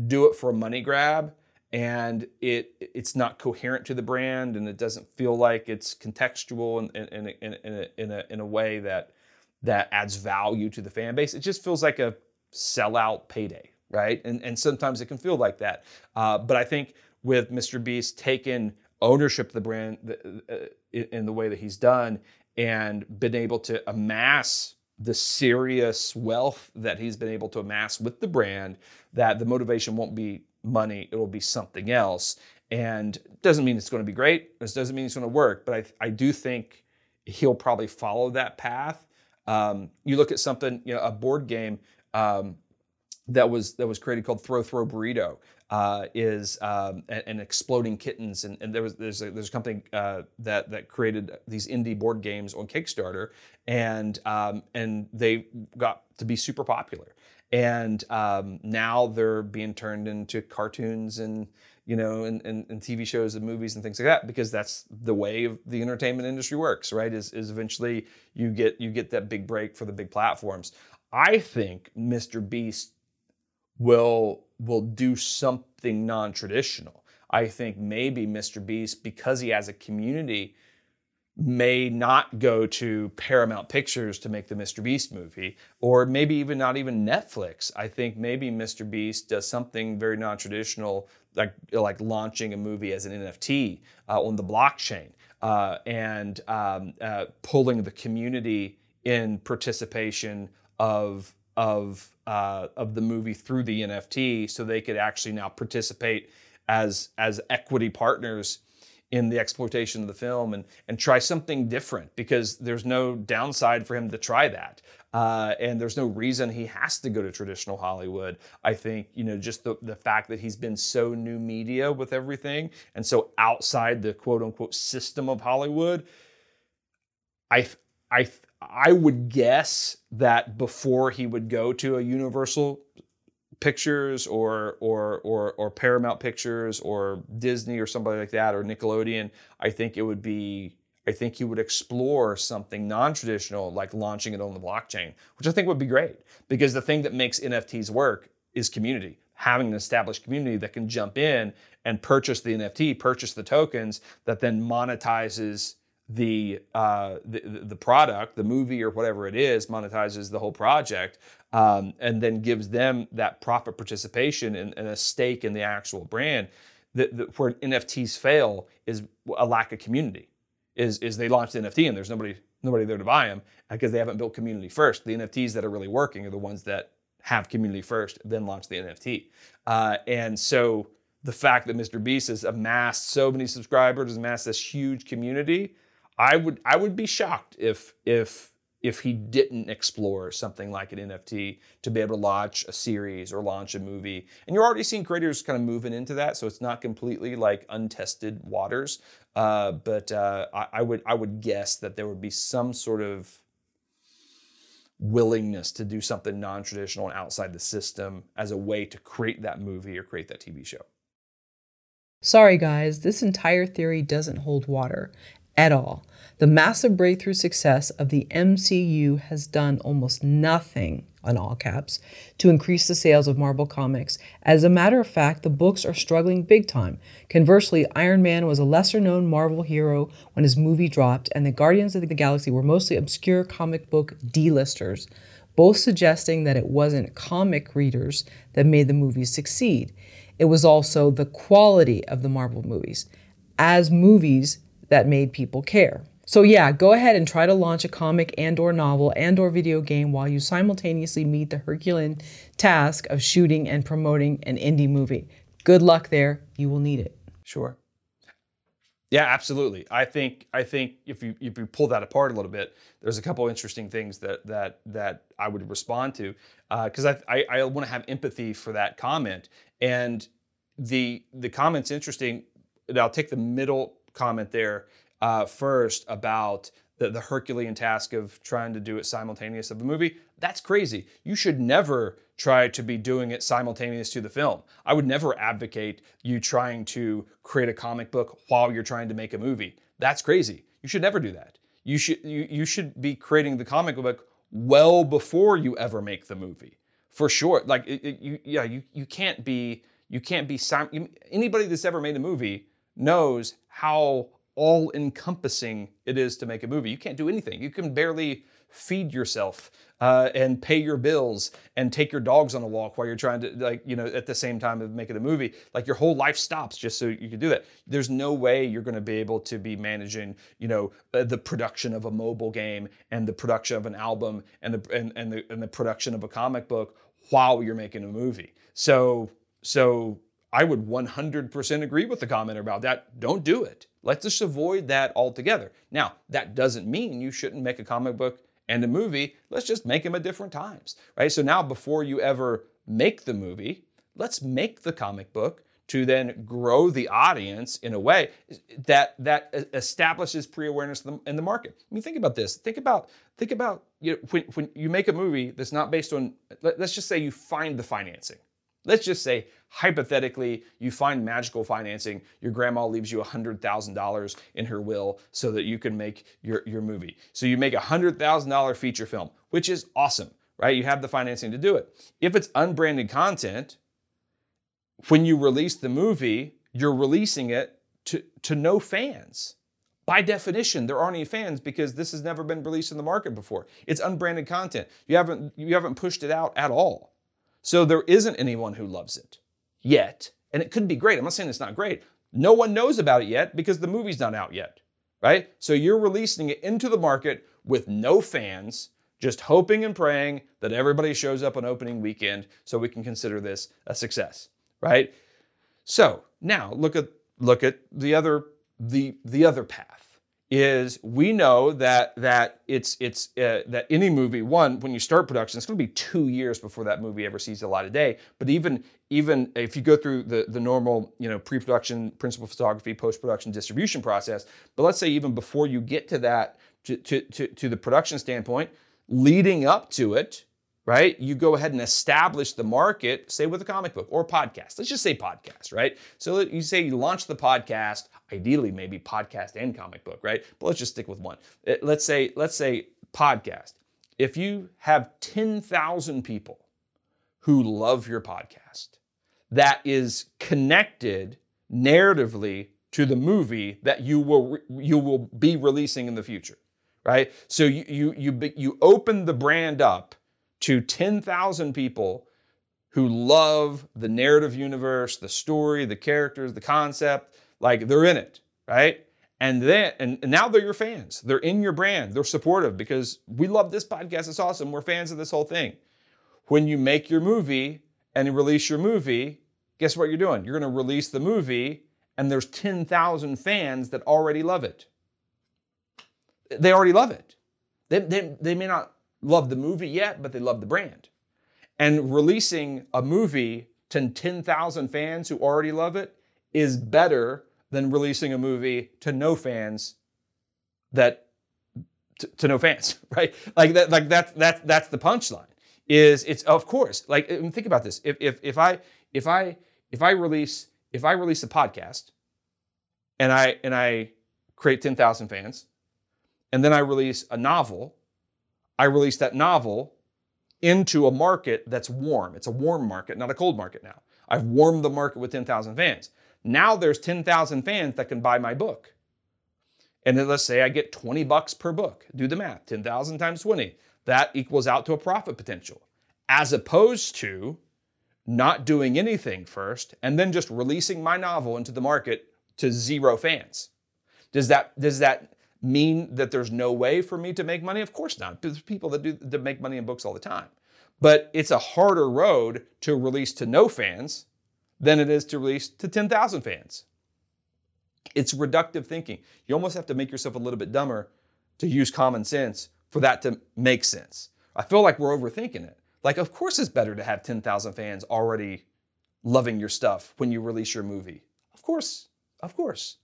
do it for a money grab and it it's not coherent to the brand and it doesn't feel like it's contextual in in, in, in, a, in, a, in a way that that adds value to the fan base. It just feels like a sellout payday, right? And and sometimes it can feel like that. Uh, but I think with Mr. Beast taking ownership of the brand uh, in the way that he's done and been able to amass the serious wealth that he's been able to amass with the brand that the motivation won't be money, it'll be something else. And doesn't mean it's going to be great. This doesn't mean it's going to work, but I, I do think he'll probably follow that path. Um, you look at something, you know, a board game um, that was that was created called Throw Throw Burrito uh, is um, and, exploding kittens. And, and, there was there's a, there's a company uh, that that created these indie board games on Kickstarter. And um, and they got to be super popular. And um, now they're being turned into cartoons and you know and, and, and, TV shows and movies and things like that because that's the way of the entertainment industry works right? Is, is eventually you get you get that big break for the big platforms. I think Mr. Beast will will do something non-traditional. I think maybe Mr. Beast, because he has a community, may not go to Paramount Pictures to make the Mr. Beast movie, or maybe even not even Netflix. I think maybe Mr. Beast does something very non-traditional, like like launching a movie as an NFT uh, on the blockchain uh, and um, uh, pulling the community in participation of of uh, of the movie through the NFT, so they could actually now participate as as equity partners in the exploitation of the film and and try something different because there's no downside for him to try that. Uh, and there's no reason he has to go to traditional Hollywood. I think, you know, just the, the fact that he's been so new media with everything and so outside the quote unquote system of Hollywood, I, I, I would guess that before he would go to a Universal Pictures or or or or Paramount Pictures or Disney or somebody like that or Nickelodeon, I think it would be I think he would explore something non-traditional like launching it on the blockchain, which I think would be great because the thing that makes NFTs work is community. Having an established community that can jump in and purchase the NFT, purchase the tokens that then monetizes the, uh, the the product, the movie or whatever it is, monetizes the whole project, um, and then gives them that profit participation and, and a stake in the actual brand. The, the, where NFTs fail is a lack of community. Is is they launch the NFT and there's nobody nobody there to buy them because they haven't built community first. The NFTs that are really working are the ones that have community first, then launch the NFT. Uh, and so the fact that Mr. Beast has amassed so many subscribers, amassed this huge community, I would I would be shocked if if if he didn't explore something like an NFT to be able to launch a series or launch a movie. And you're already seeing creators kind of moving into that, so it's not completely like untested waters. Uh, but uh, I, I, would I would guess that there would be some sort of willingness to do something non-traditional and outside the system as a way to create that movie or create that TV show. Sorry, guys, this entire theory doesn't hold water at all. The massive breakthrough success of the MCU has done almost nothing, on all caps, to increase the sales of Marvel Comics. As a matter of fact, the books are struggling big time. Conversely, Iron Man was a lesser known Marvel hero when his movie dropped, and the Guardians of the Galaxy were mostly obscure comic book D-listers, both suggesting that it wasn't comic readers that made the movies succeed. It was also the quality of the Marvel movies. As movies, that made people care. So yeah, go ahead and try to launch a comic and or novel and or video game while you simultaneously meet the Herculean task of shooting and promoting an indie movie. Good luck there. You will need it. Sure. Yeah, absolutely. I think I think if you if you pull that apart a little bit, there's a couple interesting things that that that I would respond to because uh, I I, I want to have empathy for that comment and the the comment's interesting. And I'll take the middle comment there uh, first about the, the Herculean task of trying to do it simultaneous of the movie. That's crazy. You should never try to be doing it simultaneous to the film. I would never advocate you trying to create a comic book while you're trying to make a movie. That's crazy. You should never do that. You should you, you should be creating the comic book well before you ever make the movie. For sure. Like it, it, you yeah, you you can't be you can't be sim- anybody that's ever made a movie knows how all encompassing it is to make a movie. You can't do anything. You can barely feed yourself uh, and pay your bills and take your dogs on a walk while you're trying to like you know at the same time of making a movie like your whole life stops just so you can do that there's no way you're going to be able to be managing you know uh, the production of a mobile game and the production of an album and the and, and the and the production of a comic book while you're making a movie so so I would 100% agree with the commenter about that. Don't do it. Let's just avoid that altogether. Now, that doesn't mean you shouldn't make a comic book and a movie. Let's just make them at different times, right? So now, before you ever make the movie, let's make the comic book to then grow the audience in a way that that establishes pre-awareness in the market. I mean, think about this. Think about think about you know, when when you make a movie that's not based on. Let's just say you find the financing, Let's just say, hypothetically, you find magical financing. Your grandma leaves you $100,000 in her will so that you can make your, your movie. So you make a $100,000 feature film, which is awesome, right? You have the financing to do it. If it's unbranded content, when you release the movie, you're releasing it to, to no fans. By definition, there aren't any fans because this has never been released in the market before. It's unbranded content. You haven't, you haven't pushed it out at all. So there isn't anyone who loves it yet. And it could be great. I'm not saying it's not great. No one knows about it yet because the movie's not out yet, right? So you're releasing it into the market with no fans, just hoping and praying that everybody shows up on opening weekend so we can consider this a success, right? So now look at look at the other the the other path is we know that that it's it's uh, that any movie one when you start production it's going to be two years before that movie ever sees the light of day. But even even if you go through the the normal you know pre-production principal photography post-production distribution process but let's say even before you get to that to to to, to the production standpoint leading up to it right? You go ahead and establish the market, say with a comic book or podcast. Let's just say podcast, right? So you say you launch the podcast ideally maybe podcast and comic book, right? But let's just stick with one. Uh, let's say let's say podcast. If you have 10,000 people who love your podcast, that is connected narratively to the movie that you will you will be releasing in the future, right? So you you you you open the brand up to 10,000 people who love the narrative universe, the story, the characters, the concept, like they're in it, right? And then and, now they're your fans. They're in your brand. They're supportive because we love this podcast. It's awesome. We're fans of this whole thing. When you make your movie and release your movie, guess what you're doing? You're going to release the movie and there's 10,000 fans that already love it. They already love it. They, they, they may not love the movie yet, but they love the brand. And releasing a movie to 10,000 fans who already love it is better than releasing a movie to no fans that to, to no fans, right? Like that, like that's that's that's the punchline. Is it's of course like think about this. If if if I if I if I release if I release a podcast and I and I create 10,000 fans and then I release a novel, I release that novel into a market that's warm. It's a warm market, not a cold market now. I've warmed the market with 10,000 fans. Now there's 10,000 fans that can buy my book. And then let's say I get 20 bucks per book. Do the math 10,000 times 20. That equals out to a profit potential. As opposed to not doing anything first and then just releasing my novel into the market to zero fans. Does that, does that mean that there's no way for me to make money? Of course not. There's people that do that make money in books all the time. But it's a harder road to release to no fans than it is to release to 10,000 fans. It's reductive thinking. You almost have to make yourself a little bit dumber to use common sense for that to make sense. I feel like we're overthinking it. Like, of course, it's better to have 10,000 fans already loving your stuff when you release your movie. Of course, of course,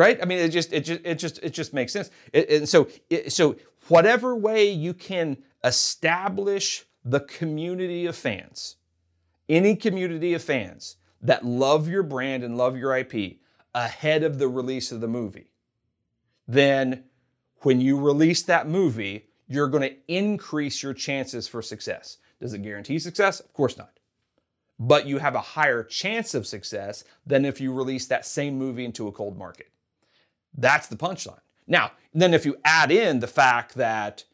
right? I mean, it just, it just, it just, it just makes sense. It, and so, it, so whatever way you can establish the community of fans, any community of fans that love your brand and love your IP ahead of the release of the movie, then when you release that movie, you're going to increase your chances for success. Does it guarantee success? Of course not. But you have a higher chance of success than if you release that same movie into a cold market. That's the punchline. Now, then if you add in the fact that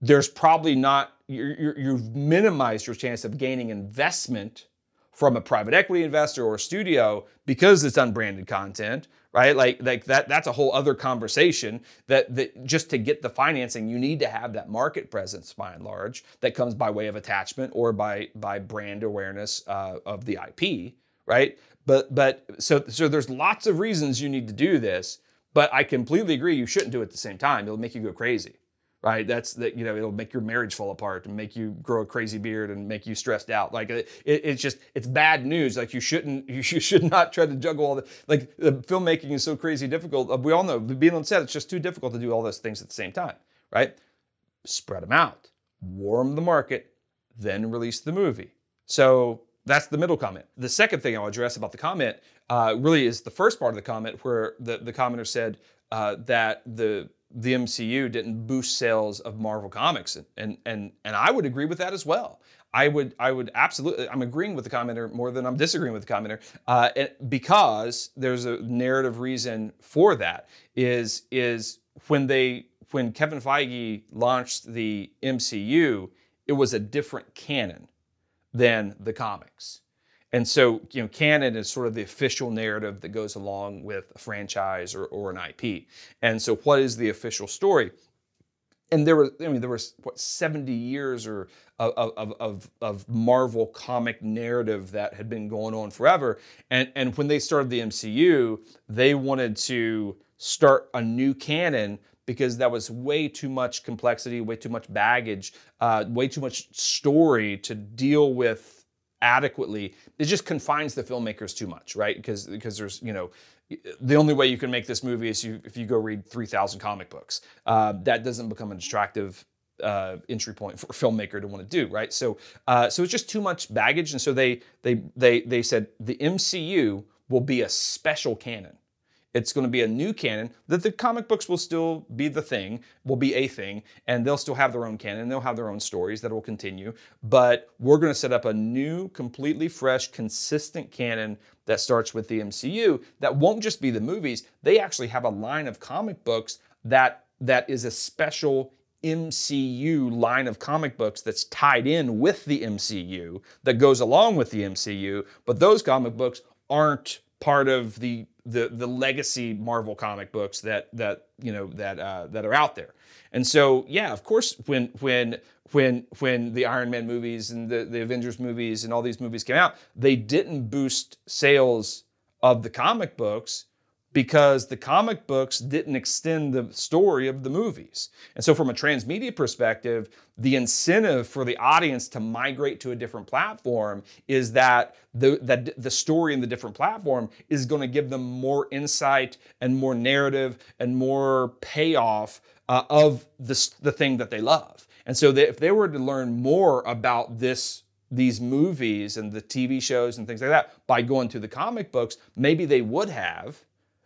there's probably not you're, you've minimized your chance of gaining investment from a private equity investor or studio because it's unbranded content right? Like like that that's a whole other conversation that that just to get the financing you need to have that market presence by and large that comes by way of attachment or by by brand awareness uh, of the ip right? But but so so there's lots of reasons you need to do this but i completely agree you shouldn't do it at the same time it'll make you go crazy right? That's that you know it'll make your marriage fall apart and make you grow a crazy beard and make you stressed out. Like it, it's just it's bad news. Like you shouldn't you should not try to juggle all the like the filmmaking is so crazy difficult. Uh, we all know being on set it's just too difficult to do all those things at the same time, right? Spread them out, warm the market, then release the movie. So that's the middle comment. The second thing I'll address about the comment uh, really is the first part of the comment where the, the commenter said uh, that the the MCU didn't boost sales of Marvel Comics, and and and I would agree with that as well. I would I would absolutely I'm agreeing with the commenter more than I'm disagreeing with the commenter uh, because there's a narrative reason for that is is when they when Kevin Feige launched the MCU, it was a different canon than the comics. And so, you know, canon is sort of the official narrative that goes along with a franchise or, or an IP. And so, what is the official story? And there was, I mean, there was what 70 years or of, of, of, of Marvel comic narrative that had been going on forever. And, and when they started the MCU, they wanted to start a new canon because that was way too much complexity, way too much baggage, uh, way too much story to deal with adequately, it just confines the filmmakers too much, right? Because because there's you know the only way you can make this movie is you, if you go read 3,000 comic books. Uh, that doesn't become an attractive uh, entry point for a filmmaker to want to do, right? So, uh, so it's just too much baggage, and so they they they they said the MCU will be a special canon. It's going to be a new canon that the comic books will still be the thing, will be a thing, and they'll still have their own canon. They'll have their own stories that will continue. But we're going to set up a new, completely fresh, consistent canon that starts with the MCU that won't just be the movies. They actually have a line of comic books that that is a special MCU line of comic books that's tied in with the MCU that goes along with the MCU, but those comic books aren't part of the the the legacy Marvel comic books that that you know that uh, that are out there. And so yeah, of course, when when when when the Iron Man movies and the, the Avengers movies and all these movies came out, they didn't boost sales of the comic books because the comic books didn't extend the story of the movies. And so, from a transmedia perspective, the incentive for the audience to migrate to a different platform is that the, that the story in the different platform is going to give them more insight and more narrative and more payoff uh, of the, the thing that they love. And so, if they were to learn more about this these movies and the TV shows and things like that by going to the comic books, maybe they would have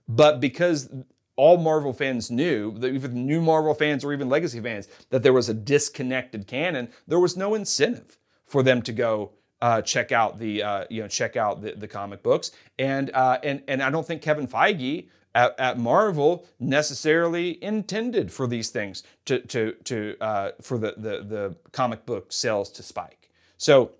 but because all Marvel fans knew, even new Marvel fans or even legacy fans, that there was a disconnected canon, there was no incentive for them to go uh, check out the uh, you know check out the, the comic books. And uh, and and I don't think Kevin Feige at, at, Marvel necessarily intended for these things to to to uh, for the, the the comic book sales to spike. So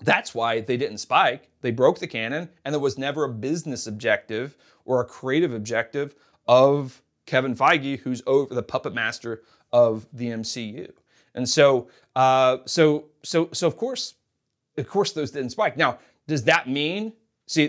that's why they didn't spike. They broke the canon, and there was never a business objective or a creative objective of Kevin Feige, who's over the puppet master of the MCU. And so, uh, so, so, so of course, of course, those didn't spike. Now, does that mean? See,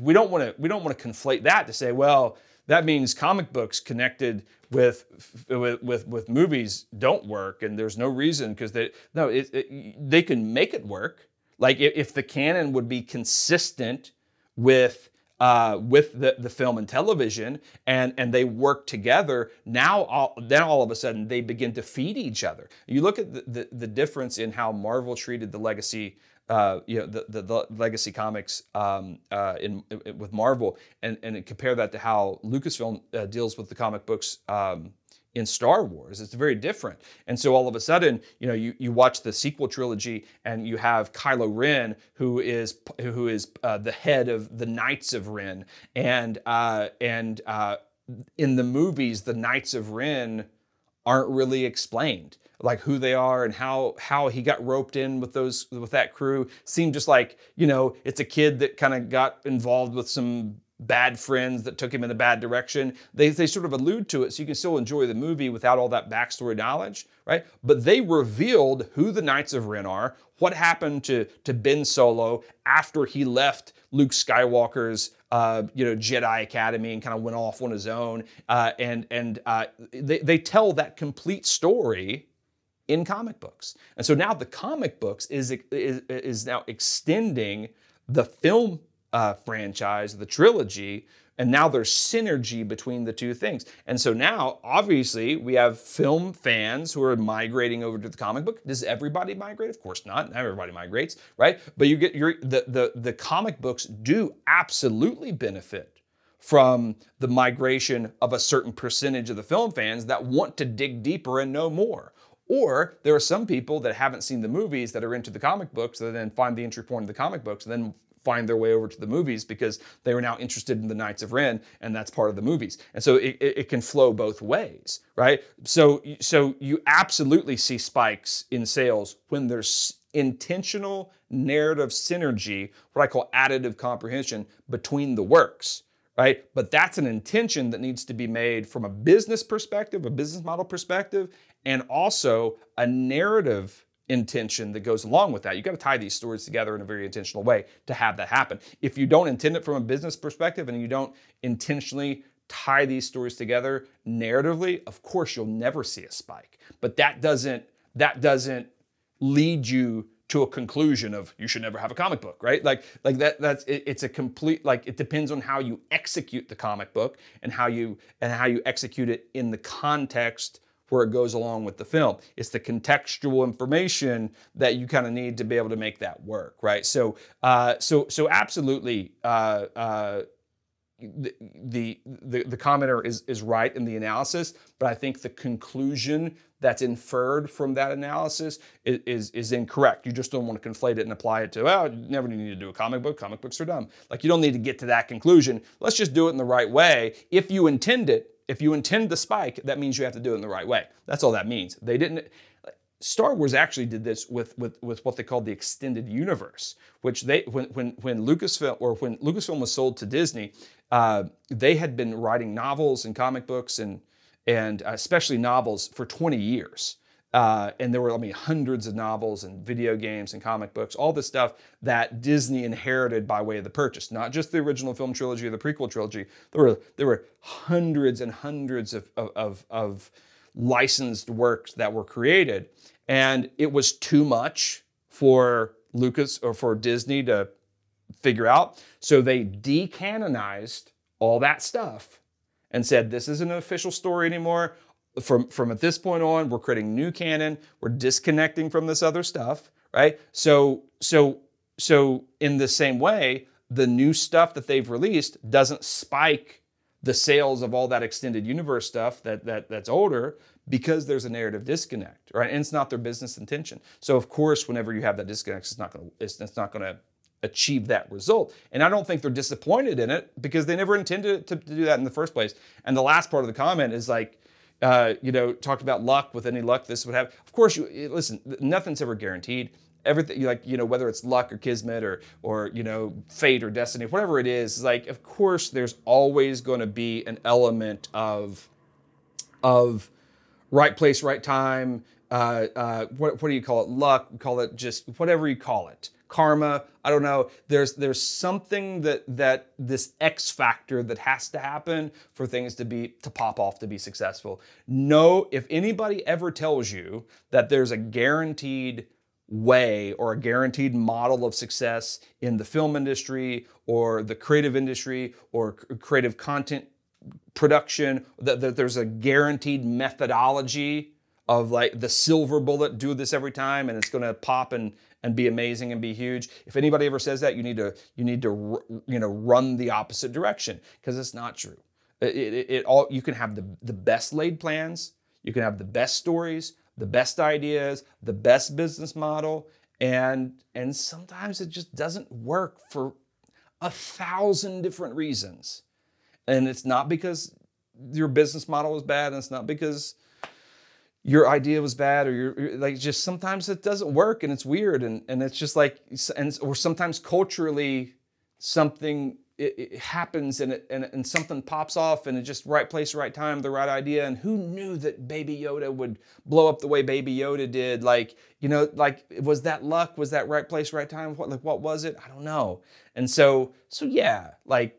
we don't want to we don't want to conflate that to say, well, that means comic books connected with with with, with movies don't work, and there's no reason because they no, it, it, they can make it work. Like if the canon would be consistent with uh, with the, the film and television and, and they work together, now all, then all of a sudden they begin to feed each other. You look at the, the, the difference in how Marvel treated the legacy uh, you know the, the, the legacy comics um, uh, in, in, with Marvel, and and compare that to how Lucasfilm uh, deals with the comic books um, in Star Wars. It's very different. And so all of a sudden, you know, you, you watch the sequel trilogy and you have Kylo Ren, who is who is uh, the head of the Knights of Ren, and uh, and uh, in the movies, the Knights of Ren aren't really explained. like who they are and how how he got roped in with those with that crew seemed just like you know it's a kid that kind of got involved with some bad friends that took him in a bad direction. They, they sort of allude to it so you can still enjoy the movie without all that backstory knowledge, right? But they revealed who the Knights of Ren are, what happened to, to Ben Solo after he left Luke Skywalker's uh, you know Jedi Academy and kind of went off on his own, uh, and and uh, they they tell that complete story in comic books, and so now the comic books is is, is now extending the film uh, franchise, the trilogy, and now there's synergy between the two things. And so now, obviously, we have film fans who are migrating over to the comic book. Does everybody migrate? Of course not. Not everybody migrates, right? But you get your the the the comic books do absolutely benefit from the migration of a certain percentage of the film fans that want to dig deeper and know more. Or there are some people that haven't seen the movies that are into the comic books that then find the entry point in the comic books and then find their way over to the movies because they were now interested in the Knights of Ren, and that's part of the movies. And so it, it, can flow both ways, right? So so you absolutely see spikes in sales when there's intentional narrative synergy, what I call additive comprehension between the works. Right? But that's an intention that needs to be made from a business perspective, a business model perspective, and also a narrative intention that goes along with that. You got to tie these stories together in a very intentional way to have that happen. If you don't intend it from a business perspective and you don't intentionally tie these stories together narratively, of course you'll never see a spike. But that doesn't that doesn't lead you to a conclusion of you should never have a comic book, right? Like like that that's it, it's a complete like it depends on how you execute the comic book and how you and how you execute it in the context where it goes along with the film. It's the contextual information that you kind of need to be able to make that work, right? So, uh, so, so absolutely, uh, uh, the, the, the the commenter is is right in the analysis, but I think the conclusion that's inferred from that analysis is, is, is incorrect. You just don't want to conflate it and apply it to, well, you never need to do a comic book. Comic books are dumb. Like you don't need to get to that conclusion. Let's just do it in the right way. If you intend it if you intend the spike, that means you have to do it in the right way. That's all that means. They didn't. Star Wars actually did this with, with, with what they called the extended universe, which they when when when Lucasfilm or when Lucasfilm was sold to Disney, uh, they had been writing novels and comic books and and especially novels for 20 years. Uh, and there were, I mean, hundreds of novels and video games and comic books, all this stuff that Disney inherited by way of the purchase. Not just the original film trilogy or the prequel trilogy. There were there were hundreds and hundreds of of, of licensed works that were created, and it was too much for Lucas or for Disney to figure out. So they decanonized all that stuff and said this isn't an official story anymore from from at this point on we're creating new canon we're disconnecting from this other stuff right so so so in the same way the new stuff that they've released doesn't spike the sales of all that extended universe stuff that, that that's older because there's a narrative disconnect right and it's not their business intention so of course whenever you have that disconnect it's not going to it's, it's not going to achieve that result. And I don't think they're disappointed in it because they never intended to, to, do that in the first place. And the last part of the comment is like, uh, you know, talked about luck. With any luck, this would have. Of course, you listen. Nothing's ever guaranteed. Everything, like you know, whether it's luck or kismet or or you know, fate or destiny, whatever it is. Like, of course, there's always going to be an element of of right place, right time. Uh, uh, what what do you call it? Luck. Call it just whatever you call it karma. I don't know. There's there's something that that this X factor that has to happen for things to be to pop off to be successful. No, if anybody ever tells you that there's a guaranteed way or a guaranteed model of success in the film industry or the creative industry or creative content production that, that there's a guaranteed methodology of like the silver bullet do this every time and it's going to pop and and be amazing and be huge. If anybody ever says that, you need to you need to you know run the opposite direction because it's not true. It, it, it, all you can have the the best laid plans, you can have the best stories, the best ideas, the best business model, and and sometimes it just doesn't work for a thousand different reasons. And it's not because your business model is bad, and it's not because your idea was bad or you're like just sometimes it doesn't work and it's weird and and it's just like and or sometimes culturally something it, it happens and, it, and and something pops off and it's just right place right time the right idea. And who knew that baby yoda would blow up the way baby yoda did? Like you know like was that luck? Was that right place right time? What like what was it? I don't know. And so so yeah like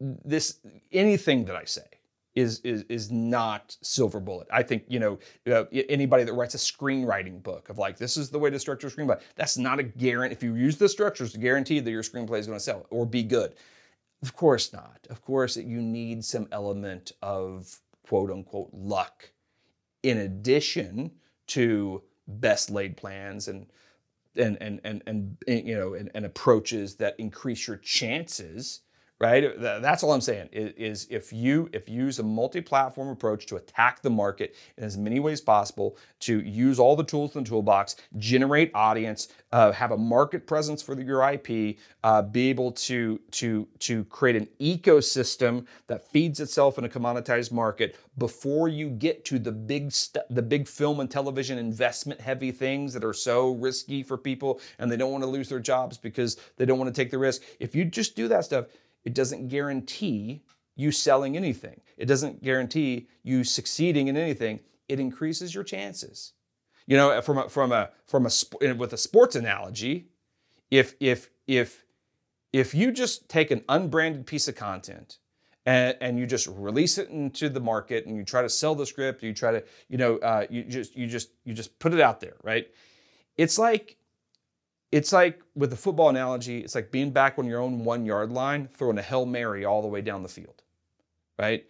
this anything that i say is is is not silver bullet. I think you know uh, anybody that writes a screenwriting book of like this is the way to structure a screenplay. That's not a guarantee. If you use the structures, to guarantee that your screenplay is going to sell or be good. Of course not. Of course, you need some element of quote unquote luck, in addition to best laid plans and and and and and, you know and, and approaches that increase your chances right? That's all I'm saying is if you if you use a multi-platform approach to attack the market in as many ways possible, to use all the tools in the toolbox, generate audience, uh, have a market presence for your IP, uh, be able to to to create an ecosystem that feeds itself in a commoditized market before you get to the big st- the big film and television investment heavy things that are so risky for people and they don't want to lose their jobs because they don't want to take the risk. If you just do that stuff it doesn't guarantee you selling anything. It doesn't guarantee you succeeding in anything. It increases your chances. You know, from a, from a from a with a sports analogy, if if if if you just take an unbranded piece of content and, and you just release it into the market and you try to sell the script, you try to you know uh, you just you just you just put it out there, right? It's like it's like with the football analogy, it's like being back on your own one yard line, throwing a Hail Mary all the way down the field, right?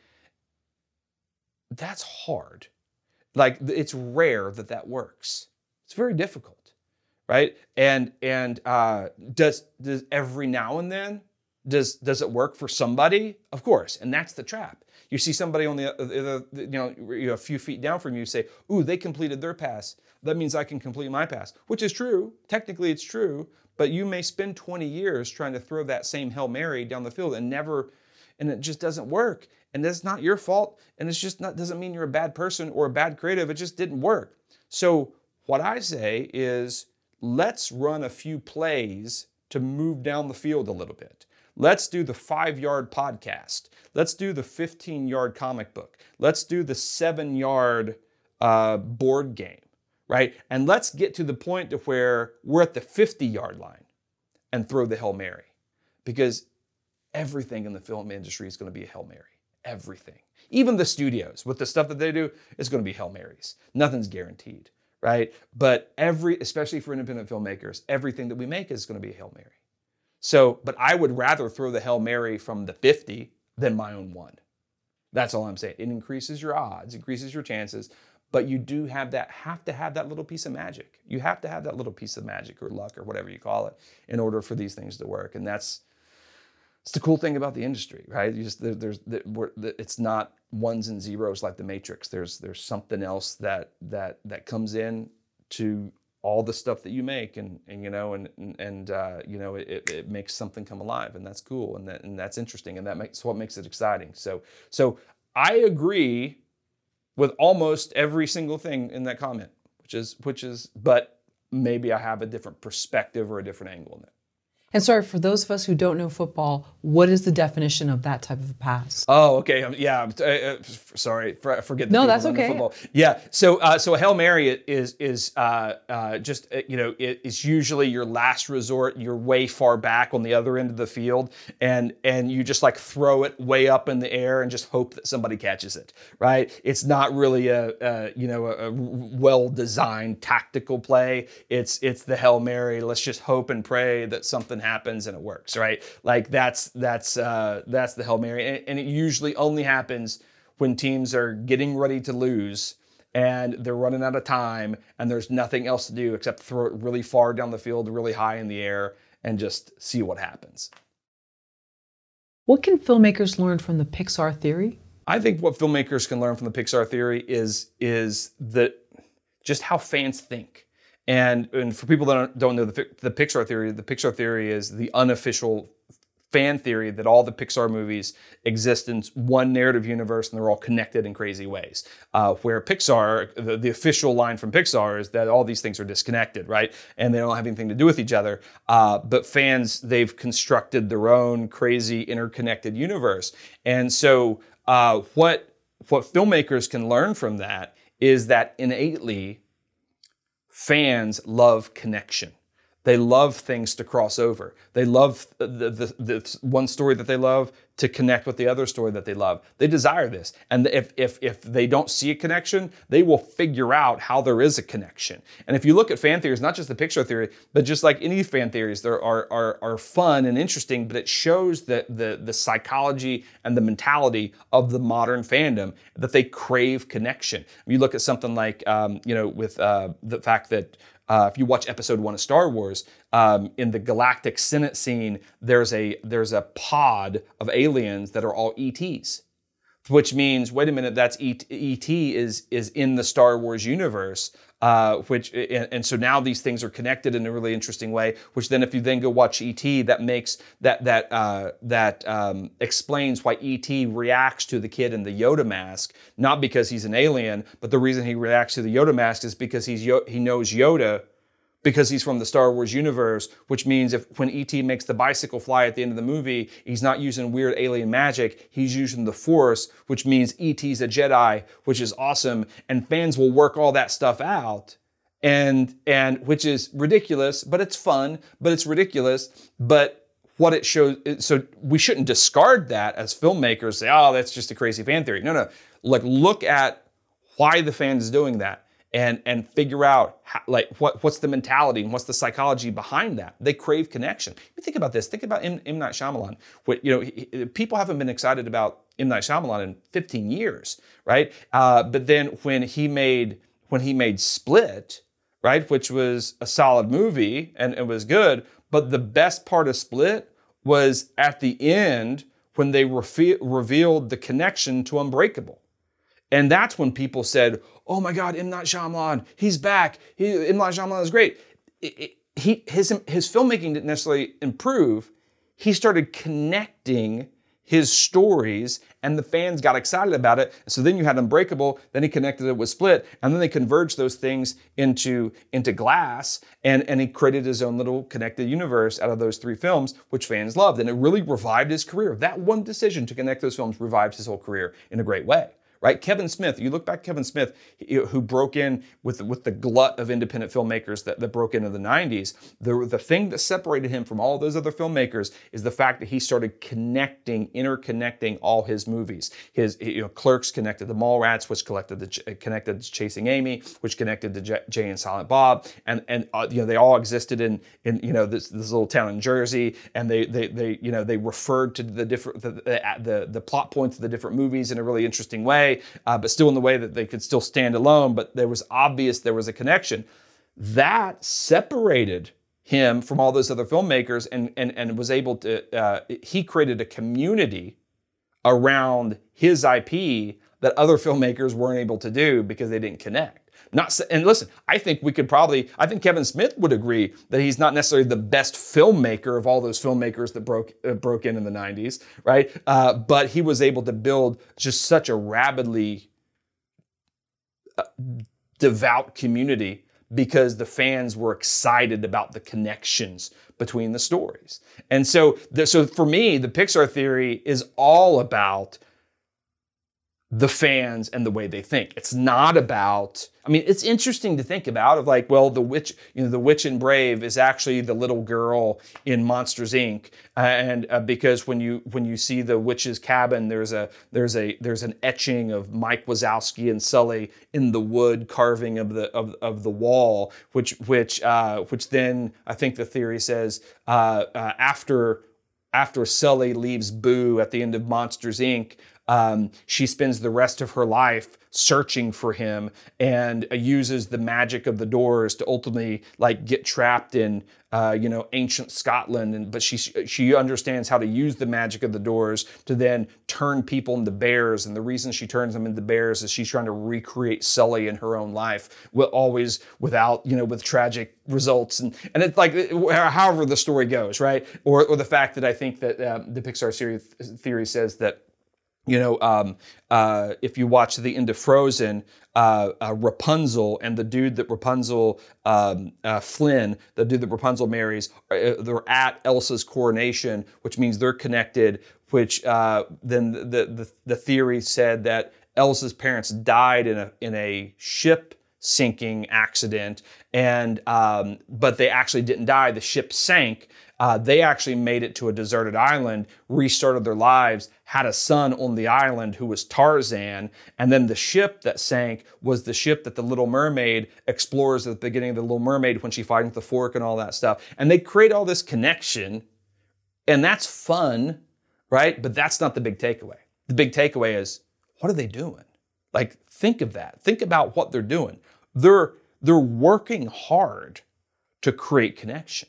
That's hard. Like it's rare that that works. It's very difficult, right? And and uh, does does every now and then does does it work for somebody? Of course, and that's the trap. You see somebody on the, the, the you know a few feet down from you say, "Ooh, they completed their pass. That means I can complete my pass," which is true. Technically, it's true, but you may spend 20 years trying to throw that same hail mary down the field and never, and it just doesn't work. And that's not your fault, and it's just not doesn't mean you're a bad person or a bad creative. It just didn't work. So what I say is, let's run a few plays to move down the field a little bit. Let's do the five yard podcast. Let's do the 15 yard comic book. Let's do the seven yard uh, board game, right? And let's get to the point to where we're at the 50 yard line and throw the Hail Mary. Because everything in the film industry is going to be a Hail Mary. Everything. Even the studios, with the stuff that they do, is going to be Hail Marys. Nothing's guaranteed, right? But every, especially for independent filmmakers, everything that we make is going to be a Hail Mary. So, but I would rather throw the Hail Mary from the 50 than my own one. That's all I'm saying. It increases your odds, increases your chances, but you do have that have to have that little piece of magic. You have to have that little piece of magic or luck or whatever you call it in order for these things to work. And that's it's the cool thing about the industry, right? You just there, there's it's not ones and zeros like the Matrix. There's there's something else that that that comes in to all the stuff that you make and, and you know and and uh, you know it, it makes something come alive and that's cool and that and that's interesting and that makes what makes it exciting so so i agree with almost every single thing in that comment which is which is but maybe i have a different perspective or a different angle in it and sorry, for those of us who don't know football, what is the definition of that type of a pass? Oh, okay. Um, yeah. Uh, uh, sorry, for, forget. The no, that's okay. Football. Yeah. So, uh, so a hail mary is is uh, uh just uh, you know it is usually your last resort. You're way far back on the other end of the field, and and you just like throw it way up in the air and just hope that somebody catches it. Right. It's not really a, a you know a, a well designed tactical play. It's it's the hail mary. Let's just hope and pray that something happens and it works, right? Like that's that's uh, that's the hail mary, and, and it usually only happens when teams are getting ready to lose and they're running out of time and there's nothing else to do except throw it really far down the field, really high in the air, and just see what happens. What can filmmakers learn from the Pixar theory? I think what filmmakers can learn from the Pixar theory is is that just how fans think. And, and for people that don't, know the, the Pixar theory, the Pixar theory is the unofficial fan theory that all the Pixar movies exist in one narrative universe and they're all connected in crazy ways. Uh, where Pixar, the, the, official line from Pixar is that all these things are disconnected, right? And they don't have anything to do with each other. Uh, but fans, they've constructed their own crazy interconnected universe. And so uh, what what filmmakers can learn from that is that innately fans love connection. They love things to cross over. They love the, the, the, one story that they love to connect with the other story that they love. They desire this. And if, if, if they don't see a connection, they will figure out how there is a connection. And if you look at fan theories, not just the Pixar theory, but just like any fan theories, they are, are, are fun and interesting, but it shows the, the, the psychology and the mentality of the modern fandom that they crave connection. You look at something like, um, you know, with uh, the fact that uh, if you watch Episode One of Star Wars, um, in the Galactic Senate scene, there's a there's a pod of aliens that are all ETs, which means wait a minute, that's ET, ET is is in the Star Wars universe. Uh, which and, and, so now these things are connected in a really interesting way. Which then, if you then go watch ET, that makes that that uh, that um, explains why ET reacts to the kid in the Yoda mask, not because he's an alien, but the reason he reacts to the Yoda mask is because he's he knows Yoda because he's from the Star Wars universe, which means if when ET makes the bicycle fly at the end of the movie, he's not using weird alien magic, he's using the Force, which means ET's a Jedi, which is awesome, and fans will work all that stuff out. And and which is ridiculous, but it's fun, but it's ridiculous, but what it shows so we shouldn't discard that as filmmakers say oh that's just a crazy fan theory no no like look at why the fan is doing that and and figure out how, like what what's the mentality and what's the psychology behind that. They crave connection. You think about this. Think about M, M. Night Shyamalan. What, you know, he, people haven't been excited about M. Night Shyamalan in 15 years, right? Uh, but then when he made when he made Split, right, which was a solid movie and it was good, but the best part of Split was at the end when they revealed the connection to Unbreakable. And that's when people said, oh my God. Night Shyamalan, he's back. He. Night Shyamalan is great. It, it, he, his, his filmmaking didn't necessarily improve. He started connecting his stories and the fans got excited about it. So then you had Unbreakable, then he connected it with Split, and then they converged those things into, into Glass, and, and he created his own little connected universe out of those three films, which fans loved. And it really revived his career. That one decision to connect those films revived his whole career in a great way right? Kevin Smith, you look back Kevin Smith, who broke in with, with the glut of independent filmmakers that, that broke into the 90s. The, the thing that separated him from all those other filmmakers is the fact that he started connecting, interconnecting all his movies. His you know, Clerks connected to Mallrats, which connected to, connected to Chasing Amy, which connected to J- Jay and Silent Bob, and and uh, you know they all existed in in you know this, this little town in Jersey, and they they they you know they referred to the different the, the, the, the plot points of the different movies in a really interesting way uh, but still in the way that they could still stand alone. But there was obvious there was a connection. That separated him from all those other filmmakers and, and, and was able to, uh, he created a community around his IP that other filmmakers weren't able to do because they didn't connect. Not and listen, I think we could probably. I think Kevin Smith would agree that he's not necessarily the best filmmaker of all those filmmakers that broke uh, broke in in the '90s, right? Uh, but he was able to build just such a rabidly uh, devout community because the fans were excited about the connections between the stories. And so, the, so for me, the Pixar theory is all about the fans and the way they think. It's not about I mean, it's interesting to think about of like, well, the witch, you know, the witch in Brave is actually the little girl in Monsters Inc. and uh, because when you when you see the witch's cabin, there's a there's a there's an etching of Mike Wazowski and Sully in the wood carving of the of, of the wall, which which uh, which then I think the theory says uh, uh after after Sully leaves Boo at the end of Monsters Inc., Um, she spends the rest of her life searching for him and uh, uses the magic of the doors to ultimately like get trapped in uh, you know ancient Scotland. And but she she understands how to use the magic of the doors to then turn people into bears. And the reason she turns them into bears is she's trying to recreate Sully in her own life always without you know with tragic results. And and it's like however the story goes right? Or or the fact that I think that um, the Pixar series theory says that you know, um, uh, if you watch the end of Frozen, uh, uh, Rapunzel and the dude that Rapunzel, um, uh, Flynn, the dude that Rapunzel marries, uh, they're at Elsa's coronation, which means they're connected. Which uh, then the, the the theory said that Elsa's parents died in a in a ship sinking accident, and um, but they actually didn't die. The ship sank. Uh, they actually made it to a deserted island, restarted their lives, had a son on the island who was Tarzan, and then the ship that sank was the ship that the Little Mermaid explores at the beginning of the Little Mermaid when she with the fork and all that stuff. And they create all this connection, and that's fun, right? But that's not the big takeaway. The big takeaway is what are they doing? Like, think of that. Think about what they're doing. They're they're working hard to create connection.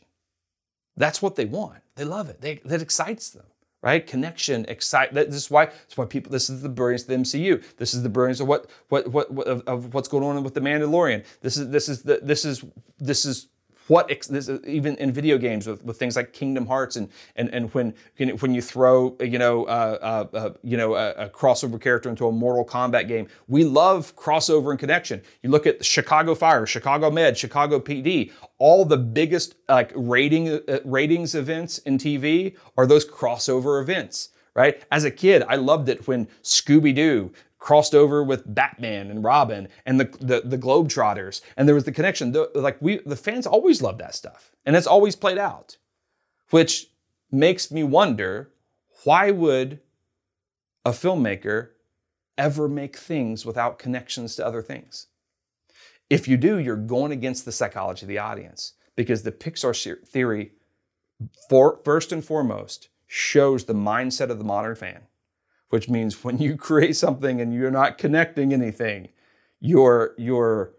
That's what they want. They love it. They, that excites them, right? Connection, excite. This is why. That's why people. This is the brilliance of the MCU. This is the brilliance of what what what, what of, of, what's going on with the Mandalorian. This is this is the this is this is what this, even in video games with, with things like Kingdom Hearts and and and when when you throw you know uh, uh, uh, you know a, a, crossover character into a Mortal Kombat game, we love crossover and connection. You look at Chicago Fire, Chicago Med, Chicago PD. All the biggest like rating uh, ratings events in TV are those crossover events right? As a kid, I loved it when Scooby Doo crossed over with Batman and Robin and the the, the Globetrotters, and there was the connection. The, like we, the fans always love that stuff, and it's always played out, which makes me wonder why would a filmmaker ever make things without connections to other things? If you do, you're going against the psychology of the audience because the Pixar theory, for, first and foremost, shows the mindset of the modern fan which means when you create something and you're not connecting anything, you're you're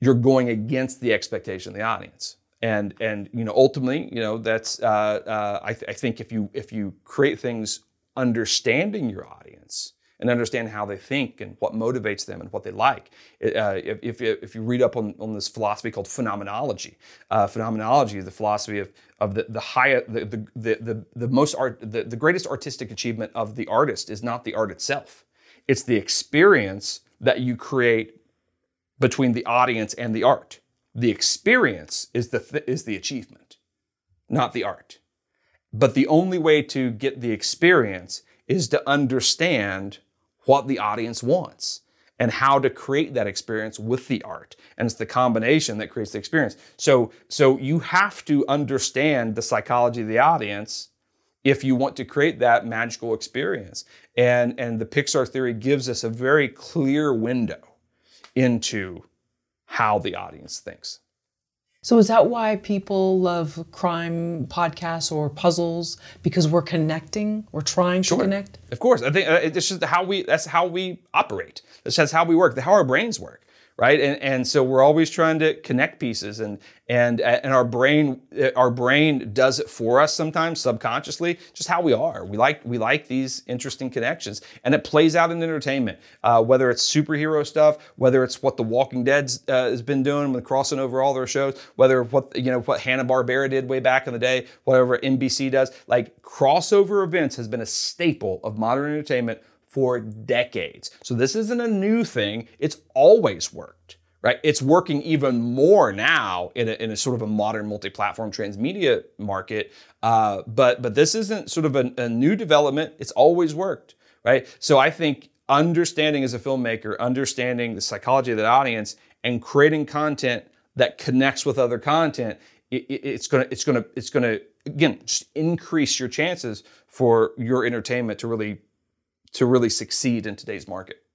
you're going against the expectation of the audience. And and you know ultimately you know that's uh, uh, I, th- I think if you if you create things understanding your audience and understand how they think and what motivates them and what they like. Uh, if, if, you read up on, on this philosophy called phenomenology, uh, phenomenology is the philosophy of, of the, the highest, the, the, the, the, most art, the, the greatest artistic achievement of the artist is not the art itself. It's the experience that you create between the audience and the art. The experience is the, th- is the achievement, not the art. But the only way to get the experience is to understand what the audience wants and how to create that experience with the art. And it's the combination that creates the experience. So so you have to understand the psychology of the audience if you want to create that magical experience. And and the pixar theory gives us a very clear window into how the audience thinks so is that why people love crime podcasts or puzzles? Because we're connecting, we're trying sure. to connect. Of course, I think uh, it's just how we. That's how we operate. That's how we work. How our brains work right? And, and so we're always trying to connect pieces, and and and our brain our brain does it for us sometimes subconsciously, just how we are. We like we like these interesting connections, and it plays out in entertainment, uh, whether it's superhero stuff, whether it's what The Walking Dead uh, has been doing with crossing over all their shows, whether what you know what Hanna Barbera did way back in the day, whatever NBC does, like crossover events has been a staple of modern entertainment for decades. So this isn't a new thing, it's always worked. Right? It's working even more now in a, in a sort of a modern multi-platform transmedia market. Uh, but but this isn't sort of a, a new development. It's always worked, right? So I think understanding as a filmmaker, understanding the psychology of the audience, and creating content that connects with other content, it, it, it's gonna it's gonna it's gonna again just increase your chances for your entertainment to really to really succeed in today's market.